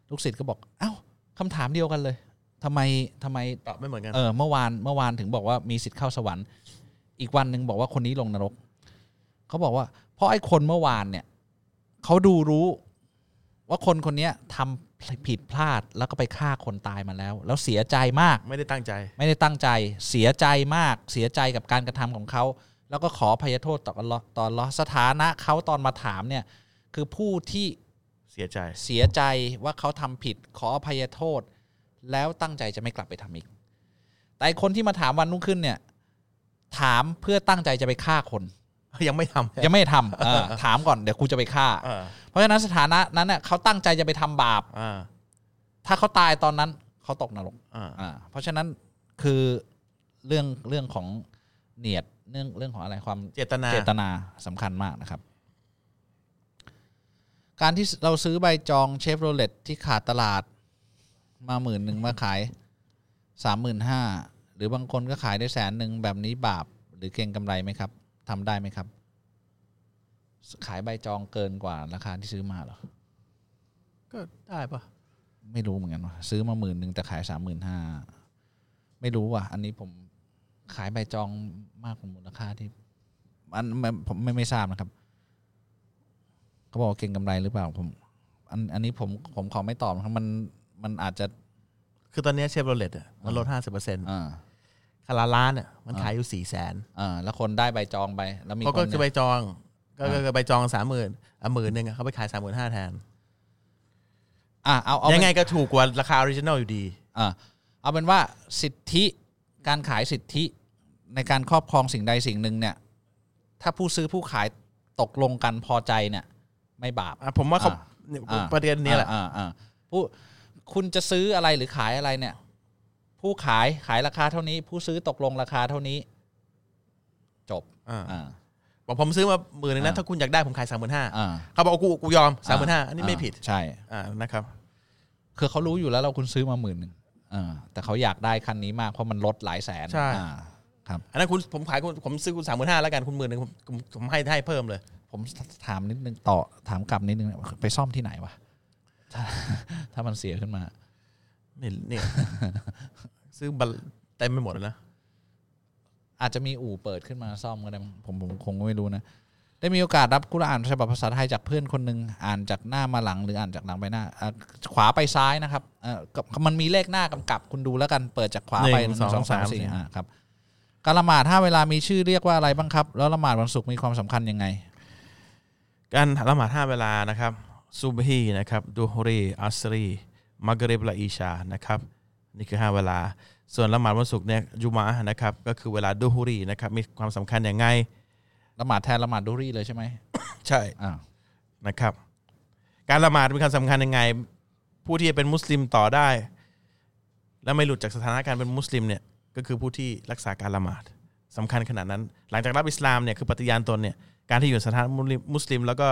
ลูกศิษย์ก็บอกเอ้าคำถามเดียวกันเลยทำไมทำไมตอบไม่เหมือนกันเออเมื่อวานเมื่อวานถึงบอกว่ามีสิทธิ์เข้าสวรรค์ อีกวันหนึ่งบอกว่าคนนี้ลงนรกเขาบอกว่า เพราะไอ้คนเมื่อวานเนี่ยเขาดูรู้ ว่าคนคนเนี้ยทำผิดพลาดแล้วก็ไปฆ่าคนตายมาแล้ว แล้วเสียใจมากไม่ได้ตั้งใจ ไม่ได้ตั้งใจ เสียใจมาก เสียใจกับการกระทำของเขา แล้วก็ขออภัยโทษต่ออัลเลาะห์ต่ออัลเลาะห์สถานะเขาตอนมาถามเนี่ย คือผู้ที่เสียใจเสียใจว่าเขาทำผิด ขออภัยโทษ แล้วตั้งใจจะไม่กลับไปทำอีก แต่ไอ้คนที่มาถามวันรุ่งขึ้นเนี่ย ถามเพื่อตั้งใจจะไปฆ่าคน ยังไม่ทำยังไม่ทำเออถามก่อนเดี๋ยวกูจะไปฆ่า เออเพราะฉะนั้นสถานะนั้นเนี่ยเขาตั้งใจจะไปทำบาป อ่าถ้าเขาตายตอนนั้นเขาตกนรกอ่าอ่าเพราะฉะนั้นคือเรื่องเรื่องของเนียดเรื่องเรื่องของอะไรความเจตนาเจตนาสำคัญมากนะครับ การที่เราซื้อใบจองเชฟโรเลตที่ขาดตลาดมาหมื่นหนึ่งมาขายสามหมื่นห้าหรือบางคนก็ขายได้แสนหนึ่งแบบนี้บาปหรือเก่งกำไรไหมครับ ทำได้ไหมครับ ขายใบจองเกินกว่าราคาที่ซื้อมาเหรอ ก็ได้ปะไม่รู้เหมือนกันว่าซื้อมาหมื่นหนึ่งแต่ขายสามหมื่นห้าไม่รู้ว่ะ อันนี้ผมขายใบจองมากกว่ามูลค่าที่อันไม่ผมไม่ไม่ทราบนะครับเขาบอกว่าเก็งกำไรหรือเปล่าผมอันอันนี้ผมผมขอไม่ตอบนะครับมันมันอาจจะ คือตอนนี้เชฟโรเลตอะมันลดห้าสิบเปอร์เซ็นต์อ่า ราคาล้านอะมันขายอยู่สี่แสนอ่าแล้วคนได้ใบจองไป แล้วมีคนเขาก็คือใบเนี่ยจองก็อ่าก็ก็ใบจองสามหมื่นอะหมื่นหนึ่งอะเขาไปขายสามหมื่นห้าแทนอ่าเอาเอายังไงเป็นก็ถูกกว่าราคา original อยู่ดีอ่าเอาเป็นว่าสิทธิการขายสิทธิในการครอบครองสิ่งใดสิ่งหนึ่งเนี่ย ถ้าผู้ซื้อผู้ขายตกลงกันพอใจเนี่ย ไม่บาปอะผมว่าเขาอ่าเนี่ยอ่าประเด็นนี้แหละอ่าอ่าอ่าผู้คุณจะซื้ออะไรหรือขายอะไรเนี่ย ผู้ขายขายราคาเท่านี้ ผู้ซื้อตกลงราคาเท่านี้ จบอ่าอ่า บอกผมซื้อมาหมื่นหนึงนะอ่าถ้าคุณอยากได้ผมขายสามหมื่นห้าอ่า เขาบอกกูกูยอมสามหมื่นห้าอันนี้ไม่ผิดใช่ อ่านะครับ คือเขารู้อยู่แล้วเราคุณซื้อมาหมื่นหนึ่งอ่าแต่เขาอยากได้คันนี้มากเพราะมันลดหลายแสนใช่ อ่าครับ อันนั้นคุณผมขายคุณผมซื้อคุณสามหมื่นห้าแล้วกันคุณหมื่นหนึ่งผมผมผมให้ให้เพิ่มเลย ผมถามนิดนึงต่อถามกลับนิดนึงไปซ่อมที่ไหนวะถ้าถ้ามันเสียขึ้นมา นี่เนี่ย ซื้อบัลเต็มไปหมดเลยนะ อาจจะมีอู่เปิดขึ้นมาซ่อมก็ได้มั้งผมผมคงไม่รู้นะ ได้มีโอกาสรับกุรอานฉบับภาษาไทยจากเพื่อนคนหนึ่งอ่านจากหน้ามาหลังหรืออ่านจากหลังไปหน้าอะขวาไปซ้ายนะครับเอ่อก็มันมีเลขหน้ากำกับคุณดูแล้วกันเปิดจากขวาไปหนึ่งสองสามสี่อะครับการละหมาดถ้าเวลามีชื่อเรียกว่าอะไรบ้างครับ แล้วละหมาดวันศุกร์มีความสำคัญยังไง การละหมาดห้าเวลานะครับซูบฮีนะครับดูฮรีอัสรีมักริบและอีชานะครับ นี่คือห้าเวลา ส่วนละหมาดวันศุกร์เนี่ยจุมาอะห์นะครับ ก็คือเวลาดูฮรีนะครับ มีความสำคัญอย่างไงละหมาดแทนละหมาดดุรีเลยใช่ไหมใช่อ่านะครับ การละหมาดมีความสำคัญยังไง ผู้ที่จะเป็นมุสลิมต่อได้ และไม่หลุดจากสถานะการเป็นมุสลิมเนี่ยก็คือผู้ที่รักษาการละหมาดสำคัญขนาดนั้น หลังจากรับอิสลามเนี่ยคือปฏิญาณตนเนี่ยการที่อยู่ในสถานะมุสลิมแล้วก็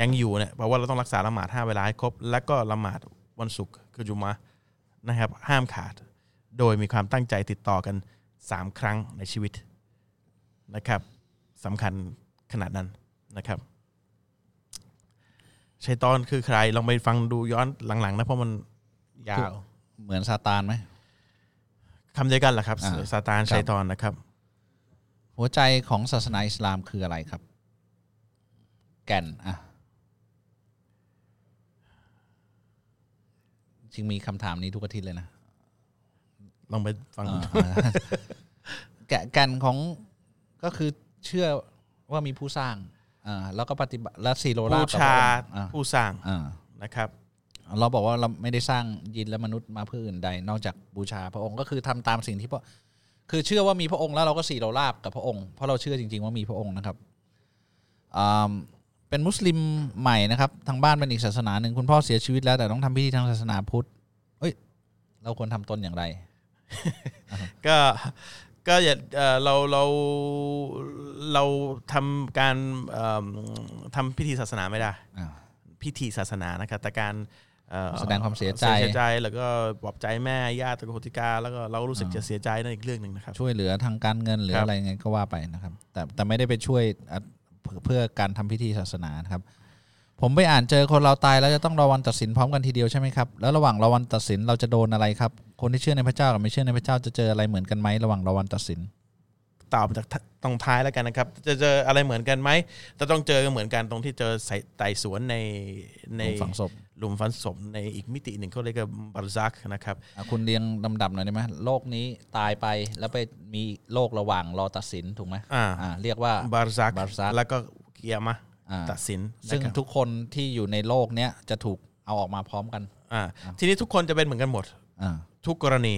ยังอยู่เนี่ยแปลว่าเราต้องรักษาละหมาดห้าเวลาให้ครบ แล้วก็ละหมาดวันศุกร์คือจุมะห์ นะครับ ห้ามขาด โดยมีความตั้งใจติดต่อกันสามครั้งในชีวิตนะครับสำคัญขนาดนั้นนะครับชัยตอนคือใครลองไปฟังดูย้อนหลังๆนะเพราะมันยาวเหมือนซาตานไหมคำเดียวกันแหละครับอ่าซาตานครับชัยตอนนะครับ หัวใจของศาสนาอิสลามคืออะไรครับ แก่นอะ จริงมีคำถามนี้ทุกอาทิตย์เลยนะลองไปฟังอ่าอ่าแกะแก่นของก็คือเชื่อว่ามีผู้สร้างอ่าแล้วก็ปฏิบัติและสีโลราผู้บต่อชาพระองค์อ่าผู้สร้างอ่านะครับ เราบอกว่าเราไม่ได้สร้างยินและมนุษย์มาเพื่ออื่นใด นอกจากบูชาพระองค์ก็คือทำตามสิ่งที่พระคือเชื่อว่ามีพระองค์แล้วเราก็สี่เราลาบกับพระองค์เพราะเราเชื่อจริง ๆ ว่ามีพระองค์นะครับอ่า เป็นมุสลิมใหม่นะครับ ทางบ้านเป็นอีกศาสนาหนึ่งคุณพ่อเสียชีวิตแล้วแต่ต้องทำพิธีทางศาสนาพุทธเอ้ย เราควรทำตนอย่างไร ก็ก็อย่าเอ่อเราเราเราทำการเอิ่มทำพิธีศาสนาไม่ได้อ่าพิธีศาสนานะครับแต่การเอ่อแสดงความเสียใจเสียใจแล้วก็ปลอบใจแม่ญาติโกติกาแล้วก็เรารู้สึกอ่าจะเสียใจนั่นอีกเรื่องหนึ่งนะครับช่วยเหลือทางการเงินหรือครับอะไรไงก็ว่าไปนะครับ แต่แต่ไม่ได้ไปช่วยอะ เพื่อการทำพิธีศาสนานครับ ผมไปอ่านเจอคนเราตายแล้วจะต้องรอวันตัดสินพร้อมกันทีเดียวใช่ไหมครับแล้วระหว่างรอวันตัดสินเราจะโดนอะไรครับ คนที่เชื่อในพระเจ้ากับไม่เชื่อในพระเจ้าจะเจออะไรเหมือนกันไหมระหว่างรอวันตัดสิน ตอบจากตรงท้ายแล้วกันนะครับ จะเจออะไรเหมือนกันไหมจะต้องเจอเหมือนกันตรงที่เจอใส่ไต่สวนในในหลุมฝังศพหลุมฝังศพในอีกมิติหนึ่งเขาเรียกว่าบาร์ซักนะครับอะคุณเรียงลำดับหน่อยได้ไหมโลกนี้ตายไปแล้วไปมีโลกระหว่างรอตัดสินถูกไหมอ่าอ่าเรียกว่าบาร์ซักบาร์ซักแล้วก็กิยามะฮ์อ่าตัดสิน ซึ่งนะครับทุกคนที่อยู่ในโลกเนี้ยจะถูกเอาออกมาพร้อมกันอ่าทีนี้ทุกคนจะเป็นเหมือนกันหมดอ่าทุกกรณี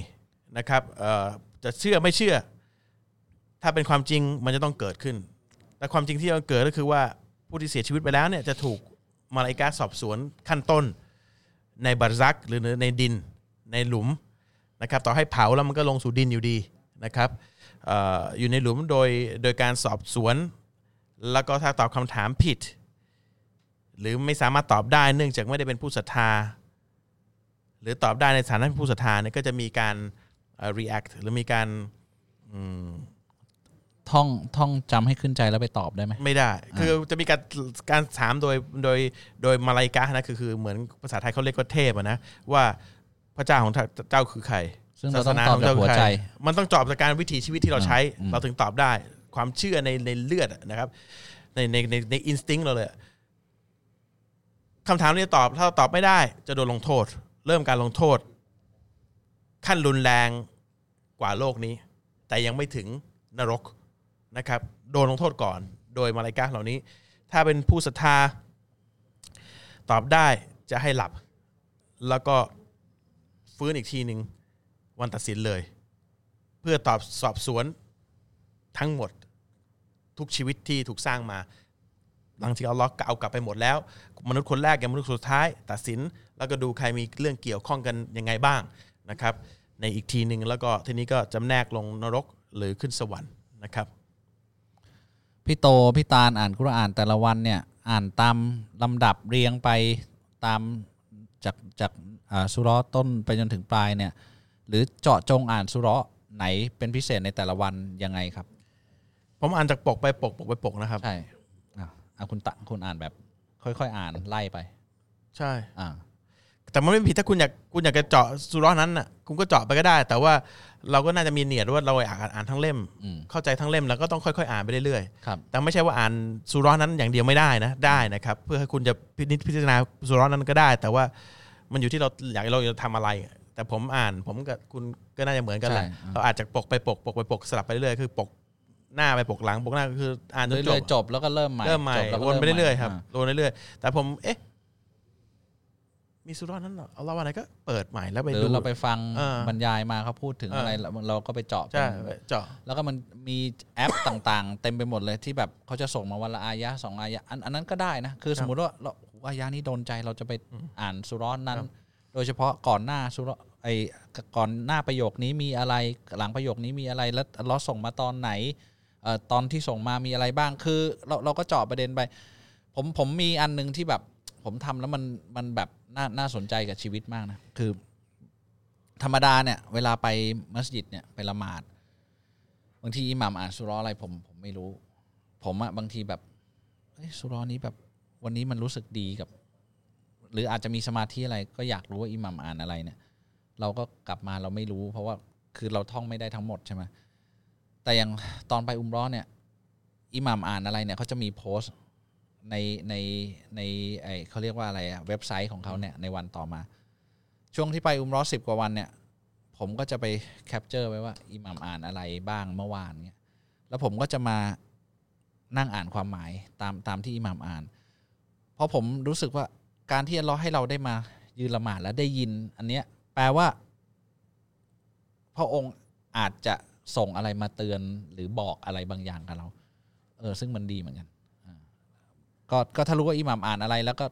นะครับเอ่อจะเชื่อไม่เชื่อ ถ้าเป็นความจริงมันจะต้องเกิดขึ้น แต่ความจริงที่มันเกิดก็คือว่าผู้ที่เสียชีวิตไปแล้วเนี่ยจะถูกมาลาอิกาสอบสวนขั้นต้น ในบาร์ซักหรือในดินในหลุมนะครับต่อให้เผาแล้วมันก็ลงสู่ดินอยู่ดีนะครับอออยู่ในหลุมโดยโดยการสอบสวน แล้วก็ถ้าตอบคำถามผิด หรือไม่สามารถตอบได้เนื่องจากไม่ได้เป็นผู้ศรัทธา หรือตอบได้ในฐานะผู้ศรัทธาเนี่ยก็จะมีการ react หรือมีการ ท่องท่องจำให้ขึ้นใจแล้วไปตอบได้ไหมไม่ได้ คือจะมีการการถามโดยโดยโดยมาลายกานะคือคือเหมือนภาษาไทยเขาเรียกว่าเทพอะนะว่าพระเจ้าของเจ้าคือใครซึ่งเราต้องตอบขจากเจ้หัวคือใจใครมันต้องตอบจากการวิถีชีวิตที่เราใช้อืมเราถึงตอบได้ ความเชื่อในในเลือดอะนะครับ ในในในในอินสติ้งเราเลยอะคำถามนี้ตอบถ้าเราตอบไม่ได้ จะโดนลงโทษ เริ่มการลงโทษ ขั้นรุนแรงกว่าโลกนี้ แต่ยังไม่ถึงนรก นะครับโดนลงโทษก่อนโดยมาลายกาเหล่านี้ ถ้าเป็นผู้ศรัทธาตอบได้จะให้หลับ แล้วก็ฟื้นอีกทีหนึ่งวันตัดสินเลย เพื่อตอบสอบสวนทั้งหมดทุกชีวิตที่ถูกสร้างมา หลังจากอัลเลอฮ์เอากลับไปหมดแล้ว มนุษย์คนแรกกับมนุษย์สุดท้าย ตัดสิน แล้วก็ดูใครมีเรื่องเกี่ยวข้องกันยังไงบ้างนะครับ ในอีกทีหนึ่งแล้วก็ทีนี้ก็จำแนกลงนรกหรือขึ้นสวรรค์นะครับ พี่โตพี่ตาลอ่านกุรอานแต่ละวันเนี่ยอ่านตามลำดับเรียงไปตามจากจากอ่าสุเราะห์ต้นไปจนถึงปลายเนี่ยหรือเจาะจงอ่านสุเราะห์ไหนเป็นพิเศษในแต่ละวันยังไงครับ ผมอ่านจากปกไปปกปกไปปกนะครับใช่อะอะคุณตะคุณอ่านแบบ ค่อยๆอ่านไล่ไป ใช่อ่า แต่มันไม่ผิดถ้าคุณอยากคุณอยากจะเจาะสุราะห์นั้นน่ะคุณก็เจาะไปก็ได้ แต่ว่าเราก็น่าจะมีเนียดว่าเราอยากอ่านทั้งเล่มอืมเข้าใจทั้งเล่มแล้วก็ต้องค่อยๆ อ่านไปเรื่อยครับๆแต่ไม่ใช่ว่าอ่านสุราะห์นั้นอย่างเดียวไม่ได้นะได้นะครับ เพื่อให้คุณจะพินิจพิจารณาสุราะห์นั้นก็ได้ แต่ว่ามันอยู่ที่เราอยากเราจะทำอะไร แต่ผมอ่านผมกับคุณก็น่าจะเหมือนกันแหละใช่เราอาจจะปกไปปกปกไปปกสลับไปเรื่อยๆคือปกหน้าไปปกหลังปกหน้าก็คือ อ่านจนจเรื่อยบๆจบแล้วก็เริ่มใหม่เริ่มใหม่จบแล้วก็วนไปใหม่เรื่อยๆครับาวนไปเรื่อยๆแต่ผมเอ๊ะ มีสุราะห์นั้นเหรอเอาเราวันไหนก็เปิดใหม่แล้วไปหรืดู อเราไปฟังอ่าบรรยายมาเขาพูดถึงอ่าอะไรเราเราก็ไปเจาะใช่เป็นเจาะ แล้วก็มันมีแอป ต่างๆ เต็มไปหมดเลยที่แบบเขาจะส่งมาวันละอายะสองอายะอันอันนั้นก็ได้นะ คือสมมุติว่าเราโอ้โหอายะนี้โดนใจเราจะไปอ่านสุร้อนนั้นครับโดยเฉพาะก่อนหน้าสุรไอก่อนหน้าประโยคนี้มีอะไรหลังประโยคนี้มีอะไรแล้วเราส่งมาตอนไหนเอ่อตอนที่ส่งมามีอะไรบ้างคือ เราเราก็เจาะประเด็นไป ผมผมมีอันหนึงที่แบบผมทำแล้วมันมันแบบ น่าน่าสนใจกับชีวิตมากนะคือ ธรรมดาเนี่ย เวลาไปมัสยิดเนี่ยไปละหมาดบางทีอิหม่ามอ่านสุราะห์อะไรผมผมไม่รู้ ผมอะบางทีแบบเอ้ยสุราะห์นี้แบบวันนี้มันรู้สึกดีกับ หรืออาจจะมีสมาธิอะไร ก็อยากรู้ว่าอิหม่ามอ่านอะไรเนี่ย เราก็กลับมาเราไม่รู้ เพราะว่าคือเราท่องไม่ได้ทั้งหมดใช่ไหมแต่อย่างตอนไปอุมร้อนเนี่ยอิหม่ามอ่านอะไรเนี่ยเขาจะมีโพสต์ ในในในไอเขาเรียกว่าอะไรอะเว็บไซต์ของเขาเนี่ยในวันต่อมา ช่วงที่ไปอุมเราะห์สิบกว่าวันเนี่ย ผมก็จะไป capture ไว้ว่าอิหมัมอ่านอะไรบ้างเมื่อวานเนี่ยแล้วผมก็จะมานั่งอ่านความหมายตามตามที่อิหมัมอ่าน เพราะผมรู้สึกว่าการที่อัลลอฮ์ให้เราได้มายืนละหมาดแล้วได้ยิน อันเนี้ยแปลว่า พระองค์อาจจะส่งอะไรมาเตือนหรือบอกอะไรบางอย่างกับเรา เออ ซึ่งมันดีเหมือนกันอ่า ก็ก็ถ้ารู้ว่าอิหมัมอ่านอะไรแล้วก็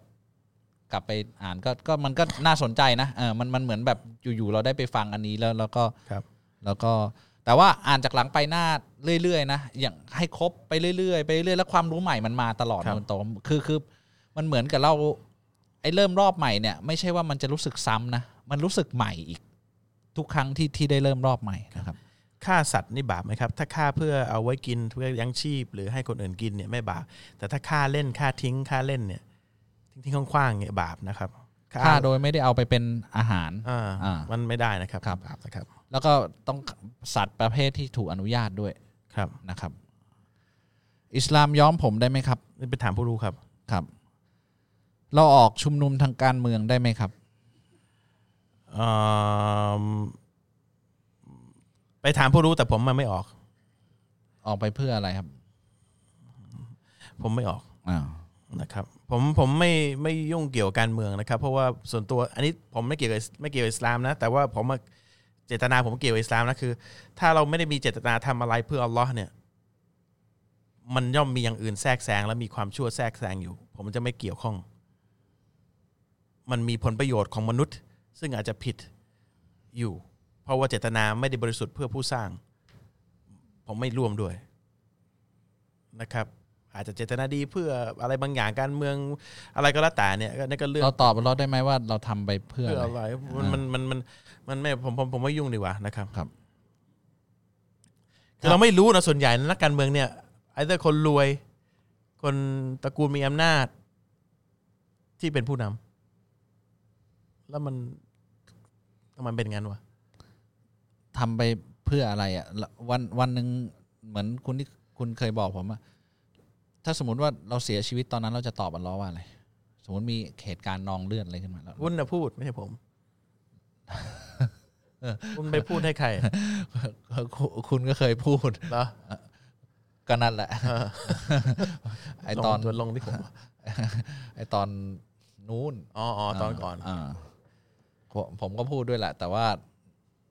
กลับไปอ่านก็ก็มันก็น่าสนใจนะเออมันมันเหมือนแบบอยู่ๆเราได้ไปฟังอันนี้แล้วแล้วก็ครับ แล้วก็แต่ว่าอ่านจากหลังไปหน้าเรื่อยๆนะอย่างให้ครบไปเรื่อยๆไปเรื่อยๆแล้วความรู้ใหม่มันมาตลอดครับ มันโตคือคือมันเหมือนกับเราไอ้เริ่มรอบใหม่เนี่ย ไม่ใช่ว่ามันจะรู้สึกซ้ำนะมันรู้สึกใหม่อีก ทุกครั้งที่ที่ได้เริ่มรอบใหม่นะครับ ฆ่าสัตว์นี่บาปไหมครับ ถ้าฆ่าเพื่อเอาไว้กินเพื่อยังชีพ หรือให้คนอื่นกินเนี่ยไม่บาป แต่ถ้าฆ่าเล่นฆ่าทิ้งฆ่าเล่นเนี่ย ทิ้งทิ้งคว้างๆเนี่ยบาปนะครับค่าโดยไม่ได้เอาไปเป็นอาหารอ่าอ่ามันไม่ได้นะครับครับบาปนะครับ แล้วก็ต้องสัตว์ประเภทที่ถูกอนุญาตด้วยครับนะครับ อิสลามย้อมผมได้ไหมครับนี่ไปถามผู้รู้ครับครับ เราออกชุมนุมทางการเมืองได้ไหมครับเอิ่ม ไปถามผู้รู้แต่ผมมันไม่ออก ออกไปเพื่ออะไรครับ ผมไม่ออกอ้าวนะครับ ผมผมไม่ไม่ยุ่งเกี่ยวกับการเมืองนะครับ เพราะว่าส่วนตัวอันนี้ผมไม่เกี่ยวกับไม่เกี่ยวกับอิสลามนะ แต่ว่าผมอะเจตนาผมเกี่ยวกับอิสลามนะคือ ถ้าเราไม่ได้มีเจตนาทำอะไรเพื่ออัลลอฮ์เนี่ย มันย่อมมีอย่างอื่นแทรกแซงและมีความชั่วแทรกแซงอยู่ ผมจะไม่เกี่ยวข้อง มันมีผลประโยชน์ของมนุษย์ ซึ่งอาจจะผิดอยู่ เพราะว่าเจตนาไม่ได้บริสุทธิ์เพื่อผู้สร้าง ผมไม่ร่วมด้วยนะครับอาจจะเจตนาดีเพื่ออะไรบางอย่างการเมืองอะไรก็แล้วแต่เนี่ยก็นั่นก็เรื่องเราตอบเราได้ไหมว่าเราทำไปเพื่อเพื่ออะไรอะไรมันมันมันมันมันไม่ผมผมผมไม่ยุ่งดีกว่านะครับครับคือเราไม่รู้นะส่วนใหญ่นักการเมืองเนี่ยไอ้แต่คนรวย คนตระกูลมีอำนาจ ที่เป็นผู้นำแล้วมันทำไมเป็นงั้นวะ ทำไปเพื่ออะไรอะแล้ววันวันหนึ่งเหมือนคุณที่คุณเคยบอกผมอะถ้าสมมติว่าเราเสียชีวิตตอนนั้นเราจะตอบอัลเลอฮ์ว่าอะไรสมมติมีเหตุการณ์นองเลือดอะไรขึ้นมาแล้ววุ้นนะพูดไม่ใช่ผมคุณไปพูดให้ใคร คุณคุณก็เคยพูดเหรอก็นั่นแหละเออไอตอนลงตัวลงที่ผมไอตอนนู้นอ๋ออ๋อตอนก่อนาผมผมก็พูดด้วยแหละ แต่ว่า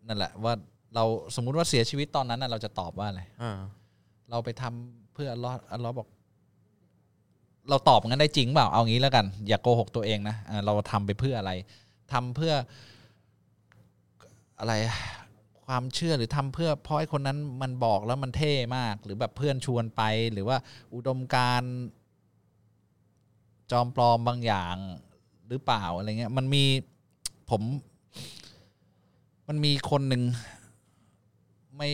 นั่นแหละว่า เราสมมุติว่าเสียชีวิตตอนนั้นน่ะเราจะตอบว่าอะไรอ่าเราไปทำเพื่ออัลเลอฮ์อัลเลอฮ์บอก เราตอบงั้นได้จริงเปล่าเอางี้แล้วกัน อย่าโกหกตัวเองนะอ่าเราทำไปเพื่ออะไรทำเพื่ออะไรความเชื่อหรือทำเพื่อเพราะไอ้คนนั้นมันบอกแล้วมันเท่มาก หรือแบบเพื่อนชวนไป หรือว่าอุดมการณ์จอมปลอมบางอย่างหรือเปล่าอะไรเงี้ยมันมีผม มันมีคนหนึ่ง ไม่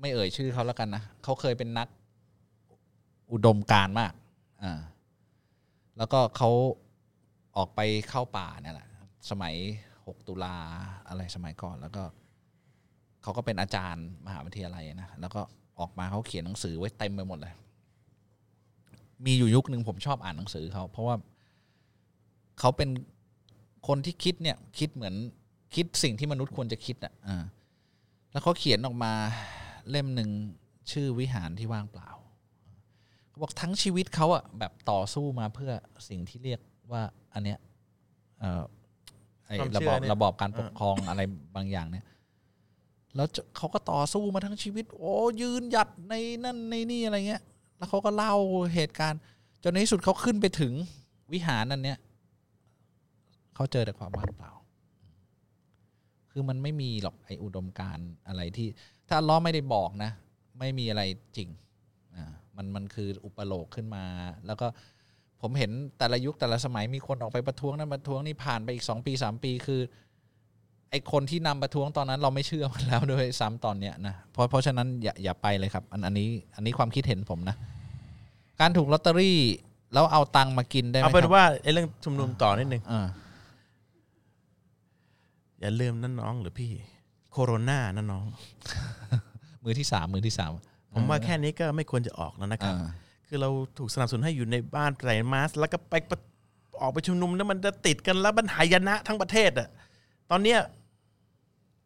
ไม่เอ่ยชื่อเขาแล้วกันนะเขาเคยเป็นนัก อุดมการมากอ่าแล้วก็เขาออกไปเข้าป่าเนี่ยแหละสมัยหกตุลาอะไรสมัยก่อน แล้วก็เขาก็เป็นอาจารย์มหาวิทยาลัยนะแล้วก็ออกมาเขาเขียนหนังสือไว้เต็มไปหมดเลย มีอยู่ยุคหนึ่งผมชอบอ่านหนังสือเขาเพราะว่าเขาเป็นคนที่คิดเนี่ย คิดเหมือนคิดสิ่งที่มนุษย์ควรจะคิดอะอ่า แล้วเขาเขียนออกมาเล่มหนึ่งชื่อวิหารที่ว่างเปล่าเขาบอกทั้งชีวิตเขาอะแบบต่อสู้มาเพื่อสิ่งที่เรียกว่าอันเนี้ยเอ่อไอ้ความระเชื่บออบเนี่ยระบอบการปกครองอะไรบางอย่างเนี่ย แล้วจะเขาก็ต่อสู้มาทั้งชีวิต โอ้ยืนหยัดในนั่นในนี่อะไรเงี้ย แล้วเขาก็เล่าเหตุการณ์ จนในที่สุดเขาขึ้นไปถึงวิหารนั่นเนี้ยเขาเจอแต่ความว่างเปล่า คือมันไม่มีหรอกไออุดมการณ์อะไรที่ ถ้าอัลล้อฮ์ไม่ได้บอกนะ ไม่มีอะไรจริงอ่ามันมันคืออุปโลกขึ้นมา แล้วก็ผมเห็นแต่ละยุคแต่ละสมัยมีคนออกไปประท้วงนั้นประท้วงนี่ผ่านไปอีกสองปีสามปีคือไอคนที่นำประท้วงตอนนั้นเราไม่เชื่อมันแล้วด้วยซ้ำตอนเนี้ยนะเพราะเพราะฉะนั้นอย่าอย่าไปเลยครับ อันอันนี้อันนี้ความคิดเห็นผมนะ การถูกลอตเตอรี่แล้วเอาตังค์มากินได้ไหมเอาเป็นครับว่าไอ้เรื่องชุมนุมต่อนิดนึง อ่าอย่าลืมนั่นน้องหรือพี่ โคโรนานั่นน้อง มือที่สามมือที่สามผมว่าแค่นี้ก็ไม่ควรจะออกแล้วนะครับอ่าคือเราถูกสนับสนุนให้อยู่ในบ้านใส่มาสก์แล้วก็ไปประออกไปชุมนุมแล้วมันจะติดกันแล้วมันหายนะทั้งประเทศอะตอนเนี้ย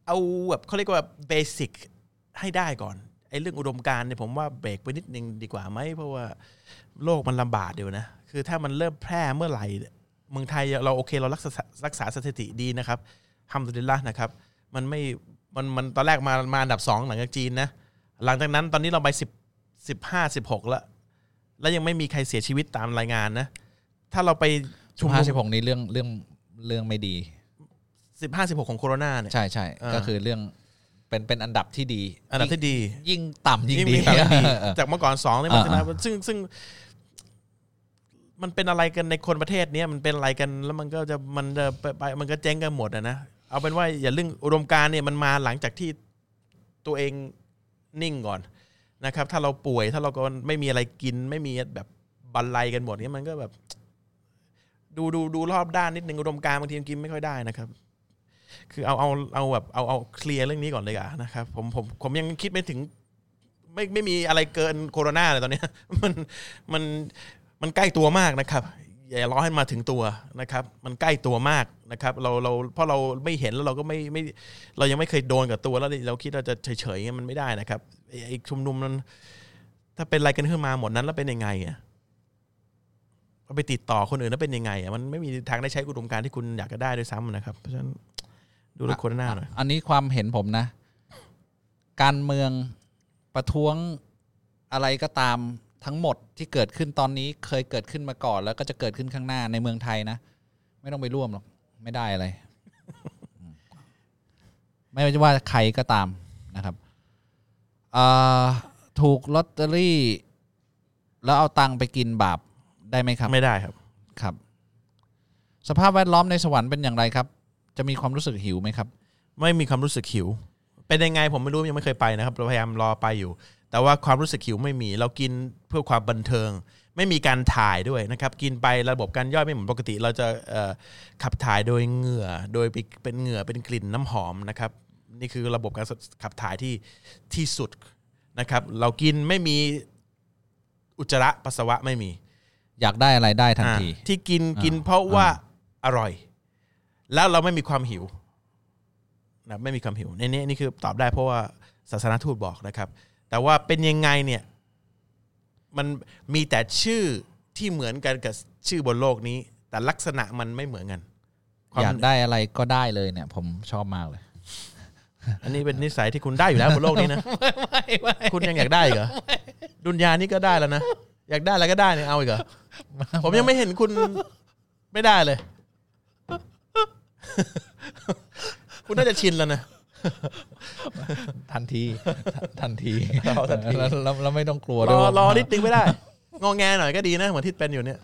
เอาแบบเขาเรียกว่าเบสิกให้ได้ก่อนไอ้เรื่องอุดมการณ์เนี่ยผมว่าเบรกไปนิดนึงดีกว่าไหมเพราะว่าโลกมันลำบากเดียวนะ คือถ้ามันเริ่มแพร่เมื่อไหร่เนี่ยเมืองไทยเราโอเคเรารักษารักษาสถิติดีนะครับ ฮัมดุลิลละห์นะครับ มันไม่มันมันตอนแรกมามาอันดับสองหลังจากจีนนะ หลังจากนั้นตอนนี้เราไปสิบสิบห้าสิบหกแล้วแล้วยังไม่มีใครเสียชีวิตตามรายงานนะ ถ้าเราไปชุมห้าสิบหกนี้เรื่องเรื่องเรื่องไม่ดีสิบห้าสิบหกของโคโรนาเนี่ยใช่ใช่อ่าก็คือเรื่องเป็นเป็นอันดับที่ดี อันดับที่ดี ยิ่งต่ำยิ่งยิ่งดีมีต่างดีเออจากเมื่อก่อนสองเนี่ยมันอ่าชนะซึ่งซึ่งมันเป็นอะไรกันในคนประเทศเนี้ยมันเป็นอะไรกันแล้วมันก็จะมันจะไปไปมันก็เจ๊งกันหมดอะนะ เอาเป็นว่าอย่าเรื่องอุดมการเนี่ยมันมาหลังจากที่ตัวเองนิ่งก่อนนะครับ ถ้าเราป่วยถ้าเราก็ไม่มีอะไรกิน ไม่มีแบบบันไลกันหมดเนี่ยมันก็แบบ ดูดูดูรอบด้านนิดนึงอุดมการบางทีกินไม่ค่อยได้นะครับ คือเอาเอาเอาแบบเอาเอาเคลียร์เรื่องนี้ก่อนเลยอะนะครับ ผมผมผมยังคิดไม่ถึง ไม่ไม่มีอะไรเกินโคโรนาเลยตอนนี้มันมันมันใกล้ตัวมากนะครับ อย่ารอให้มาถึงตัวนะครับ มันใกล้ตัวมากนะครับ เราเราเพราะเราไม่เห็นแล้วเราก็ไม่ไม่เรายังไม่เคยโดนกับตัวแล้วเราคิดเราจะเฉยๆมันไม่ได้นะครับไอ้ชุมนุมนั้น ถ้าเป็นอะไรกันขึ้นมาหมดนั้นแล้วเป็นยังไงอะเอาไปติดต่อคนอื่นแล้วเป็นยังไงอะมันไม่มีทางได้ใช้อุดมการที่คุณอยากจะได้ด้วยซ้ำนะครับ เพราะฉะนั้นดูแลคโรนาหน่อยอันนี้ความเห็นผมนะ การเมืองประท้วงอะไรก็ตาม ทั้งหมดที่เกิดขึ้นตอนนี้เคยเกิดขึ้นมาก่อน แล้วก็จะเกิดขึ้นข้างหน้าในเมืองไทยนะ ไม่ต้องไปร่วมหรอก ไม่ได้อะไร ไม่ว่าใครก็ตามนะครับอ่าถูกลอตเตอรี่ แล้วเอาตังค์ไปกินบาปได้ไหมครับ ไม่ได้ครับครับ สภาพแวดล้อมในสวรรค์เป็นอย่างไรครับ จะมีความรู้สึกหิวไหมครับ ไม่มีความรู้สึกหิว เป็นยังไงผมไม่รู้ยังไม่เคยไปนะครับเราพยายามรอไปอยู่ แต่ว่าความรู้สึกหิวไม่มี เรากินเพื่อความบันเทิง ไม่มีการถ่ายด้วยนะครับ กินไประบบการย่อยไม่เหมือนปกติ เราจะเอ่อขับถ่ายโดยเหงื่อ โดยเป็นเหงื่อเป็นกลิ่นน้ำหอมนะครับ นี่คือระบบการขับถ่ายที่ที่สุดนะครับ เรากินไม่มีอุจจาระปัสสาวะไม่มี อยากได้อะไรได้ทันทีอ่าที่กินกินเพราะว่าอร่อย แล้วเราไม่มีความหิวนะไม่มีความหิวในนี้นี่คือตอบได้เพราะว่าศาสนาทูตบอกนะครับ แต่ว่าเป็นยังไงเนี่ยมันมีแต่ชื่อที่เหมือนกันกับชื่อบนโลกนี้ แต่ลักษณะมันไม่เหมือนกันความอยากได้อะไรก็ได้เลยเนี่ย ผมชอบมากเลย อันนี้เป็นนิสัยที่คุณได้อยู่แล้วบนโลกนี้นะไม่ไม่คุณยังอยากได้อีกเหรอดุนยานี่ก็ได้แล้วนะอยากได้อะไรก็ได้เนี่ยเอาอีกเหรอผมยังไม่เห็นคุณไม่ได้เลย คุณน่าจะชินแล้วนะ ทันทีทันทีเอาทันทีแล้วแล้วแล้วไม่ต้องกลัวรด้วยอว่ารอนิดนึงไม่ได้ งอแงหน่อยก็ดีนะเหมือนที่เป็นอยู่เนี่ย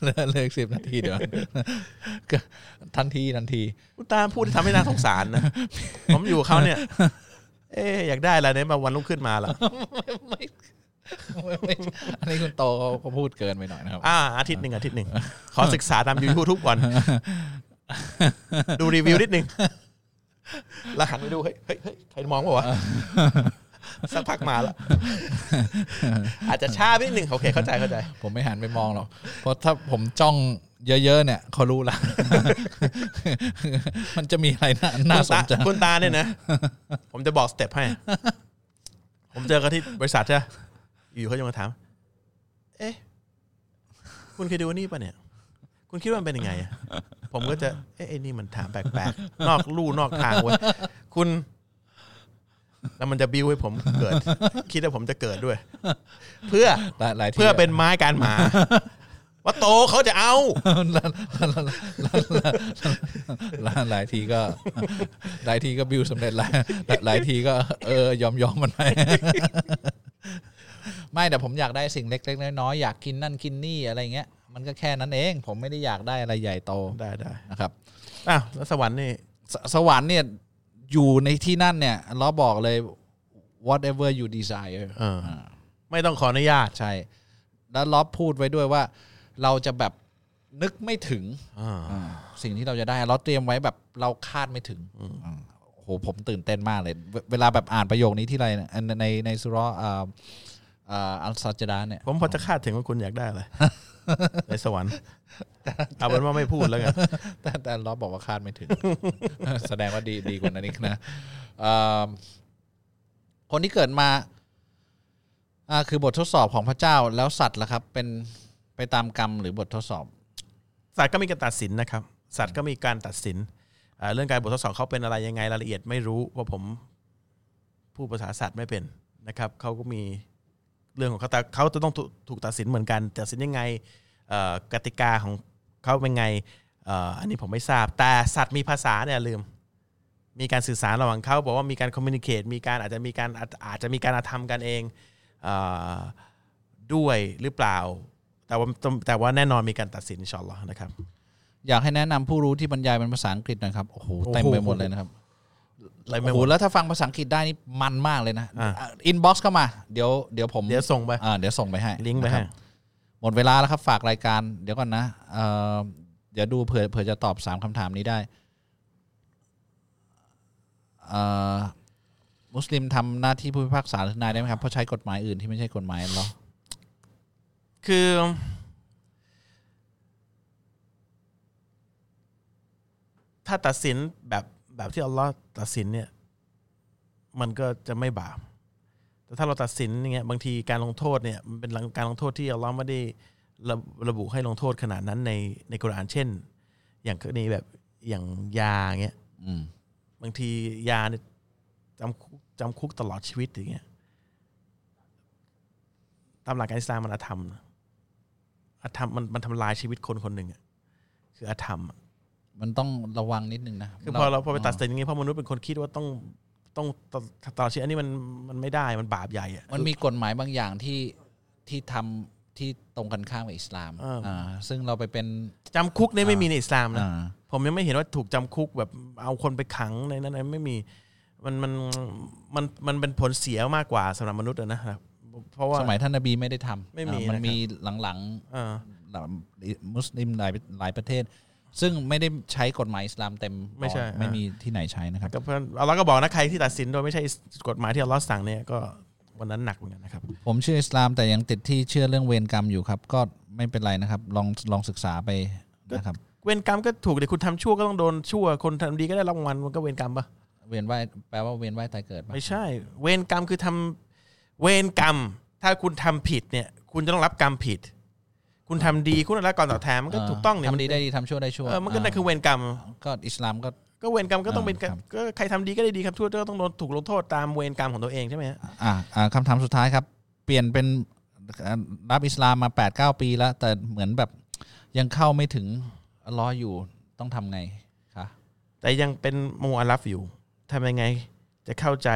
เหลือเหลยสิบนาทีเดี๋ยวก็ทันทีทันทีคุณตามพูดที่ทำให้น่าสงสารนะ ผมอยู่กับเขาเนี่ย เอ๊ะอยากได้อะไรเนี่ยมาวันรุ่งขึ้นมาละไม่ไม่ไม่ อันนี้คุณโตเขาเขาพูดเกินไปหน่อยนะครับ อ่าอาทิตย์หนึ่งอาทิตย์หนึ่งขอศึกษาตามยูทูบทุกวัน ดูรีวิวนิดนึงแล้วหันไปดูเฮ้ยเฮ้ยเฮ้ยใครมองวะวะสักพักมาแล้ว อาจจะช้าไปนิดนึงโอเคเข้าใจเข้าใจ ผมไม่หันไปมองหรอกเพราะถ้าผมจ้องเยอะๆเนี่ยเขารู้ละมันจะมีอะไรน่าน่าสนใจคุณตาคุณตาเนี่ยนะ ผมจะบอกสเต็ปให้ ผมเจอกันที่บริษัทใช่ไหม อยู่เขาจะมาถาม เอ๊ะ คุณเคยดูนี่ป่ะเนี่ย คุณคิดว่ามันเป็นยังไงอะผมก็จะ เอ๊ะไอ้นี่มันถามแปลกๆ นอกลู่นอกทางเว้ยคุณ แล้วมันจะบิ้วให้ผมเกิด คิดว่าผมจะเกิดด้วย เพื่อหลายหลายทีเพื่อเป็นไม้การหมา ว่าโตเขาจะเอาหลายหลายทีก็ หลายทีก็บิวสำเร็จหลายหลายทีก็ เออยอมยอมมันไป ไม่แต่ผมอยากได้สิ่งเล็ก ๆ น้อยๆอยากกินนั่นกินนี่อะไรเงี้ยมันก็แค่นั้นเอง ผมไม่ได้อยากได้อะไรใหญ่โตได้ได้นะครับอ้าวแล้วสวรรค์นี่สสวรรค์เนี่ยอยู่ในที่นั่นเนี่ยเราบอกเลย whatever you desire เออไม่ต้องขออนุญาต ใช่ แล้วล็อบพูดไว้ด้วยว่า เราจะแบบนึกไม่ถึงอ่า อ่าสิ่งที่เราจะได้เราเตรียมไว้แบบเราคาดไม่ถึงอ่าโอ้โหผมตื่นเต้นมากเลยเวเวลาแบบอ่านประโยคนี้ที่ไรเนี่ยในในในสุราะห์อ่า อ่าอัลซัจจดาเนี่ย ผมพอจะคาดถึงว่าคุณอยากได้อะไรในสวรรค์เอาเป็นว่าไม่พูดแล้วกันแต่แต่ล็อบบอกว่าคาดไม่ถึง แสดงว่าดีดีกว่านั้นอีกนะอ่าคนที่เกิดมาอ่าคือบททดสอบของพระเจ้าแล้วสัตว์ล่ะครับ เป็นไปตามกรรมหรือบททดสอบ สัตว์ก็มีการตัดสินนะครับ สัตว์ก็มีการตัดสินอ่าเรื่องการบททดสอบเขาเป็นอะไรยังไงรายละเอียดไม่รู้เพราะผมพูดภาษาสัตว์ไม่เป็นนะครับเขาก็มี เรื่องของเขาแต่เขาจะต้องถูกถูกตัดสินเหมือนกันตัดสินยังไงเอ่อกติกาของเขาเป็นไงเอ่ออันนี้ผมไม่ทราบ แต่สัตว์มีภาษาเนี่ยลืม มีการสื่อสารระหว่างเขาบอกว่ามีการคอมมิ n นิเค e มีการอาจจะมีการอาจอาจจะมีการทำกันเองเออด้วยหรือเปล่า แต่ว่าแต่ว่าแน่นอนมีการตัดสินอินชาอัลลอฮ์นะครับ อยากให้แนะนำผู้รู้ที่บรรยายเป็นภาษาอังกฤษหนะครับโอ้โหเต็มไปหมดเลยนะครับ อะไรไม่โอ้หโหมดแล้วถ้าฟังภาษาอังกฤษได้นี่มันมากเลยนะอ่า inbox เข้ามา เดี๋ยวเดี๋ยวผมเดี๋ยวส่งไป อ่าเดี๋ยวส่งไปให้ลิงก์ไปให้นะครับหมดเวลาแล้วครับฝากรายการเดี๋ยวก่อนนะเอ่อเดี๋ยวดูเผื่อเผื่อจะตอบสามคำถามนี้ได้เอ่อมุสลิมทำหน้าที่ผู้พิพากษาหรือทนายได้ไหมครับเพราะใช้กฎหมายอื่นที่ไม่ใช่กฎหมายอัลลอฮ์คือ ถ้าตัดสินแบบ แบบที่อัลลอฮ์ตัดสินเนี่ย มันก็จะไม่บาป แต่ถ้าเราตัดสินอย่างเงี้ยบางทีการลงโทษเนี่ยมันเป็นการลงโทษที่อัลลอฮ์ไม่ได้ระระบุให้ลงโทษขนาดนั้นในในกุรอานเช่น อย่างกรณีแบบอย่างยาเงี้ยอืมบางทียาเนี่ยจำคุกจำคุกตลอดชีวิตอย่างเงี้ยตามหลักการอิสลามมันอาธรรมนะอาธรรมมันมันทำลายชีวิตคนคนหนึ่งอะคืออาธรรมอะ มันต้องระวังนิดนึงนะคือพอเราพอไปตัดสินอย่างงี้เพราะมนุษย์เป็นคนคิดว่าต้องต้องตตลอดชีวิตอันนี้มันมันไม่ได้มันบาปใหญ่อะมันมีกฎหมายบางอย่างที่ที่ทำที่ตรงกันข้ามกับอิสลามเอออ่่าซึ่งเราไปเป็นจำคุกเนี่ยไม่มีในอิสลามนะอ่าผมยังไม่เห็นว่าถูกจำคุกแบบเอาคนไปขังในนั้นนะไม่มีมันมันมันมันเป็นผลเสียมากกว่าสำหรับมนุษย์อะนะครับเพราะว่าสมัยท่านนบีไม่ได้ทำไม่มีอ่ามันนะครับมีหลังเออๆมุสลิมหลายหลายประเทศ ซึ่งไม่ได้ใช้กฎหมายอิสลามเต็มไม่ใช่ไม่มีที่ไหนใช้นะครับก็เพื่อนอัลลอฮ์ก็บอกนะใครที่ตัดสินโดยไม่ใช่กฎหมายที่อัลลอฮ์สั่งเนี่ยก็วันนั้นหนักเหมือนกันนะครับ ผมเชื่ออิสลามแต่ยังติดที่เชื่อเรื่องเวรกรรมอยู่ครับ ก็ไม่เป็นไรนะครับ ลองลองศึกษาไปนะครับเวรกรรมก็ถูกเดี๋ยวคุณทำชั่วก็ต้องโดนชั่ว คนทำดีก็ได้รางวัลมันก็เวรกรรมปะเวียนว่ายแปลว่าเวียนว่ายตายเกิดปะไม่ใช่ เวรกรรมคือทำเวรกรรม ถ้าคุณทำผิดเนี่ย คุณจะต้องรับกรรมผิด คุณทำดีคุณได้รับการตอบแทนมันก็ถูกต้องเนี่ยทำดีได้ดีทำชั่วได้ชั่วเออมันก็นั่นคือเวรกรรมก็อิสลามก็ก็เวรกรรมก็ต้องเป็นครับก็ใครทำดีก็ได้ดีครับชั่วก็ต้องโดนถูกลงโทษตามเวรกรรมของตัวเองใช่ไหมฮะอ่าอ่าคำถามสุดท้ายครับ เปลี่ยนเป็นอ่ารับอิสลามมา8ปดเปีแล้ว แต่เหมือนแบบยังเข้าไม่ถึงอัลเลอฮ์อยู่ต้องทำไงคะแต่ยังเป็นมูอาลัฟอยู่ทำยังไงจะเข้าใจ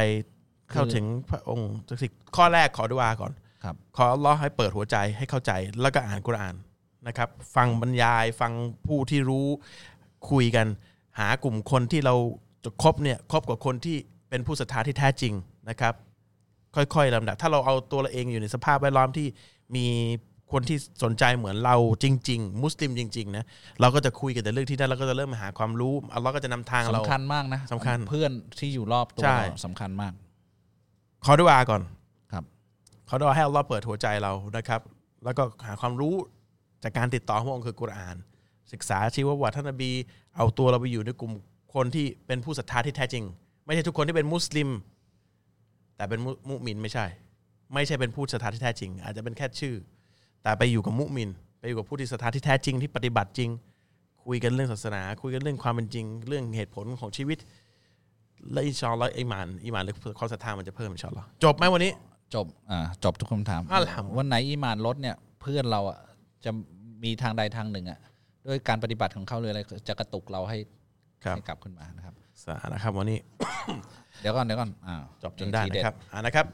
เข้าถึงพระองค์สิข้อแรกขอดุอาก่อนครับ ขออัลลอฮ์ให้เปิดหัวใจให้เข้าใจแล้วก็อ่านกุรอานนะครับ ฟังบรรยายฟังผู้ที่รู้คุยกัน หากลุ่มคนที่เราจะคบเนี่ยคบกับคนที่เป็นผู้ศรัทธาที่แท้จริงนะครับ ค่อยๆลำดับถ้าเราเอาตัวเราเองอยู่ในสภาพแวดล้อมที่มีคนที่สนใจเหมือนเราจริง ๆ มุสลิมจริงๆนะเราก็จะคุยกันแต่เรื่องที่นั่นเราก็จะเริ่มหาความรู้อัลลอฮ์ก็จะนำทางเราสำคัญมากนะสำคัญเพื่อนที่อยู่รอบตัวใช่เราสำคัญมาก ขอดุอาก่อน ครับขอดุอให้อัลลอฮ์เปิดหัวใจเรานะครับ แล้วก็หาความรู้จากการติดต่อของพระองค์คือกุรอาน ศึกษาชีวประวัติท่านนบี เอาตัวเราไปอยู่ในกลุ่มคนที่เป็นผู้ศรัทธาที่แท้จริง ไม่ใช่ทุกคนที่เป็นมุสลิม แต่เป็นมุมุมินไม่ใช่ ไม่ใช่เป็นผู้ศรัทธาที่แท้จริง อาจจะเป็นแค่ชื่อ แต่ไปอยู่กับมุมิน ไปอยู่กับผู้ที่ศรัทธาที่แท้จริงที่ปฏิบัติจริง คุยกันเรื่องศาสนา คุยกันเรื่องความเป็นจริง เรื่องเหตุผลของชีวิตและอินชาอัลลอฮ์อิมานอิมานหรือความศรัทธามันจะเพิ่มอินชาอัลลอฮ์จบไหมวันนี้ จบอ่าจบทุกคำถามอัลฮัมดุลิลลาฮ์วันไหนอีหมานลดเนี่ย เพื่อนเราอะจะมีทางใดทางหนึ่งอะด้วยการปฏิบัติของเขาหรืออะไรจะกระตุกเราให้ครับ ให้กลับขึ้นมานะครับ สานะครับวันนี้ เดี๋ยวก่อนเดี๋ยวก่อนอ่าจบจนได้ทีนะครับอ่านะครับ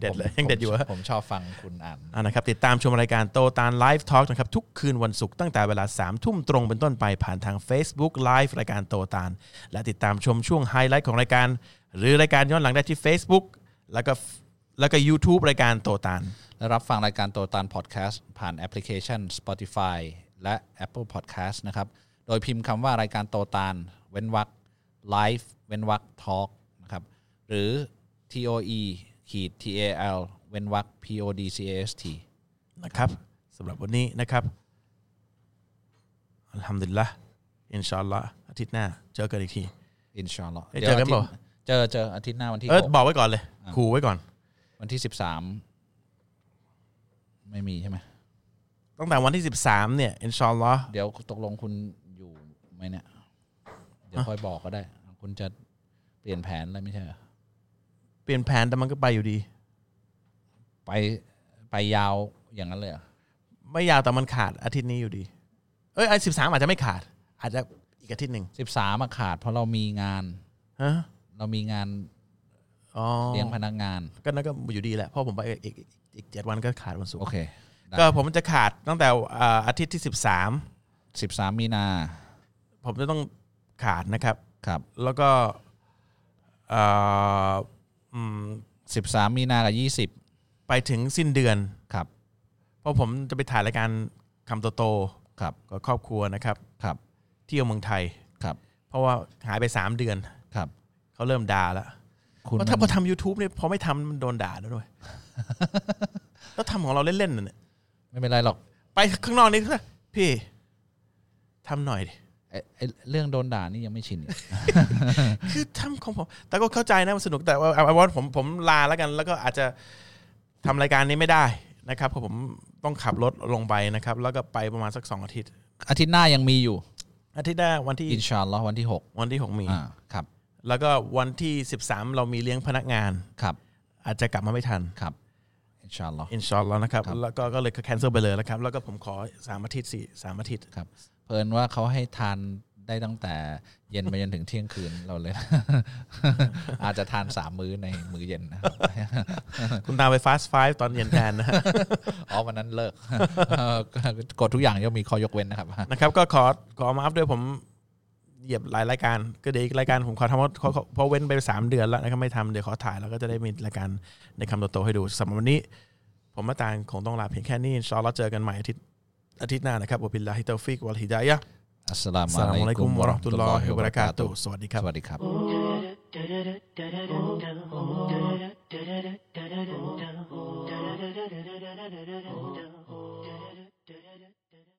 เด็ดเลยผมยังเด็ดอยู่ผมฮะผมชอบฟังคุณอ่าน อ่านะครับติดตามชมรายการโตตาน Live Talk นะครับทุกคืนวันศุกร์ตั้งแต่เวลาสามทุ่มตรงเป็นต้นไปผ่านทาง Facebook Live รายการโตตานและติดตามชมช่วงไฮไลท์ของรายการ หรือรายการย้อนหลังได้ที่ Facebook แล้วก็ แล้วก็ YouTube รายการโตตานและรับฟังรายการโตตานพอดแคสต์ผ่านแอปพลิเคชัน Spotify และ Apple Podcast นะครับ โดยพิมพ์คำว่ารายการโตตานเว้นวรรค Live เว้นวรรค Talk นะครับ หรือ TOE ขีด TAL เว้นวรรค PODCAST นะครับสำหรับวันนี้นะครับอัลฮัมดุลิลละอินชาอัลลอฮ์อาทิตย์หน้า เจอกันอีกทีอินชาอัลลอฮ์เอ้ยเจอกันเปล่าเจอเจออาทิตย์หน้าวันที่เออหก บอกไว้ก่อนเลยขู่ไว้ก่อน วันที่สิบสามไม่มีใช่ไหมตั้งแต่วันที่13เนี่ยอินชาอัลลอฮ์เดี๋ยวตกลงคุณอยู่ไหมเนี่ย เดี๋ยวค่อยบอกก็ได้ คุณจะเปลี่ยนแผนอะไรไม่ใช่เหรอเปลี่ยนแผนแต่มันก็ไปอยู่ดี ไปไปยาวอย่างนั้นเลยเหรอไม่ยาวแต่มันขาดอาทิตย์นี้อยู่ดี เอ้ยไอ้สิบสามอาจจะไม่ขาด อาจจะอีกอาทิตย์หนึ่งสิบสามขาด เพราะเรามีงานฮะเรามีงานอ๋อ เลี้ยงพนักงาน ก็นั่นก็อยู่ดีแหละเพราะผมไปอีกอีกอีกเจ็ดวันก็ขาดวันศุกโอร์เคได้ก็ผมจะขาดตั้งแต่อ่าอาทิตย์ที่สิบสามสิบสามมีนา ผมจะต้องขาดนะครับครับแล้วก็อ่าอืมสิบสามมีนากับยี่สิบไปถึงสิ้นเดือนครับ เพราะผมจะไปถ่ายรายการคำโตครับๆกับครอบครัวนะครับครับ เที่ยวเมืองไทยครับ เพราะว่าหายไปสามเดือนครับเขาเริ่มด่าแล้ว คุณเพราะถ้าพอทำ YouTube เนี่ยพอไม่ทำมันโดนด่าแล้วด้วยแล้วทำของเราเล่นๆน่ะเนี่ยไม่เป็นไรหรอก ไปข้างนอกนี่พี่ทำหน่อยดิไอ้ไอ้เรื่องโดนด่านี่ยังไม่ชินอีก คือทำของผม แต่ก็เข้าใจนะมันสนุกแต่ว่าเอาเอาว่าผมผมลาแล้วกัน แล้วก็อาจจะทำรายการนี้ไม่ได้นะครับเพราะผมต้องขับรถลงไปนะครับ แล้วก็ไปประมาณสักสองอาทิตย์ อาทิตย์หน้ายังมีอยู่ อาทิตย์หน้าวันที่อินชาอัลลอฮ์วันที่หกวันที่หกมี อ่าครับ แล้วก็วันที่สิบสามเรามีเลี้ยงพนักงาน ครับ อาจจะกลับมาไม่ทัน ครับ อินชาอัลลอฮ์อินชาอัลลอฮ์แล้วนะครับครับ แล้วก็ก็เลย cancel ไปเลยนะครับ แล้วก็ผมขอสามอาทิตย์สี่สามอาทิตย์ ครับ เพลินว่าเขาให้ทานได้ตั้งแต่เย็นไปจนถึงเที่ยงคืนเราเลย อาจจะทานสามมื้อในมื้อเย็นนะครับคุณตามไปฟาสต์ไฟตอนเย็นแทนนะฮะอ๋อวันนั้นเลิกเออกฎทุกอย่างย่อมมีข้อยกเว้นนะครับนะครับ ก็ขอขอมาอัฟด้วยผม เหยียบหลายรายการก็เดี๋ยวอีกรายการผมขอทำว่าเพราะเพราะเว้นไปสามเดือนแล้วนะครับไม่ทำเดี๋ยวขอถ่ายแล้วก็จะได้มีรายการในคำโตๆให้ดูสำหรับวันนี้ ผมมาตางคงต้องลาเพียงแค่นี้อินชาอัลลอฮ์เจอกันใหม่อาทิตย์อาทิตย์หน้านะครับوبالله التوفيق والهداية السلام السلام عليكم ورحمة الله وبركاتهสวัสดีครับสวัสดีครับ Da